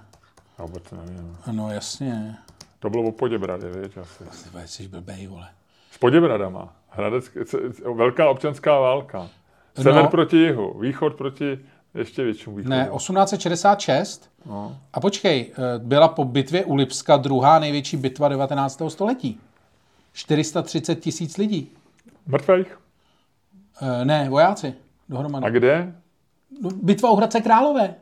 Já vůbec nevím. No jasně. To bylo o Poděbradě, víš, asi. Ty jsi blbej, vole. S Poděbradama. Hradec, velká občanská válka. Sever No. proti jihu, východ proti ještě většímu východu. Ne, 1866. No. A počkej, eh, byla po bitvě u Lipska druhá největší bitva 19. století. 430 tisíc lidí. Mrtvejch? Eh, Ne, vojáci dohromady. A kde? No, bitva u Hradce Králové.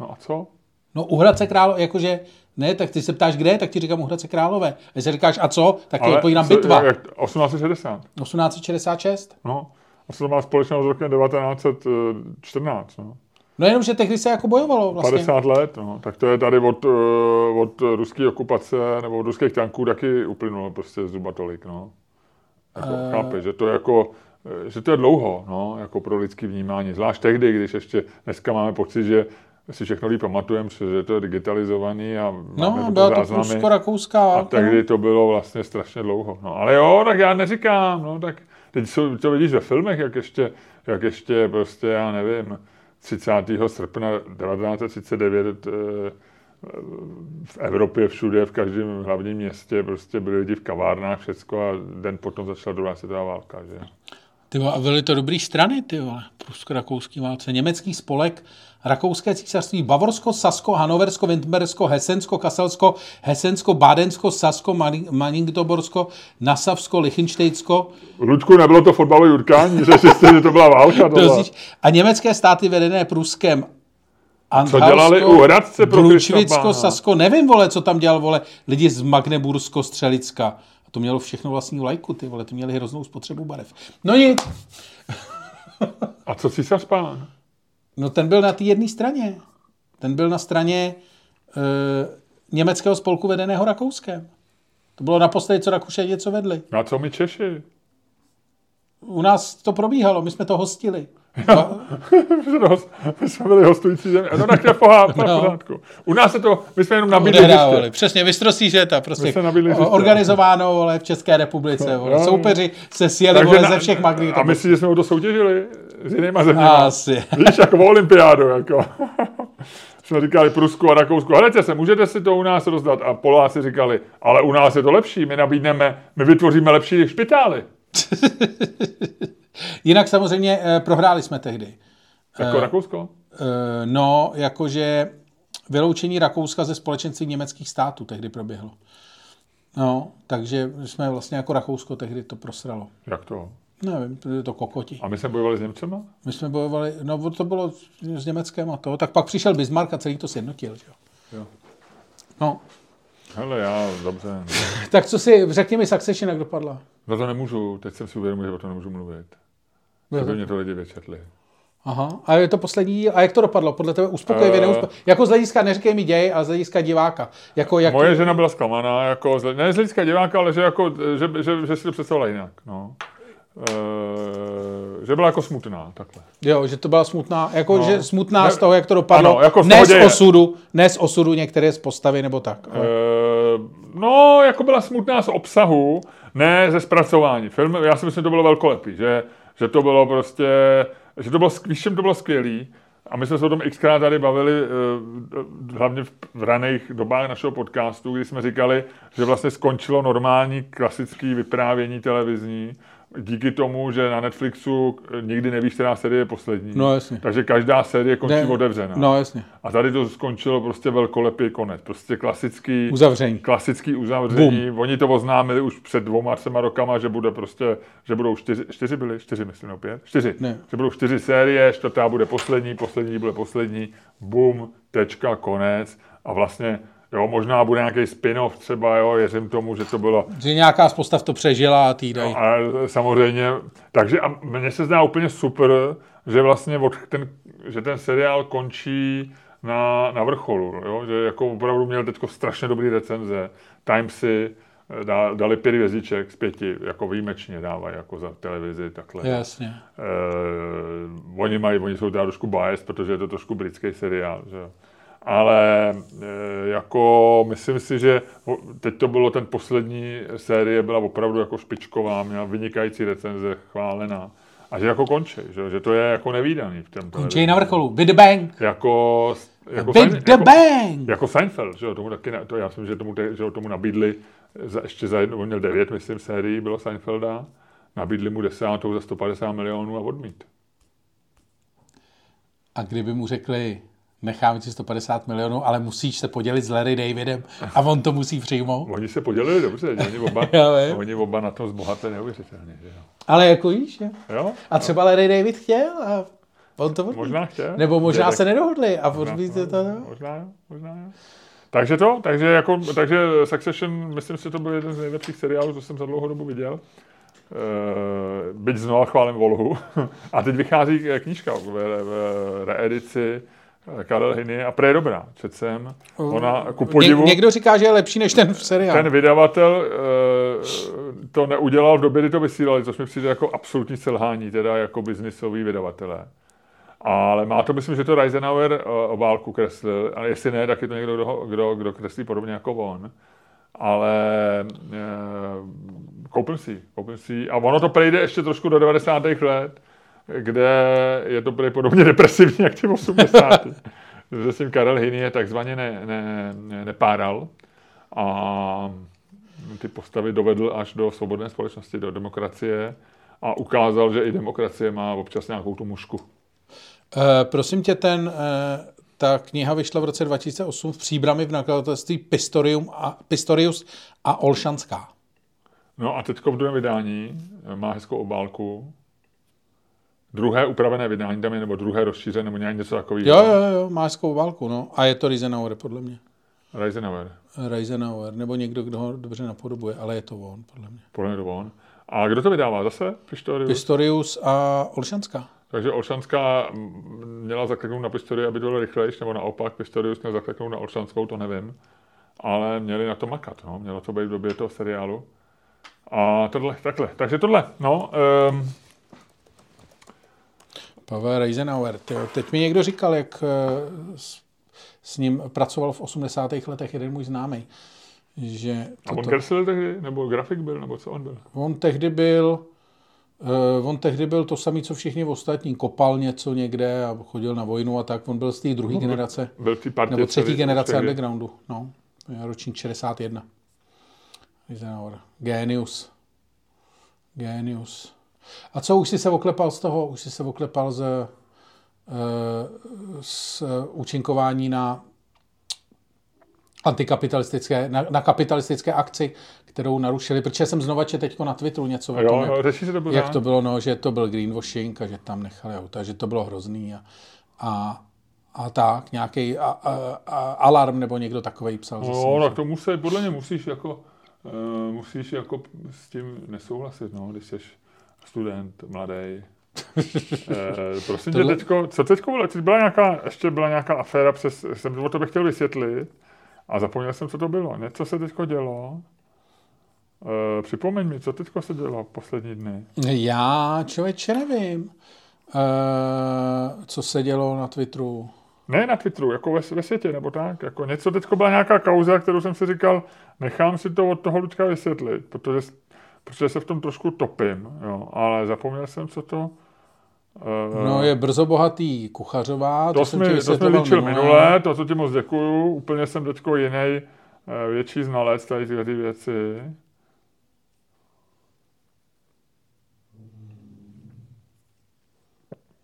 No a co? No u Hradce Králové, jakože, ne, tak ty se ptáš kde, tak ti říkám u Hradce Králové. A když se říkáš a co, tak ti odpovídám bitva. Jak, 1860. 1866. No. A co to má společného s rokem 1914? No. No jenom, že tehdy se jako bojovalo vlastně. 50 let, no. Tak to je tady od, eh, od ruské okupace nebo od ruských tanků taky uplynulo prostě zhruba tolik, no. Jako, uh... Chápeš, že to je jako, eh, že to je dlouho, no, jako pro lidský vnímání. Zvlášť tehdy, když ještě dneska máme pocit, že si všechno líp pamatujeme, že to je digitalizovaný a no, máme byla to. Prusko-Rakouská. A tehdy to bylo vlastně strašně dlouho. No, ale jo, tak já neříkám, no, tak teď jsou, to vidíš ve filmech, jak ještě, jak ještě prostě, já nevím, 30. srpna 1939 eh, v Evropě všude, v každém hlavním městě prostě byli lidi v kavárnách, všecko a den potom začala druhá světová válka, že? Ty vole, a byly to dobrý strany, ty vole, prusko-rakouský válce. Německý spolek, Rakouské císařství, Bavorsko, Sasko, Hanoversko, Windbersko, Hesensko, Kaselsko, Hesensko, Bádensko, Sasko, Maningtoborsko, Nasavsko, Lichtenštejnsko. Ludku, nebylo to fotbalové utkání, že si že to byla válka. To a německé státy vedené Pruskem, co dělali u Hradce pro Sasko, nevím, vole, co tam dělal, vole, lidi z Magnebursko, Střelicka. To mělo všechno vlastní lajku, ty vole, ty měli hroznou spotřebu barev. No nic. A co císař pán? No ten byl na té jedné straně. Ten byl na straně e, německého spolku vedeného Rakouskem. To bylo naposledy, co Rakuše něco vedli. No a co my Češi? U nás to probíhalo, my jsme to hostili. my jsme byli hostující země. No tak je v no. pořádku. U nás se to, my jsme jenom nabídli hřiště. Přesně, vystrovství světa. Prostě organizováno vole, v České republice. Vole. No. Soupeři se sjeli vole, na, ze všech magnitů. A myslíš, že jsme to soutěžili s jinýma zeměma? Asi. Víš, jako o olympiádu. Jako. jsme říkali Prusku a Rakousku, hledajte se, můžete si to u nás rozdat. A Poláci říkali, ale u nás je to lepší, my nabídneme, my vytvoříme lepší špitály. Jinak samozřejmě eh, prohráli jsme tehdy. Jako eh, Rakousko? Eh, no, jakože vyloučení Rakouska ze společenství německých států tehdy proběhlo. No, takže jsme vlastně jako Rakousko tehdy to prosralo. Jak to? Nevím, to je to kokoti. A my jsme bojovali s Němcema? My jsme bojovali, no to bylo s Německem a to. Tak pak přišel Bismarck a celý to sjednotil, že jo. No. Hele, já, dobře. tak co si, řekni mi Succession, jak dopadla? No to nemůžu, teď jsem si uvědomil, že o tom nemůžu mluvit. Aby mě to lidi vyčetli. Aha, a je to poslední, a jak to dopadlo? Podle tebe uspokojivě, uh, neuspo... Jako z hlediska, neříkej mi děj, a z hlediska diváka. Jako, jak... Moje žena byla zklamaná, jako, ne z hlediska diváka, ale že, jako, že, že, že si to představila jinak. No. Uh, že byla jako smutná, takhle. Jo, že to byla smutná, jako no. že smutná ne, z toho, jak to dopadlo, ano, jako ne z osudu, ne z osudu některé z postavy, nebo tak. Ale... Uh, no, jako byla smutná z obsahu, ne ze zpracování. Film, já si myslím, že to bylo velkolepý, že že to bylo prostě, že to bylo, to bylo skvělý, a my jsme se o tom xkrát tady bavili, eh, hlavně v raných dobách našeho podcastu, kdy jsme říkali, že vlastně skončilo normální klasické vyprávění televizní díky tomu, že na Netflixu nikdy nevíš, která série je poslední. No jasně. Takže každá série končí ne, otevřená. No jasně. A tady to skončilo prostě velkolepý konec. Prostě klasický uzavření. Klasický uzavření. Boom. Oni to oznámili už před dvouma, třema rokama, že bude prostě, že budou čtyři, čtyři byly, čtyři myslím, no pět, čtyři. Ne. Že budou čtyři série, čtvrtá bude poslední, poslední bude poslední, boom, tečka, konec. A vlastně Jo, možná bude nějaký spin-off třeba, jo, věřím tomu, že to bylo... Že nějaká z postav to přežila a týdají. No, a samozřejmě, takže a mně se zdá úplně super, že vlastně od ten, že ten seriál končí na, na vrcholu, jo? že jako opravdu měl teď strašně dobrý recenze. Timesy eh, dali pět hvězdiček z pěti, jako výjimečně dávají jako za televizi takhle. Jasně. Eh, oni mají, oni jsou teda trošku bias, protože je to trošku britský seriál, že ale e, jako myslím si, že teď to bylo ten poslední série, byla opravdu jako špičková, měla vynikající recenze, chválená. A že jako končí, že, že to je jako nevýdaný v tom. Končí na vrcholu, the bang. Jako, jako, with Sein, the jako, bang. Jako Seinfeld, že tomu taky, to já myslím, že tomu, že tomu nabídli, za, ještě za jednu, on měl devět, myslím, sérií bylo Seinfelda, nabídli mu desátou za 150 milionů a odmít. A kdyby mu řekli, necháme ti 150 milionů, ale musíš se podělit s Larry Davidem a on to musí přijmout. Oni se podělili dobře, oni oba, oni oba na tom zbohatli neuvěřitelně. Že jo. Ale jako víš, že? Jo? A třeba Larry David chtěl a on to Možná chtěl. Nebo možná Dědek. se nedohodli a možná, to, no. Možná jo, možná jo. Takže to, takže, jako, takže Succession, myslím si, to byl jeden z nejlepších seriálů, co jsem za dlouhou dobu viděl. byť znovu chválím Volhu. A teď vychází knížka v, v reedici Karel Hiny a je dobrá. Jsem. Ona, ku podivu, Ně, někdo říká, že je lepší než ten v seriálu. Ten vydavatel e, to neudělal v době, kdy to vysílali, což mi přijde jako absolutní selhání, teda jako biznisový vydavatelé. Ale má to, myslím, že to Reisenauer uh, obálku kreslil, ale jestli ne, tak je to někdo, kdo, kdo, kdo kreslí podobně jako on. Ale uh, koupím si, koupím si. A ono to prejde ještě trošku do 90. let, kde je to podobně depresivní, jak ty 80. že s tím Karel Hiny je takzvaně ne, ne, ne, nepáral a ty postavy dovedl až do svobodné společnosti, do demokracie a ukázal, že i demokracie má občas nějakou tu mušku. Uh, prosím tě, ten, uh, ta kniha vyšla v roce 2008 v příbrami v nakladatelství Pistorium a, Pistorius a Olšanská. No a teďko v druhém vydání má hezkou obálku. Druhé upravené vydání tam je, nebo druhé rozšířené, nebo nějak něco takového. Jo, jo, jo, má hezkou obálku, no. A je to Rizenauer, podle mě. Reisenauer. Reisenauer, nebo někdo, kdo ho dobře napodobuje, ale je to on, podle mě. Podle mě to on. A kdo to vydává zase? Pistorius? Pistorius a Olšanská. Takže Olšanská měla zakleknout na Pistorius, aby to bylo rychlejší, nebo naopak Pistorius měl zakleknout na Olšanskou, to nevím. Ale měli na to makat, no. Mělo to být v době toho seriálu. A tohle, takhle. Takže tohle, no. Um... Pavel Reisenauer. Tyjo. Teď mi někdo říkal, jak eh, s, s ním pracoval v 80. letech jeden můj známý. Že A on kreslil tehdy? Nebo grafik byl? Nebo co on byl? On tehdy byl Uh, on tehdy byl to samý, co všichni ostatní. Kopal něco někde a chodil na vojnu a tak. On byl z té druhé no, generace. Byl ty partie nebo třetí generace tehdy. undergroundu. No, ročník 61. Eisenhower. Genius. Genius. A co, už jsi se oklepal z toho? Už jsi se oklepal z, uh, z účinkování na antikapitalistické, na, na kapitalistické akci, kterou narušili, protože jsem znova četl teď na Twitteru něco jo, o tom, jo, jak, to, jak to bylo, no, že to byl greenwashing a že tam nechali auta, že to bylo hrozný a, a, a tak, nějaký a, a, a, alarm nebo někdo takový psal. No, tak to musí, podle mě musíš jako, uh, musíš jako s tím nesouhlasit, no, když jsi student, mladý. e, prosím Tohle... tě, teďko, co teďko bylo? Byla nějaká, ještě byla nějaká aféra, přes, jsem o to bych chtěl vysvětlit a zapomněl jsem, co to bylo. Něco se teďko dělo. E, připomeň mi, co teďko se dělo poslední dny. Já, člověče, nevím. E, co se dělo na Twitteru? Ne na Twitteru, jako ve, ve světě, nebo tak. Jako něco teďko byla nějaká kauza, kterou jsem si říkal, nechám si to od toho Luďka vysvětlit, protože protože se v tom trošku topím, jo, ale zapomněl jsem, co to... Uh, no je brzo bohatý kuchařová, to, to jsem mi, to jsem líčil minule, to, co ti moc děkuju, úplně jsem teďko jiný uh, větší znalec tady tyhle ty věci.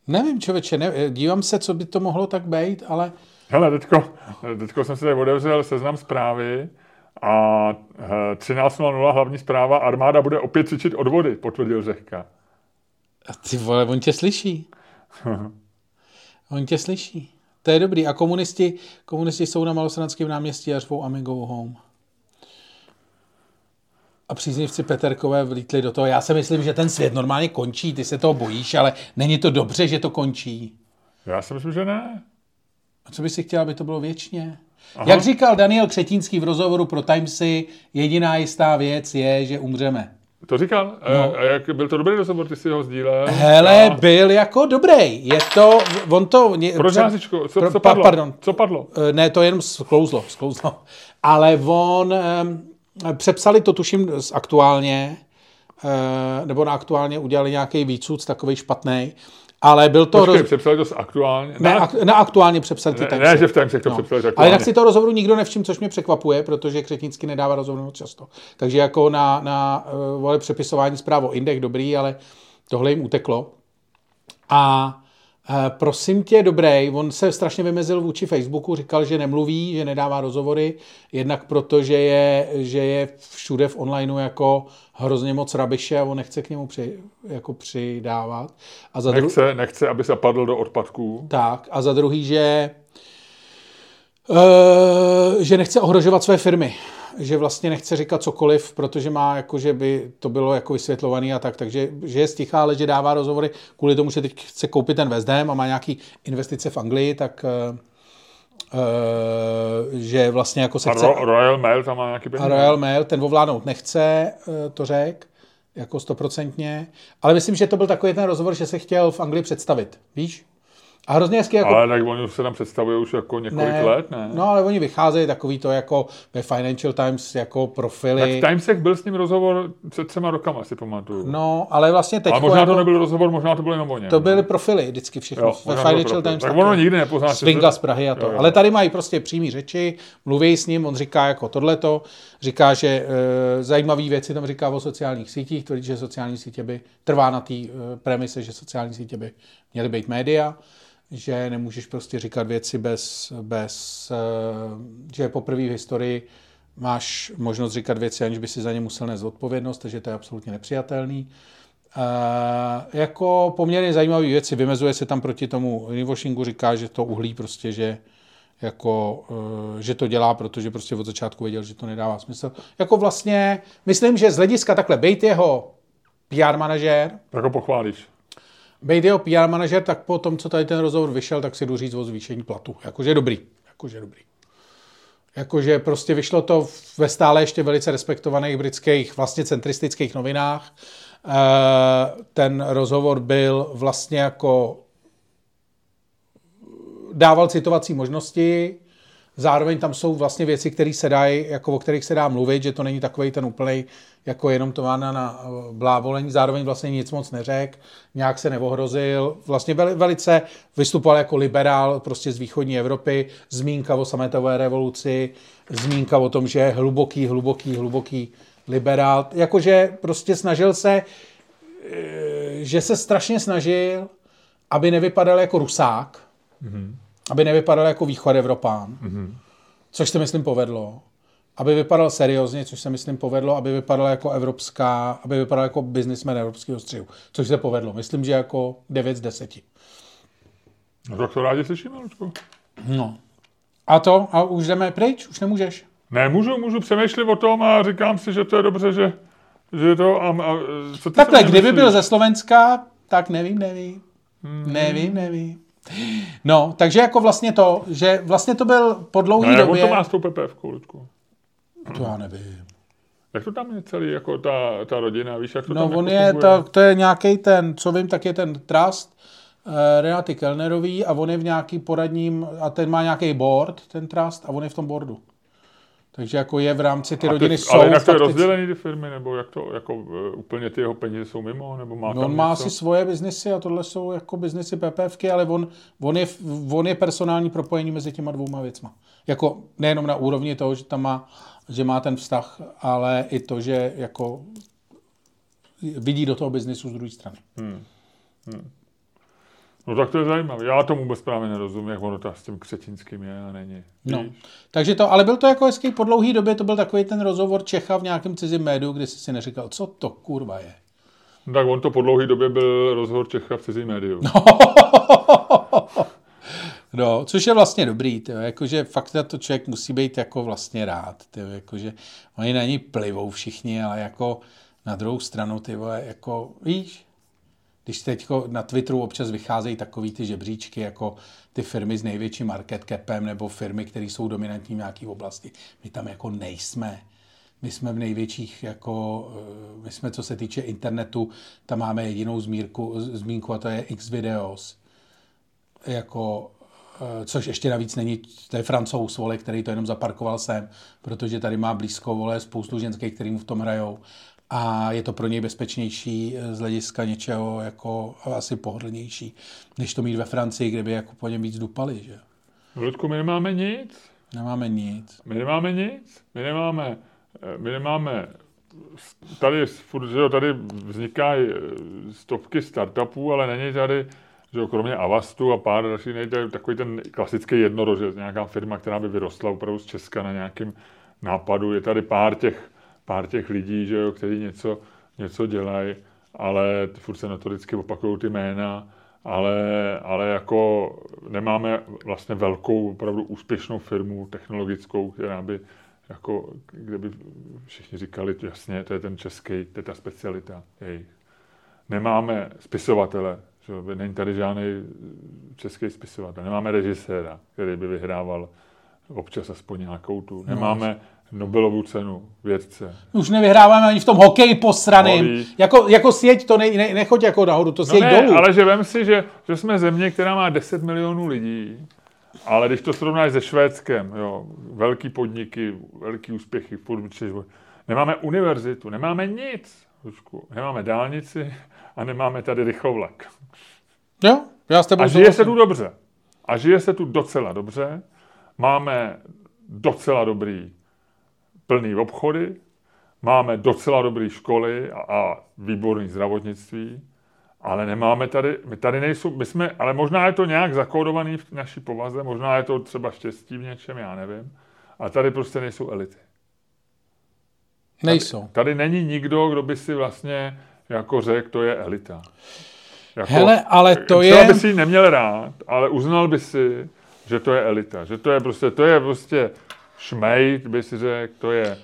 Nevím, člověče, ne, dívám se, co by to mohlo tak být, ale... Hele, teďko, teďko jsem si tady otevřel seznam zprávy a 13.00 eh, hlavní zpráva, armáda bude opět cvičit od vody, potvrdil Řehka. A ty vole, on tě slyší. on tě slyší. To je dobrý. A komunisti, komunisti jsou na Malostranském náměstí a řvou Amigo home. A příznivci Peterkové vlítli do toho. Já si myslím, že ten svět normálně končí. Ty se toho bojíš, ale není to dobře, že to končí. Já si myslím, že ne. A co by si chtěl, aby to bylo věčně? Aha. Jak říkal Daniel Křetínský v rozhovoru pro Timesy, jediná jistá věc je, že umřeme. To říkal? No. A jak, byl to dobrý rozhovor, ty si ho sdílel? Hele, a... byl jako dobrý. Je to, on to... Proč co, co, co padlo? Pardon. Co padlo? Eh, ne, to jenom sklouzlo, sklouzlo. Ale on, eh, přepsali to tuším aktuálně, eh, nebo na aktuálně udělali nějaký výcud takový špatný ale byl to... Počkej, roz... přepsali to aktuálně? Ne, ak, ne aktuálně přepsali ty ne, ne, že v Timesech to no. přepsali aktuálně. Ale tak si to rozhovoru nikdo nevšiml, což mě překvapuje, protože Křetnický nedává rozhovor moc často. Takže jako na, na uh, vole přepisování zpráv o indech dobrý, ale tohle jim uteklo. A prosím tě, dobrý, on se strašně vymezil vůči Facebooku, říkal, že nemluví, že nedává rozhovory, jednak proto, že je, že je všude v onlineu jako hrozně moc rabiše a on nechce k němu při, jako přidávat. A za nechce, dru... nechce, aby se padl do odpadků. Tak, a za druhý, že Uh, že nechce ohrožovat své firmy, že vlastně nechce říkat cokoliv, protože má, jako, že by to bylo jako vysvětlovaný a tak, takže že je stichá, ale že dává rozhovory kvůli tomu, že teď chce koupit ten West Ham a má nějaký investice v Anglii, tak uh, Uh, že vlastně jako se a chce... Ro- Royal Mail tam má nějaký peníze? A Royal Mail, ten ovládnout nechce, to řek, jako stoprocentně. Ale myslím, že to byl takový ten rozhovor, že se chtěl v Anglii představit, víš? A hrozně hezky jako... Ale tak oni se tam představují už jako několik ne, let, ne? No, ale oni vycházejí takový to jako ve Financial Times jako profily. Tak v Timesech byl s ním rozhovor před třema rokama, si pamatuju. No, ale vlastně teď... ale možná jako, to nebyl rozhovor, možná to bylo jenom o něm. To byly profily vždycky všechno. Jo, ve Financial. Times. Tak ono nikdy nepoznáš, Swinga z Prahy a to. Jo, jo. Ale tady mají prostě přímý řeči, mluví s ním, on říká jako tohleto, říká, že e, zajímavé věci tam říká o sociálních sítích, tvrdí, že sociální sítě by, trvá na té e, premise, že sociální sítě by měly být média, že nemůžeš prostě říkat věci bez, bez e, že poprvé v historii máš možnost říkat věci, aniž by si za ně musel nést odpovědnost, takže to je absolutně nepřijatelný. E, jako poměrně zajímavé věci, vymezuje se tam proti tomu greenwashingu, říká, že to uhlí prostě, že jako, e, že to dělá, protože prostě od začátku věděl, že to nedává smysl. Jako vlastně, myslím, že z hlediska takhle, bejt jeho PR manažér, Tak ho pochválíš. Bejt jeho PR manažér, tak po tom, co tady ten rozhovor vyšel, tak si jdu říct o zvýšení platu. Jakože dobrý. Jakože dobrý. Jakože prostě vyšlo to ve stále ještě velice respektovaných britských, vlastně centristických novinách. Eh, Ten rozhovor byl vlastně jako dával citovací možnosti, zároveň tam jsou vlastně věci, které se dají, jako o kterých se dá mluvit, že to není takový ten úplný, jako jenom to na, na blávolení, zároveň vlastně nic moc neřek, nějak se neohrozil, vlastně veli, velice vystupoval jako liberál prostě z východní Evropy, zmínka o sametové revoluci, zmínka o tom, že je hluboký, hluboký, hluboký liberál, jakože prostě snažil se, eh, že se strašně snažil, aby nevypadal jako rusák, aby nevypadal jako východ Evropán, mm-hmm. což se myslím povedlo. Aby vypadal seriózně, což se myslím povedlo, aby vypadal jako evropská, aby vypadal jako businessman evropského střihu, což se povedlo. Myslím, že jako 9 z 10. No tak to rádi slyšíme, Lučku. No. A to? A už jdeme pryč? Už nemůžeš? Ne, můžu, můžu přemýšlet o tom a říkám si, že to je dobře, že, že to... A, a, co ty Takhle, kdyby byl ze Slovenska, tak nevím, nevím. Nevím, nevím. No, takže jako vlastně to, že vlastně to byl po dlouhé No, době... to má s tou PPF, Lučku? To já nevím. Jak to tam je celý, jako ta, ta rodina, víš, jak to No tam on jako je, to, to je nějaký ten, co vím, tak je ten trust uh, Renaty Kellnerový a on je v nějaký poradním, a ten má nějaký board, ten trust, a on je v tom boardu. Takže jako je v rámci ty A rodiny ty, jsou ale jinak to je rozdělený ty firmy, nebo jak to, jako uh, úplně ty jeho peníze jsou mimo, nebo má No, on má něco? asi svoje biznesy a tohle jsou jako biznesy PPFky, ale on, on, je, on je personální propojení mezi těma dvouma věcma. Jako nejenom na úrovni toho, že tam má, že má ten vztah, ale i to, že jako vidí do toho biznesu z druhé strany. No tak to je zajímavé. Já tomu vůbec právě nerozumím, jak ono to s tím křetinským je a není. No. Víš? Takže to, ale byl to jako hezký, po dlouhé době to byl takový ten rozhovor Čecha v nějakém cizím médiu, kde jsi si neříkal, co to kurva je. No, tak on to po dlouhé době byl rozhovor Čecha v cizím médiu. No. No, což je vlastně dobrý, tyjo, jakože fakt na to člověk musí být jako vlastně rád, tyjo, jakože oni na ní plivou všichni, ale jako na druhou stranu, ty vole, jako víš, když teď na Twitteru občas vycházejí takový ty žebříčky, jako ty firmy s největším market capem nebo firmy, které jsou dominantní v nějaké oblasti. My tam jako nejsme. My jsme v největších, jako, eh, my jsme, co se týče internetu, tam máme jedinou zmírku, zmínku a to je Xvideos. Jako, eh, což ještě navíc není, to je francouz, vole, který to jenom zaparkoval sem, protože tady má blízko, vole, spoustu ženských, který mu v tom hrajou a je to pro něj bezpečnější eh, z hlediska něčeho jako asi pohodlnější, než to mít ve Francii, kde by jako po něm víc dupali, že? Ludku, my nemáme nic. Nemáme nic. My nemáme nic. My nemáme, eh, my nemáme tady, furt, že jo, tady vznikají eh, stovky startupů, ale není tady, že jo, kromě Avastu a pár dalších, není tady takový ten klasický jednorožec, nějaká firma, která by vyrostla opravdu z Česka na nějakým nápadu. Je tady pár těch, pár těch lidí, že jo, kteří něco, něco dělají, ale furt se notoricky opakují ty jména ale, ale jako nemáme vlastně velkou, opravdu úspěšnou firmu technologickou, která by jako, kde by všichni říkali, jasně, to je ten český, to je ta specialita jejich. Nemáme spisovatele, že není tady žádný český spisovatel, nemáme režiséra, který by vyhrával občas aspoň nějakou tu. Nemáme Nobelovu cenu, vědce. Už nevyhráváme ani v tom hokeji posraným. Jako, jako sjeď to ne, ne, nechoď jako nahoru, to sjeď no ne, dolů. ale že vem si, že, že jsme země, která má 10 milionů lidí, ale když to srovnáš se Švédskem, jo, velký podniky, velký úspěchy, furt, nemáme univerzitu, nemáme nic, nemáme dálnici a nemáme tady rychlovlak. Jo, já s tebou A žije se tu dobře. A žije se tu docela dobře. Máme docela dobrý plný obchody, máme docela dobré školy a, a výborné zdravotnictví, ale nemáme tady, my tady nejsou, my jsme, ale možná je to nějak zakódovaný v naší povaze, možná je to třeba štěstí v něčem, já nevím, ale tady prostě nejsou elity. Nejsou. Tady, tady není nikdo, kdo by si vlastně jako řekl, to je elita. Jako, Hele, ale to je... Třeba by si ji neměl rád, ale uznal by si, že to je elita, že to je prostě, to je prostě šmejt, by si řekl, to je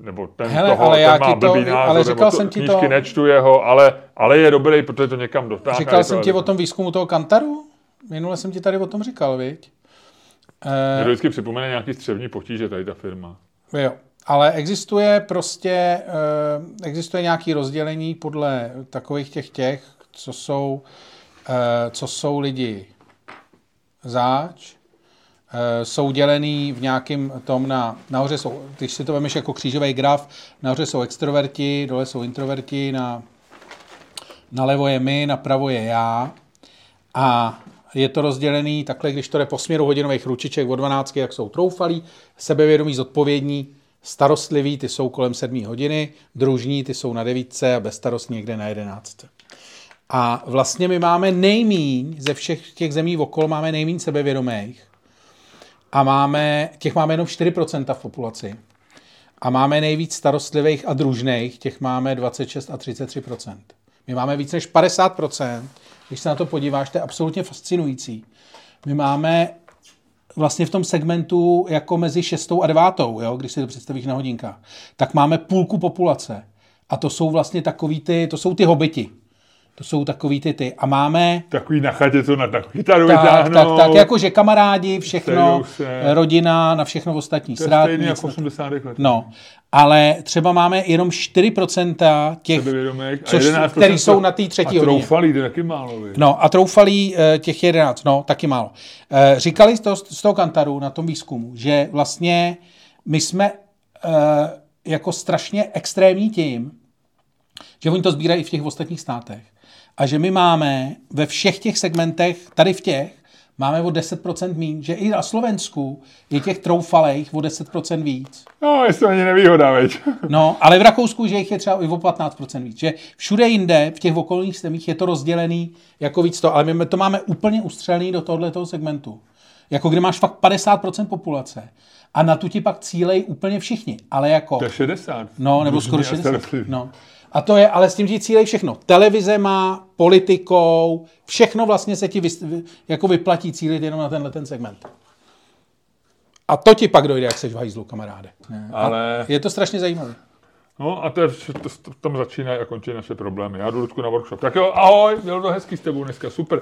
nebo ten Hele, toho, ale ten já má to, blbý názor, ale říkal to, jsem ti to, nečtu jeho, ale, ale je dobrý, protože to někam dotáhne. Říkal jsem ti o tom výzkumu toho Kantaru? Minule jsem ti tady o tom říkal, viď? Mě to vždycky připomene nějaký střevní potíže tady ta firma. Jo, ale existuje prostě, existuje nějaký rozdělení podle takových těch těch, co jsou, co jsou lidi záč, jsou dělený v nějakém tom na, nahoře jsou, když si to vemeš jako křížový graf, nahoře jsou extroverti, dole jsou introverti, na, nalevo je my, napravo je já a je to rozdělený takhle, když to jde po směru hodinových ručiček od 12, jak jsou troufalí, sebevědomí, zodpovědní, starostliví, ty jsou kolem 7 hodiny, družní, ty jsou na 9 a bezstarostní někde na 11. A vlastně my máme nejmíň ze všech těch zemí okolo, máme nejmíň sebevědomých a máme, těch máme jenom 4% v populaci. A máme nejvíc starostlivých a družných, těch máme 26 a 33%. My máme víc než 50%, když se na to podíváš, to je absolutně fascinující. My máme vlastně v tom segmentu jako mezi 6 a 9, jo, když si to představíš na hodinkách, tak máme půlku populace. A to jsou vlastně takový ty, to jsou ty hobiti. To jsou takový ty ty. A máme... Takový na chatě, co na tak kytaru tak, tak, tak, tak, jakože kamarádi, všechno, rodina, na všechno ostatní. To je Srát, stejný jako 80 let. No, ale třeba máme jenom 4% těch, což, který jsou na té třetí hodině. A troufalí, to taky málo. Vy. No, a troufalí eh, těch 11, no, taky málo. Eh, říkali z toho, z toho kantaru na tom výzkumu, že vlastně my jsme eh, jako strašně extrémní tím, že oni to sbírají i v těch ostatních státech a že my máme ve všech těch segmentech, tady v těch, máme o 10% mín, že i na Slovensku je těch troufalejch o 10% víc. No, jestli to ani nevýhoda, veď. No, ale v Rakousku, že jich je třeba i o 15% víc. Že všude jinde, v těch okolních zemích je to rozdělený jako víc to, ale my to máme úplně ustřelený do tohoto segmentu. Jako kde máš fakt 50% populace. A na tu ti pak cílej úplně všichni. Ale jako... To je 60. No, nebo skoro 60. No. A to je, ale s tím, že cílej všechno. Televize má, politikou, všechno vlastně se ti vy, jako vyplatí cílit jenom na tenhle ten segment. A to ti pak dojde, jak seš v hajzlu, kamaráde. Ale... A je to strašně zajímavé. No a to, je, to, tam začínají a končí naše problémy. Já jdu Ludku na workshop. Tak jo, ahoj, bylo to hezký s tebou dneska, super.